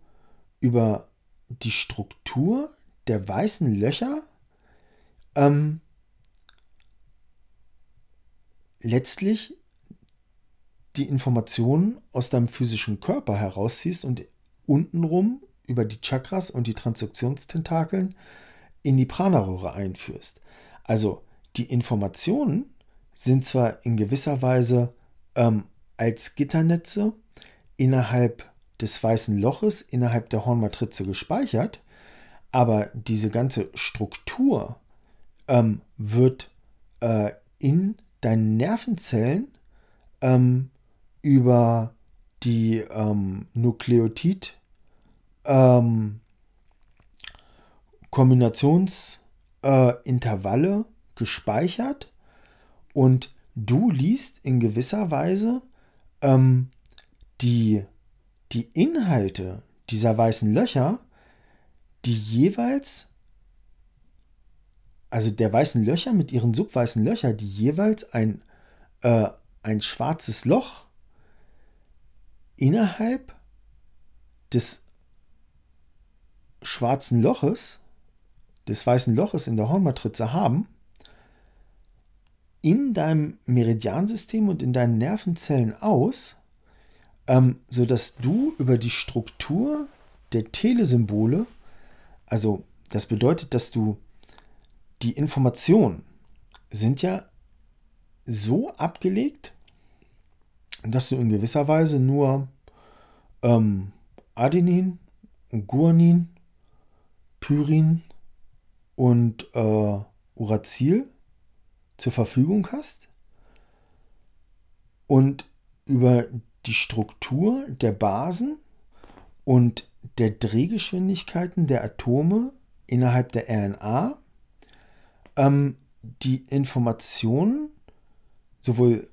über die Struktur der weißen Löcher ähm, letztlich die Informationen aus deinem physischen Körper herausziehst und untenrum über die Chakras und die Transduktionstentakeln in die Prana-Röhre einführst. Also die Informationen sind zwar in gewisser Weise ähm, als Gitternetze innerhalb des weißen Loches, innerhalb der Hornmatrize gespeichert, aber diese ganze Struktur ähm, wird äh, in deinen Nervenzellen ähm, über die ähm, Nukleotid ähm, äh, gespeichert und du liest in gewisser Weise ähm, die, die Inhalte dieser weißen Löcher, die jeweils, also der weißen Löcher mit ihren subweißen Löchern, die jeweils ein, äh, ein schwarzes Loch innerhalb des schwarzen Loches, des weißen Loches in der Hornmatrize haben, in deinem Meridiansystem und in deinen Nervenzellen aus, ähm, sodass du über die Struktur der Telesymbole, also das bedeutet, dass du die Informationen sind ja so abgelegt, dass du in gewisser Weise nur ähm, Adenin, Guanin, Pyrin und äh, Uracil zur Verfügung hast und über die Struktur der Basen und der Drehgeschwindigkeiten der Atome innerhalb der RNA ähm, die Informationen sowohl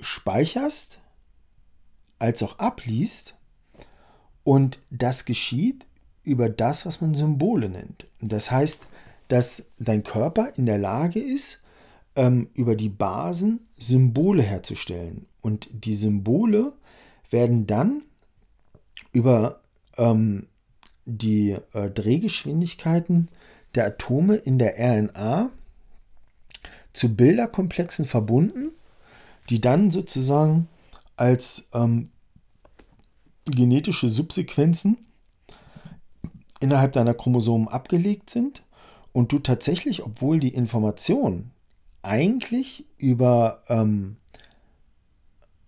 speicherst als auch abliest. Und das geschieht über das, was man Symbole nennt. Das heißt, dass dein Körper in der Lage ist, ähm, über die Basen Symbole herzustellen. Und die Symbole werden dann über ähm, die äh, Drehgeschwindigkeiten der Atome in der RNA zu Bilderkomplexen verbunden, die dann sozusagen als ähm, genetische Subsequenzen innerhalb deiner Chromosomen abgelegt sind und du tatsächlich, obwohl die Information eigentlich über ähm,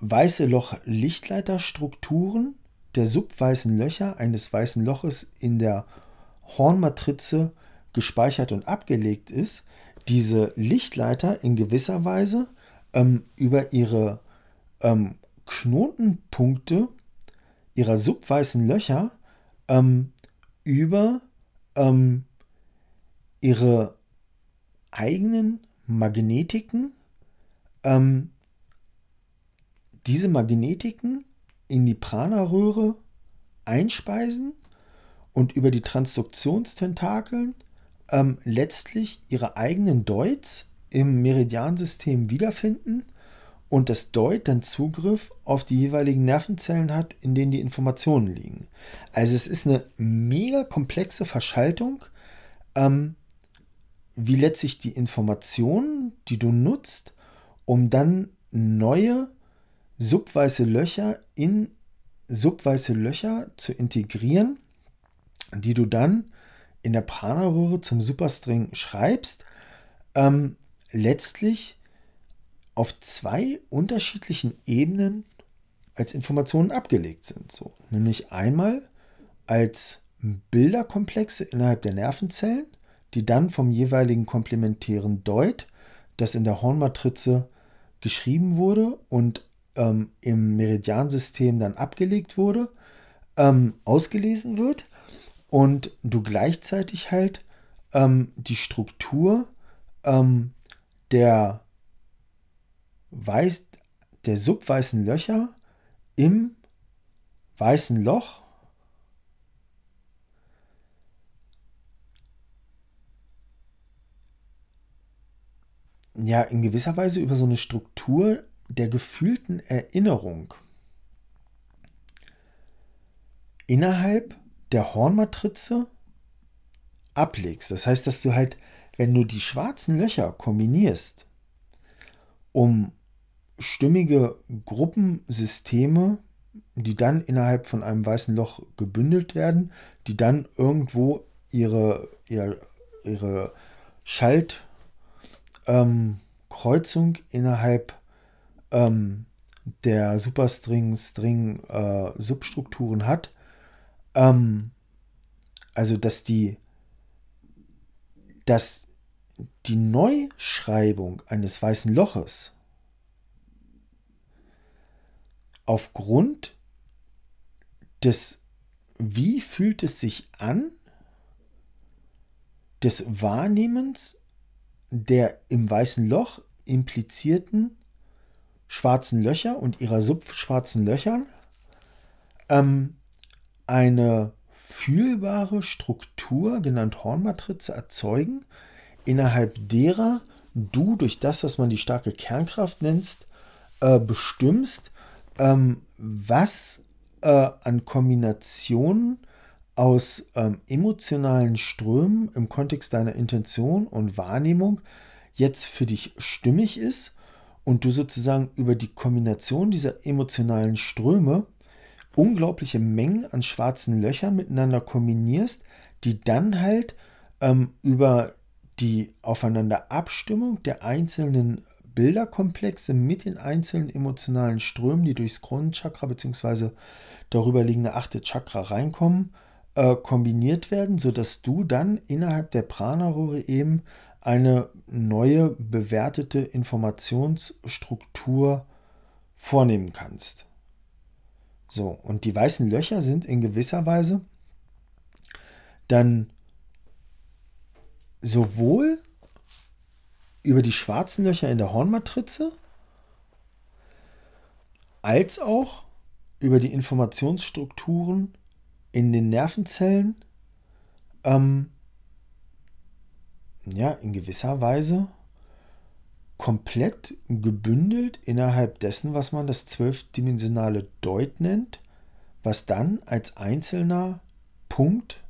weiße Loch-Lichtleiterstrukturen der subweißen Löcher eines weißen Loches in der Hornmatrize gespeichert und abgelegt ist, diese Lichtleiter in gewisser Weise ähm, über ihre ähm, Knotenpunkte ihrer subweißen Löcher ähm, über ähm, ihre eigenen Magnetiken, ähm, diese Magnetiken in die Prana-Röhre einspeisen und über die Transduktionstentakeln ähm, letztlich ihre eigenen Deuts im Meridiansystem wiederfinden und das Deut dann Zugriff auf die jeweiligen Nervenzellen hat, in denen die Informationen liegen. Also es ist eine mega komplexe Verschaltung, ähm, wie letztlich die Informationen, die du nutzt, um dann neue subweiße Löcher in subweiße Löcher zu integrieren, die du dann in der Prana-Röhre zum Superstring schreibst, ähm, letztlich auf zwei unterschiedlichen Ebenen als Informationen abgelegt sind. So, nämlich einmal als Bilderkomplexe innerhalb der Nervenzellen, die dann vom jeweiligen komplementären Deut, das in der Hornmatrize geschrieben wurde und ähm, im Meridiansystem dann abgelegt wurde, ähm, ausgelesen wird und du gleichzeitig halt ähm, die Struktur ähm, der weiß, der subweißen Löcher im weißen Loch ja in gewisser Weise über so eine Struktur der gefühlten Erinnerung innerhalb der Hornmatrize ablegst. Das heißt, dass du halt, wenn du die schwarzen Löcher kombinierst, um stimmige Gruppensysteme, die dann innerhalb von einem weißen Loch gebündelt werden, die dann irgendwo ihre, ihre, ihre Schaltkreuzung ähm, innerhalb ähm, der Superstring-String-Substrukturen äh, hat. Ähm, also, dass die, dass die Neuschreibung eines weißen Loches aufgrund des, wie fühlt es sich an, des Wahrnehmens der im weißen Loch implizierten schwarzen Löcher und ihrer subschwarzen Löcher ähm, eine fühlbare Struktur, genannt Hornmatrize, erzeugen, innerhalb derer du durch das, was man die starke Kernkraft nennst, äh, bestimmst, ähm, was äh, an Kombinationen aus ähm, emotionalen Strömen im Kontext deiner Intention und Wahrnehmung jetzt für dich stimmig ist und du sozusagen über die Kombination dieser emotionalen Ströme unglaubliche Mengen an schwarzen Löchern miteinander kombinierst, die dann halt ähm, über die Aufeinanderabstimmung der einzelnen Bilderkomplexe mit den einzelnen emotionalen Strömen, die durchs Kronenchakra bzw. darüber liegende achte Chakra reinkommen, äh, kombiniert werden, sodass du dann innerhalb der Prana-Röhre eben eine neue bewertete Informationsstruktur vornehmen kannst. So, und die weißen Löcher sind in gewisser Weise dann sowohl über die schwarzen Löcher in der Hornmatrize als auch über die Informationsstrukturen in den Nervenzellen ähm, ja, in gewisser Weise komplett gebündelt innerhalb dessen, was man das zwölfdimensionale Deut nennt, was dann als einzelner Punkt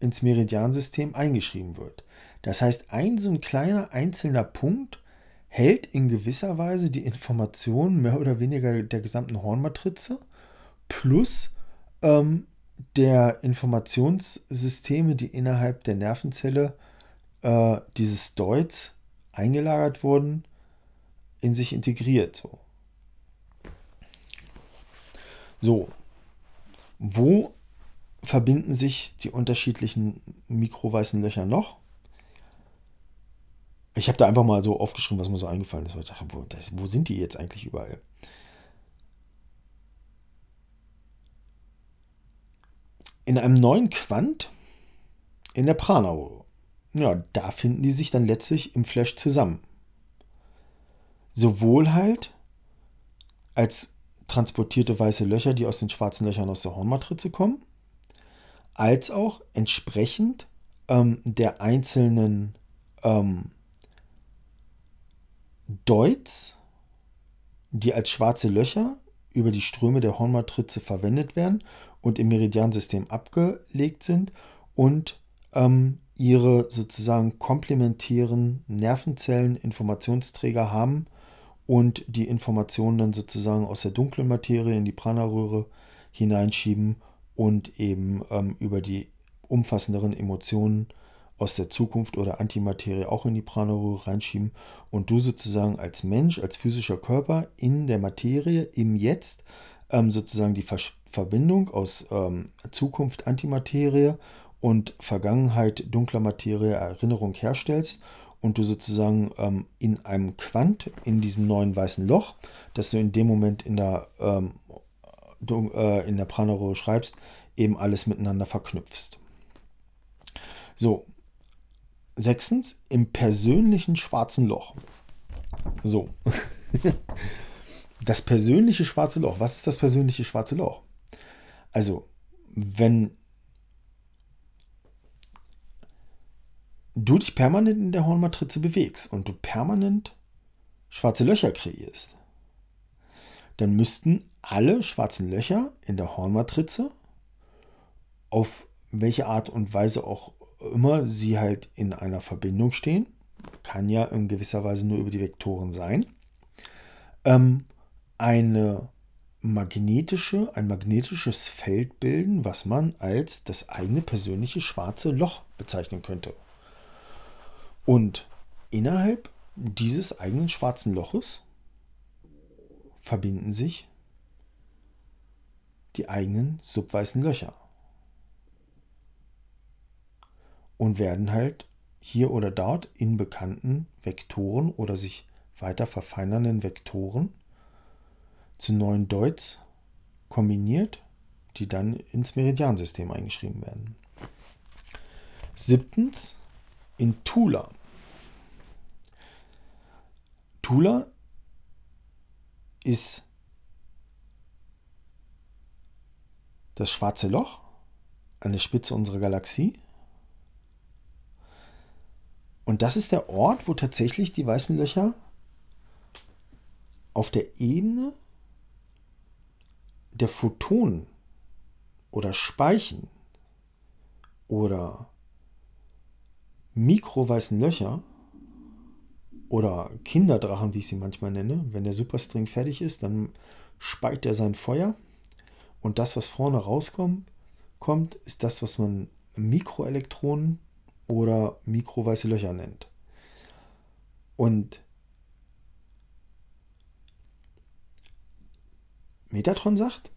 ins Meridiansystem eingeschrieben wird. Das heißt, ein so ein kleiner einzelner Punkt hält in gewisser Weise die Informationen mehr oder weniger der gesamten Hornmatrize plus ähm, der Informationssysteme, die innerhalb der Nervenzelle äh, dieses Deuts eingelagert wurden, in sich integriert. So. so, wo verbinden sich die unterschiedlichen mikroweißen Löcher noch? Ich habe da einfach mal so aufgeschrieben, was mir so eingefallen ist. Ich dachte, wo, das, wo sind die jetzt eigentlich überall? In einem neuen Quant in der Prana. Ja, da finden die sich dann letztlich im Flash zusammen. Sowohl halt als transportierte weiße Löcher, die aus den schwarzen Löchern aus der Hornmatrize kommen, als auch entsprechend ähm, der einzelnen ähm, Deuts, die als schwarze Löcher über die Ströme der Hornmatrize verwendet werden und im Meridiansystem abgelegt sind und ähm, ihre sozusagen komplementären Nervenzellen Informationsträger haben und die Informationen dann sozusagen aus der dunklen Materie in die Prana-Röhre hineinschieben und eben ähm, über die umfassenderen Emotionen aus der Zukunft oder Antimaterie auch in die Prana-Röhre reinschieben und du sozusagen als Mensch, als physischer Körper in der Materie, im Jetzt, ähm, sozusagen die Ver Verbindung aus ähm, Zukunft, Antimaterie und Vergangenheit, dunkler Materie, Erinnerung herstellst und du sozusagen ähm, in einem Quant, in diesem neuen weißen Loch, das du in dem Moment in der, ähm, äh, in der Prana-Röhre schreibst, eben alles miteinander verknüpfst. So, Sechstens, im persönlichen schwarzen Loch. So. Das persönliche schwarze Loch. Was ist das persönliche schwarze Loch? Also, wenn du dich permanent in der Hornmatrize bewegst und du permanent schwarze Löcher kreierst, dann müssten alle schwarzen Löcher in der Hornmatrize auf welche Art und Weise auch immer sie halt in einer Verbindung stehen, kann ja in gewisser Weise nur über die Vektoren sein, ähm, eine magnetische, ein magnetisches Feld bilden, was man als das eigene persönliche schwarze Loch bezeichnen könnte. Und innerhalb dieses eigenen schwarzen Loches verbinden sich die eigenen subweißen Löcher. Und werden halt hier oder dort in bekannten Vektoren oder sich weiter verfeinernden Vektoren zu neuen Deuts kombiniert, die dann ins Meridiansystem eingeschrieben werden. Siebtens in Tula. Tula ist das schwarze Loch an der Spitze unserer Galaxie. Und das ist der Ort, wo tatsächlich die weißen Löcher auf der Ebene der Photonen oder Speichen oder mikroweißen Löcher oder Kinderdrachen, wie ich sie manchmal nenne, wenn der Superstring fertig ist, dann speit er sein Feuer und das, was vorne rauskommt, kommt, ist das, was man Mikroelektronen oder mikroweiße Löcher nennt. Und Metatron sagt,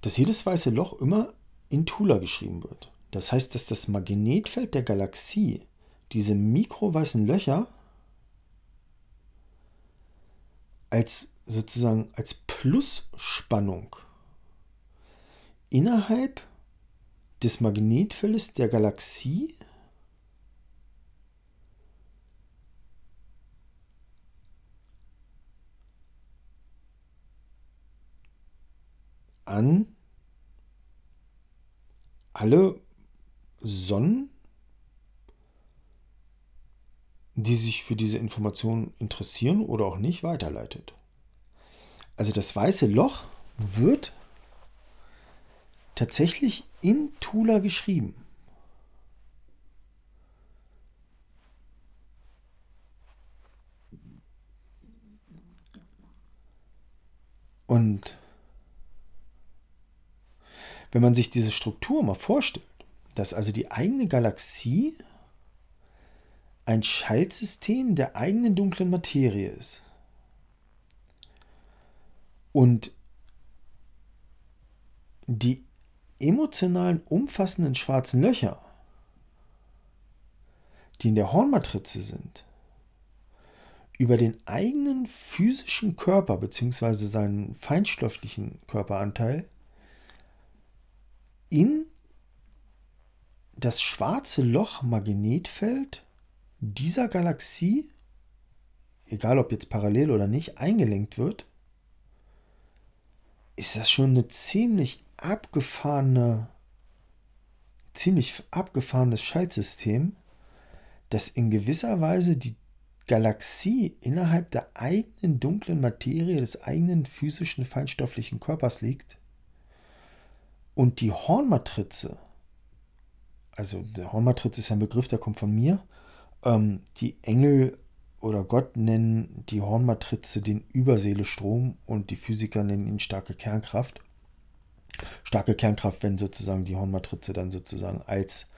dass jedes weiße Loch immer in Tula geschrieben wird. Das heißt, dass das Magnetfeld der Galaxie diese mikroweißen Löcher als sozusagen als Plusspannung innerhalb des Magnetfeldes der Galaxie an alle Sonnen, die sich für diese Information interessieren oder auch nicht, weiterleitet. Also das weiße Loch wird tatsächlich in Tula geschrieben. Und wenn man sich diese Struktur mal vorstellt, dass also die eigene Galaxie ein Schaltsystem der eigenen dunklen Materie ist und die emotionalen, umfassenden schwarzen Löcher, die in der Hornmatrize sind, über den eigenen physischen Körper bzw. seinen feinstofflichen Körperanteil in das schwarze Loch Magnetfeld dieser Galaxie, egal ob jetzt parallel oder nicht, eingelenkt wird, ist das schon eine ziemlich abgefahrene, ziemlich abgefahrenes Schaltsystem, das in gewisser Weise die Galaxie innerhalb der eigenen dunklen Materie des eigenen physischen feinstofflichen Körpers liegt und die Hornmatrize, also der Hornmatrize ist ein Begriff, der kommt von mir, ähm, die Engel oder Gott nennen die Hornmatrize den Überseelestrom und die Physiker nennen ihn starke Kernkraft. Starke Kernkraft, wenn sozusagen die Hornmatrize dann sozusagen als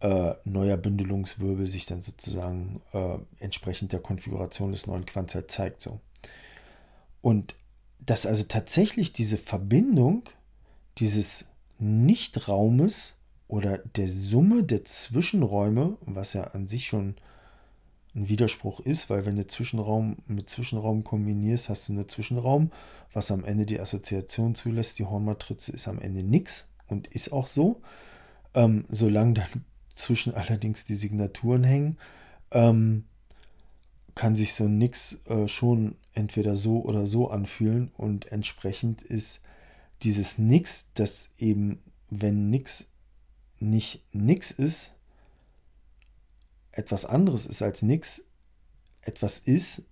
äh, neuer Bündelungswirbel sich dann sozusagen äh, entsprechend der Konfiguration des neuen Quantzeit zeigt. So. Und dass also tatsächlich diese Verbindung dieses Nichtraumes oder der Summe der Zwischenräume, was ja an sich schon ein Widerspruch ist, weil wenn du Zwischenraum mit Zwischenraum kombinierst, hast du einen Zwischenraum, was am Ende die Assoziation zulässt. Die Hornmatrize ist am Ende nichts und ist auch so. Ähm, solange dann zwischen allerdings die Signaturen hängen, ähm, kann sich so nix äh, schon entweder so oder so anfühlen und entsprechend ist dieses Nix, das eben, wenn nix nicht nix ist, etwas anderes ist als nix, etwas ist,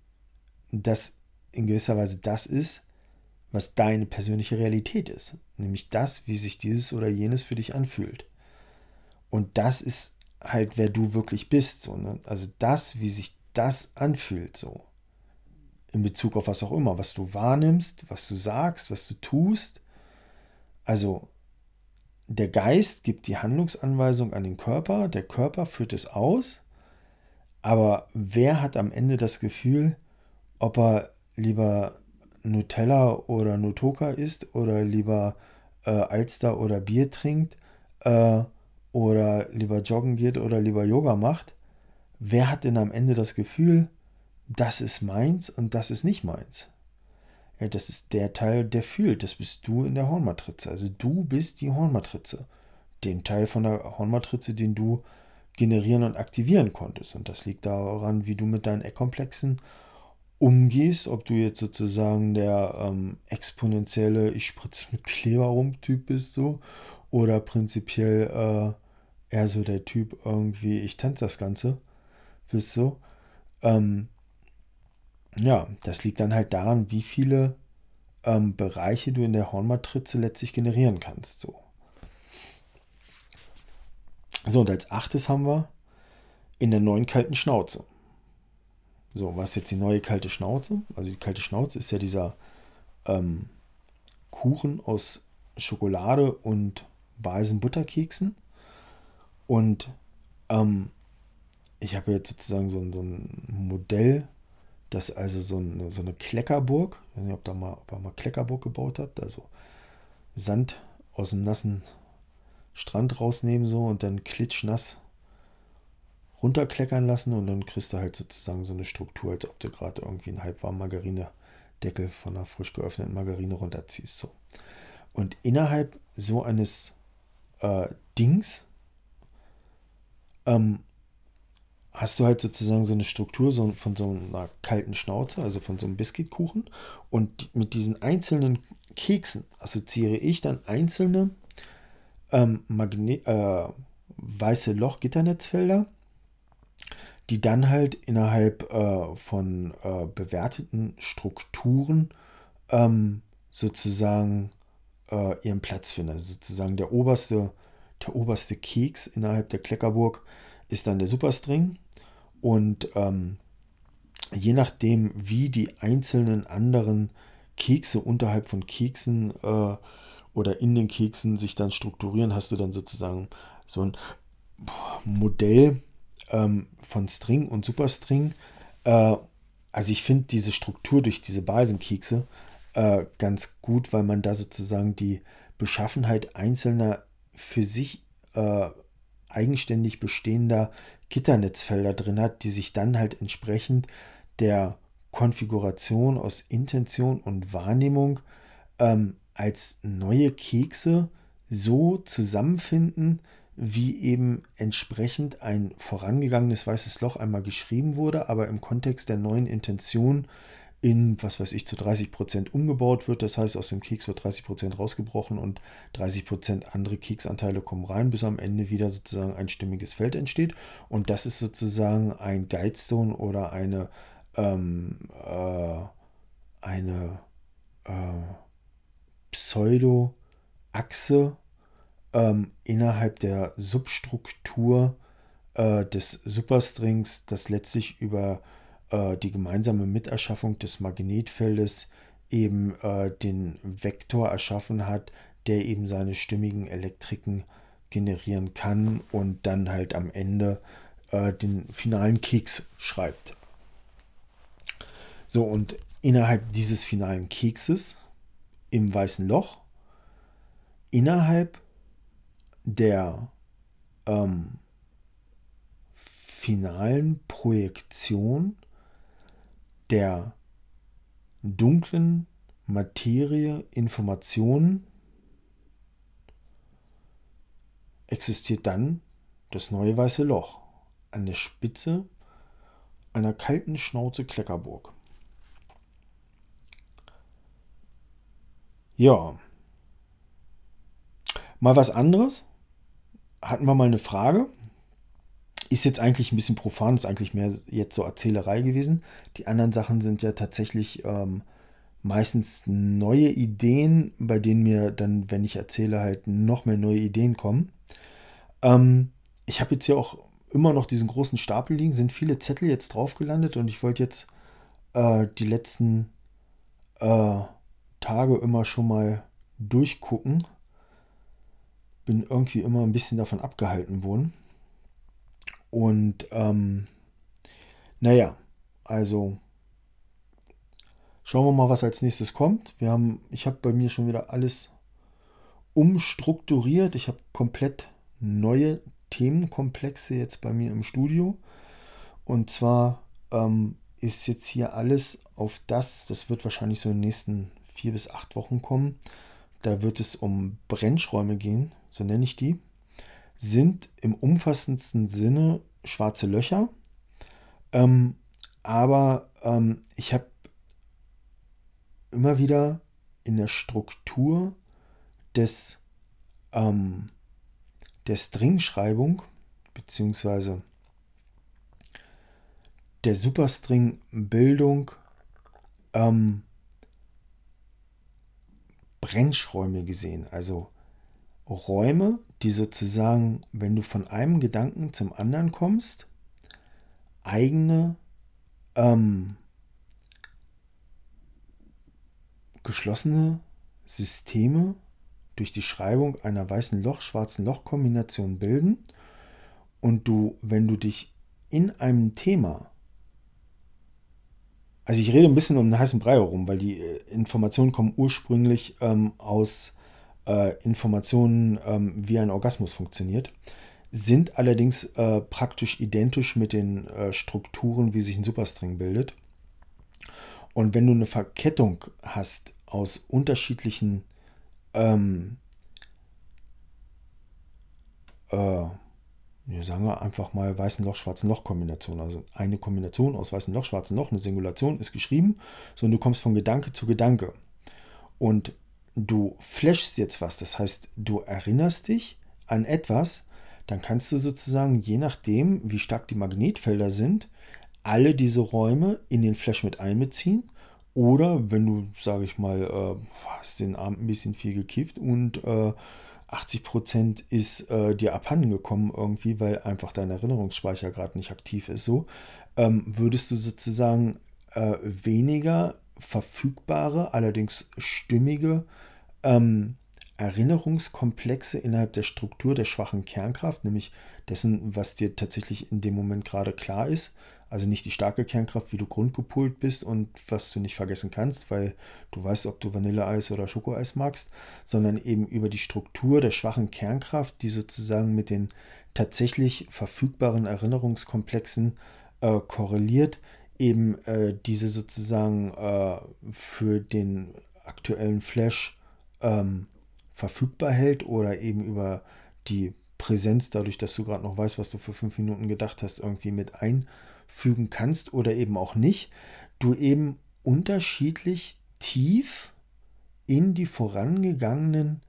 das in gewisser Weise das ist, was deine persönliche Realität ist. Nämlich das, wie sich dieses oder jenes für dich anfühlt. Und das ist halt, wer du wirklich bist. So, ne? Also das, wie sich das anfühlt, so. In Bezug auf was auch immer, was du wahrnimmst, was du sagst, was du tust. Also der Geist gibt die Handlungsanweisung an den Körper, der Körper führt es aus, aber wer hat am Ende das Gefühl, ob er lieber Nutella oder Nutoka isst oder lieber äh, Alster oder Bier trinkt äh, oder lieber joggen geht oder lieber Yoga macht, wer hat denn am Ende das Gefühl, das ist meins und das ist nicht meins? Das ist der Teil, der fühlt. Das bist du in der Hornmatrize. Also du bist die Hornmatrize. Den Teil von der Hornmatrize, den du generieren und aktivieren konntest. Und das liegt daran, wie du mit deinen Eckkomplexen umgehst, ob du jetzt sozusagen der ähm, exponentielle Ich spritze mit Kleber rum Typ bist so oder prinzipiell äh, eher so der Typ irgendwie Ich tanze das Ganze bist so. Ähm, ja, das liegt dann halt daran, wie viele ähm, Bereiche du in der Hornmatrize letztlich generieren kannst. So. so, und als achtes haben wir in der neuen kalten Schnauze. So, was ist jetzt die neue kalte Schnauze? Also die kalte Schnauze ist ja dieser ähm, Kuchen aus Schokolade und weißen Butterkeksen. Und ähm, ich habe jetzt sozusagen so, so ein Modell das ist also so eine, so eine Kleckerburg. Ich weiß nicht, ob, da mal, ob ihr mal Kleckerburg gebaut habt. Also Sand aus dem nassen Strand rausnehmen so und dann klitschnass runterkleckern lassen und dann kriegst du halt sozusagen so eine Struktur, als ob du gerade irgendwie einen halbwarmen Margarinedeckel von einer frisch geöffneten Margarine runterziehst. So. Und innerhalb so eines äh, Dings ähm, hast du halt sozusagen so eine Struktur so von so einer kalten Schnauze, also von so einem Biskuitkuchen. Und mit diesen einzelnen Keksen assoziiere ich dann einzelne ähm, Magne äh, weiße Loch-Gitternetzfelder, die dann halt innerhalb äh, von äh, bewerteten Strukturen ähm, sozusagen äh, ihren Platz finden. Also sozusagen der oberste, der oberste Keks innerhalb der Kleckerburg ist dann der Superstring und ähm, je nachdem, wie die einzelnen anderen Kekse unterhalb von Keksen äh, oder in den Keksen sich dann strukturieren, hast du dann sozusagen so ein Modell ähm, von String und Superstring. Äh, also ich finde diese Struktur durch diese Basenkekse äh, ganz gut, weil man da sozusagen die Beschaffenheit einzelner für sich äh, eigenständig bestehender Gitternetzfelder drin hat, die sich dann halt entsprechend der Konfiguration aus Intention und Wahrnehmung ähm, als neue Kekse so zusammenfinden, wie eben entsprechend ein vorangegangenes weißes Loch einmal geschrieben wurde, aber im Kontext der neuen Intention in, was weiß ich, zu 30 Prozent umgebaut wird. Das heißt, aus dem Keks wird 30 Prozent rausgebrochen und 30 Prozent andere Keksanteile kommen rein, bis am Ende wieder sozusagen ein stimmiges Feld entsteht. Und das ist sozusagen ein Guidestone oder eine, ähm, äh, eine äh, Pseudo-Achse ähm, innerhalb der Substruktur äh, des Superstrings, das letztlich über äh, die gemeinsame Miterschaffung des Magnetfeldes eben äh, den Vektor erschaffen hat, der eben seine stimmigen Elektriken generieren kann und dann halt am Ende äh, den finalen Keks schreibt. So, und innerhalb dieses finalen Kekses im weißen Loch, innerhalb der ähm, finalen Projektion der dunklen Materie Informationen existiert dann das neue weiße Loch an der Spitze einer kalten Schnauze Kleckerburg. Ja. Mal was anderes. Hatten wir mal eine Frage ist jetzt eigentlich ein bisschen profan, ist eigentlich mehr jetzt so Erzählerei gewesen. Die anderen Sachen sind ja tatsächlich ähm, meistens neue Ideen, bei denen mir dann, wenn ich erzähle, halt noch mehr neue Ideen kommen. Ähm, ich habe jetzt hier auch immer noch diesen großen Stapel liegen, sind viele Zettel jetzt drauf gelandet und ich wollte jetzt äh, die letzten äh, Tage immer schon mal durchgucken. Bin irgendwie immer ein bisschen davon abgehalten worden. Und ähm, naja, also schauen wir mal, was als nächstes kommt. Wir haben, ich habe bei mir schon wieder alles umstrukturiert. Ich habe komplett neue Themenkomplexe jetzt bei mir im Studio. Und zwar ähm, ist jetzt hier alles auf das, das wird wahrscheinlich so in den nächsten vier bis acht Wochen kommen. Da wird es um Brennschräume gehen, so nenne ich die. Sind im umfassendsten Sinne schwarze Löcher. Ähm, aber ähm, ich habe immer wieder in der Struktur des, ähm, der Stringschreibung beziehungsweise der Superstring-Bildung ähm, Brennschräume gesehen. Also Räume, die sozusagen, wenn du von einem Gedanken zum anderen kommst, eigene ähm, geschlossene Systeme durch die Schreibung einer weißen Loch-schwarzen Loch-Kombination bilden. Und du, wenn du dich in einem Thema, also ich rede ein bisschen um den heißen Brei herum, weil die äh, Informationen kommen ursprünglich ähm, aus äh, Informationen, ähm, wie ein Orgasmus funktioniert, sind allerdings äh, praktisch identisch mit den äh, Strukturen, wie sich ein Superstring bildet. Und wenn du eine Verkettung hast aus unterschiedlichen ähm, äh, sagen wir einfach mal weißen Loch, schwarzen Loch Kombination. Also eine Kombination aus weißem Loch, schwarzen Loch, eine Singulation ist geschrieben, sondern du kommst von Gedanke zu Gedanke. Und du flashst jetzt was, das heißt, du erinnerst dich an etwas, dann kannst du sozusagen, je nachdem, wie stark die Magnetfelder sind, alle diese Räume in den Flash mit einbeziehen. Oder wenn du, sage ich mal, äh, hast den Abend ein bisschen viel gekifft und äh, 80% ist äh, dir abhanden gekommen irgendwie, weil einfach dein Erinnerungsspeicher gerade nicht aktiv ist, so, ähm, würdest du sozusagen äh, weniger verfügbare, allerdings stimmige ähm, Erinnerungskomplexe innerhalb der Struktur der schwachen Kernkraft, nämlich dessen, was dir tatsächlich in dem Moment gerade klar ist, also nicht die starke Kernkraft, wie du grundgepolt bist und was du nicht vergessen kannst, weil du weißt, ob du Vanilleeis oder Schokoeis magst, sondern eben über die Struktur der schwachen Kernkraft, die sozusagen mit den tatsächlich verfügbaren Erinnerungskomplexen äh, korreliert, eben äh, diese sozusagen äh, für den aktuellen Flash ähm, verfügbar hält oder eben über die Präsenz, dadurch, dass du gerade noch weißt, was du für fünf Minuten gedacht hast, irgendwie mit ein fügen kannst oder eben auch nicht, du eben unterschiedlich tief in die vorangegangenen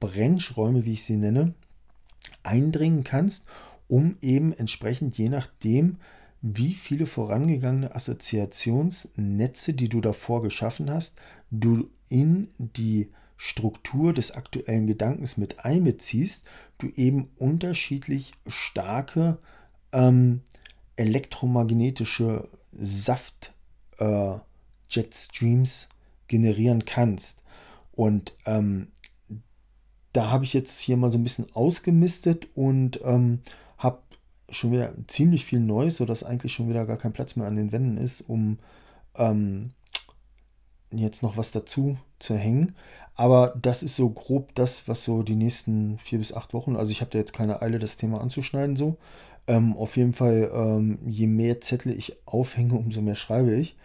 Brennschräume, wie ich sie nenne, eindringen kannst, um eben entsprechend je nachdem, wie viele vorangegangene Assoziationsnetze, die du davor geschaffen hast, du in die Struktur des aktuellen Gedankens mit einbeziehst, du eben unterschiedlich starke ähm, elektromagnetische Saft-Jetstreams äh, generieren kannst. Und ähm, da habe ich jetzt hier mal so ein bisschen ausgemistet und ähm, schon wieder ziemlich viel Neues, sodass eigentlich schon wieder gar kein Platz mehr an den Wänden ist, um ähm, jetzt noch was dazu zu hängen. Aber das ist so grob das, was so die nächsten vier bis acht Wochen, also ich habe da jetzt keine Eile, das Thema anzuschneiden so. Ähm, auf jeden Fall, ähm, je mehr Zettel ich aufhänge, umso mehr schreibe ich.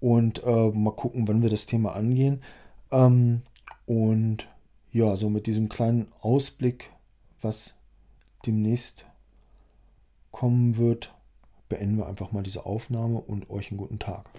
Und äh, mal gucken, wann wir das Thema angehen. Ähm, und ja, so mit diesem kleinen Ausblick, was demnächst kommen wird, beenden wir einfach mal diese Aufnahme und euch einen guten Tag.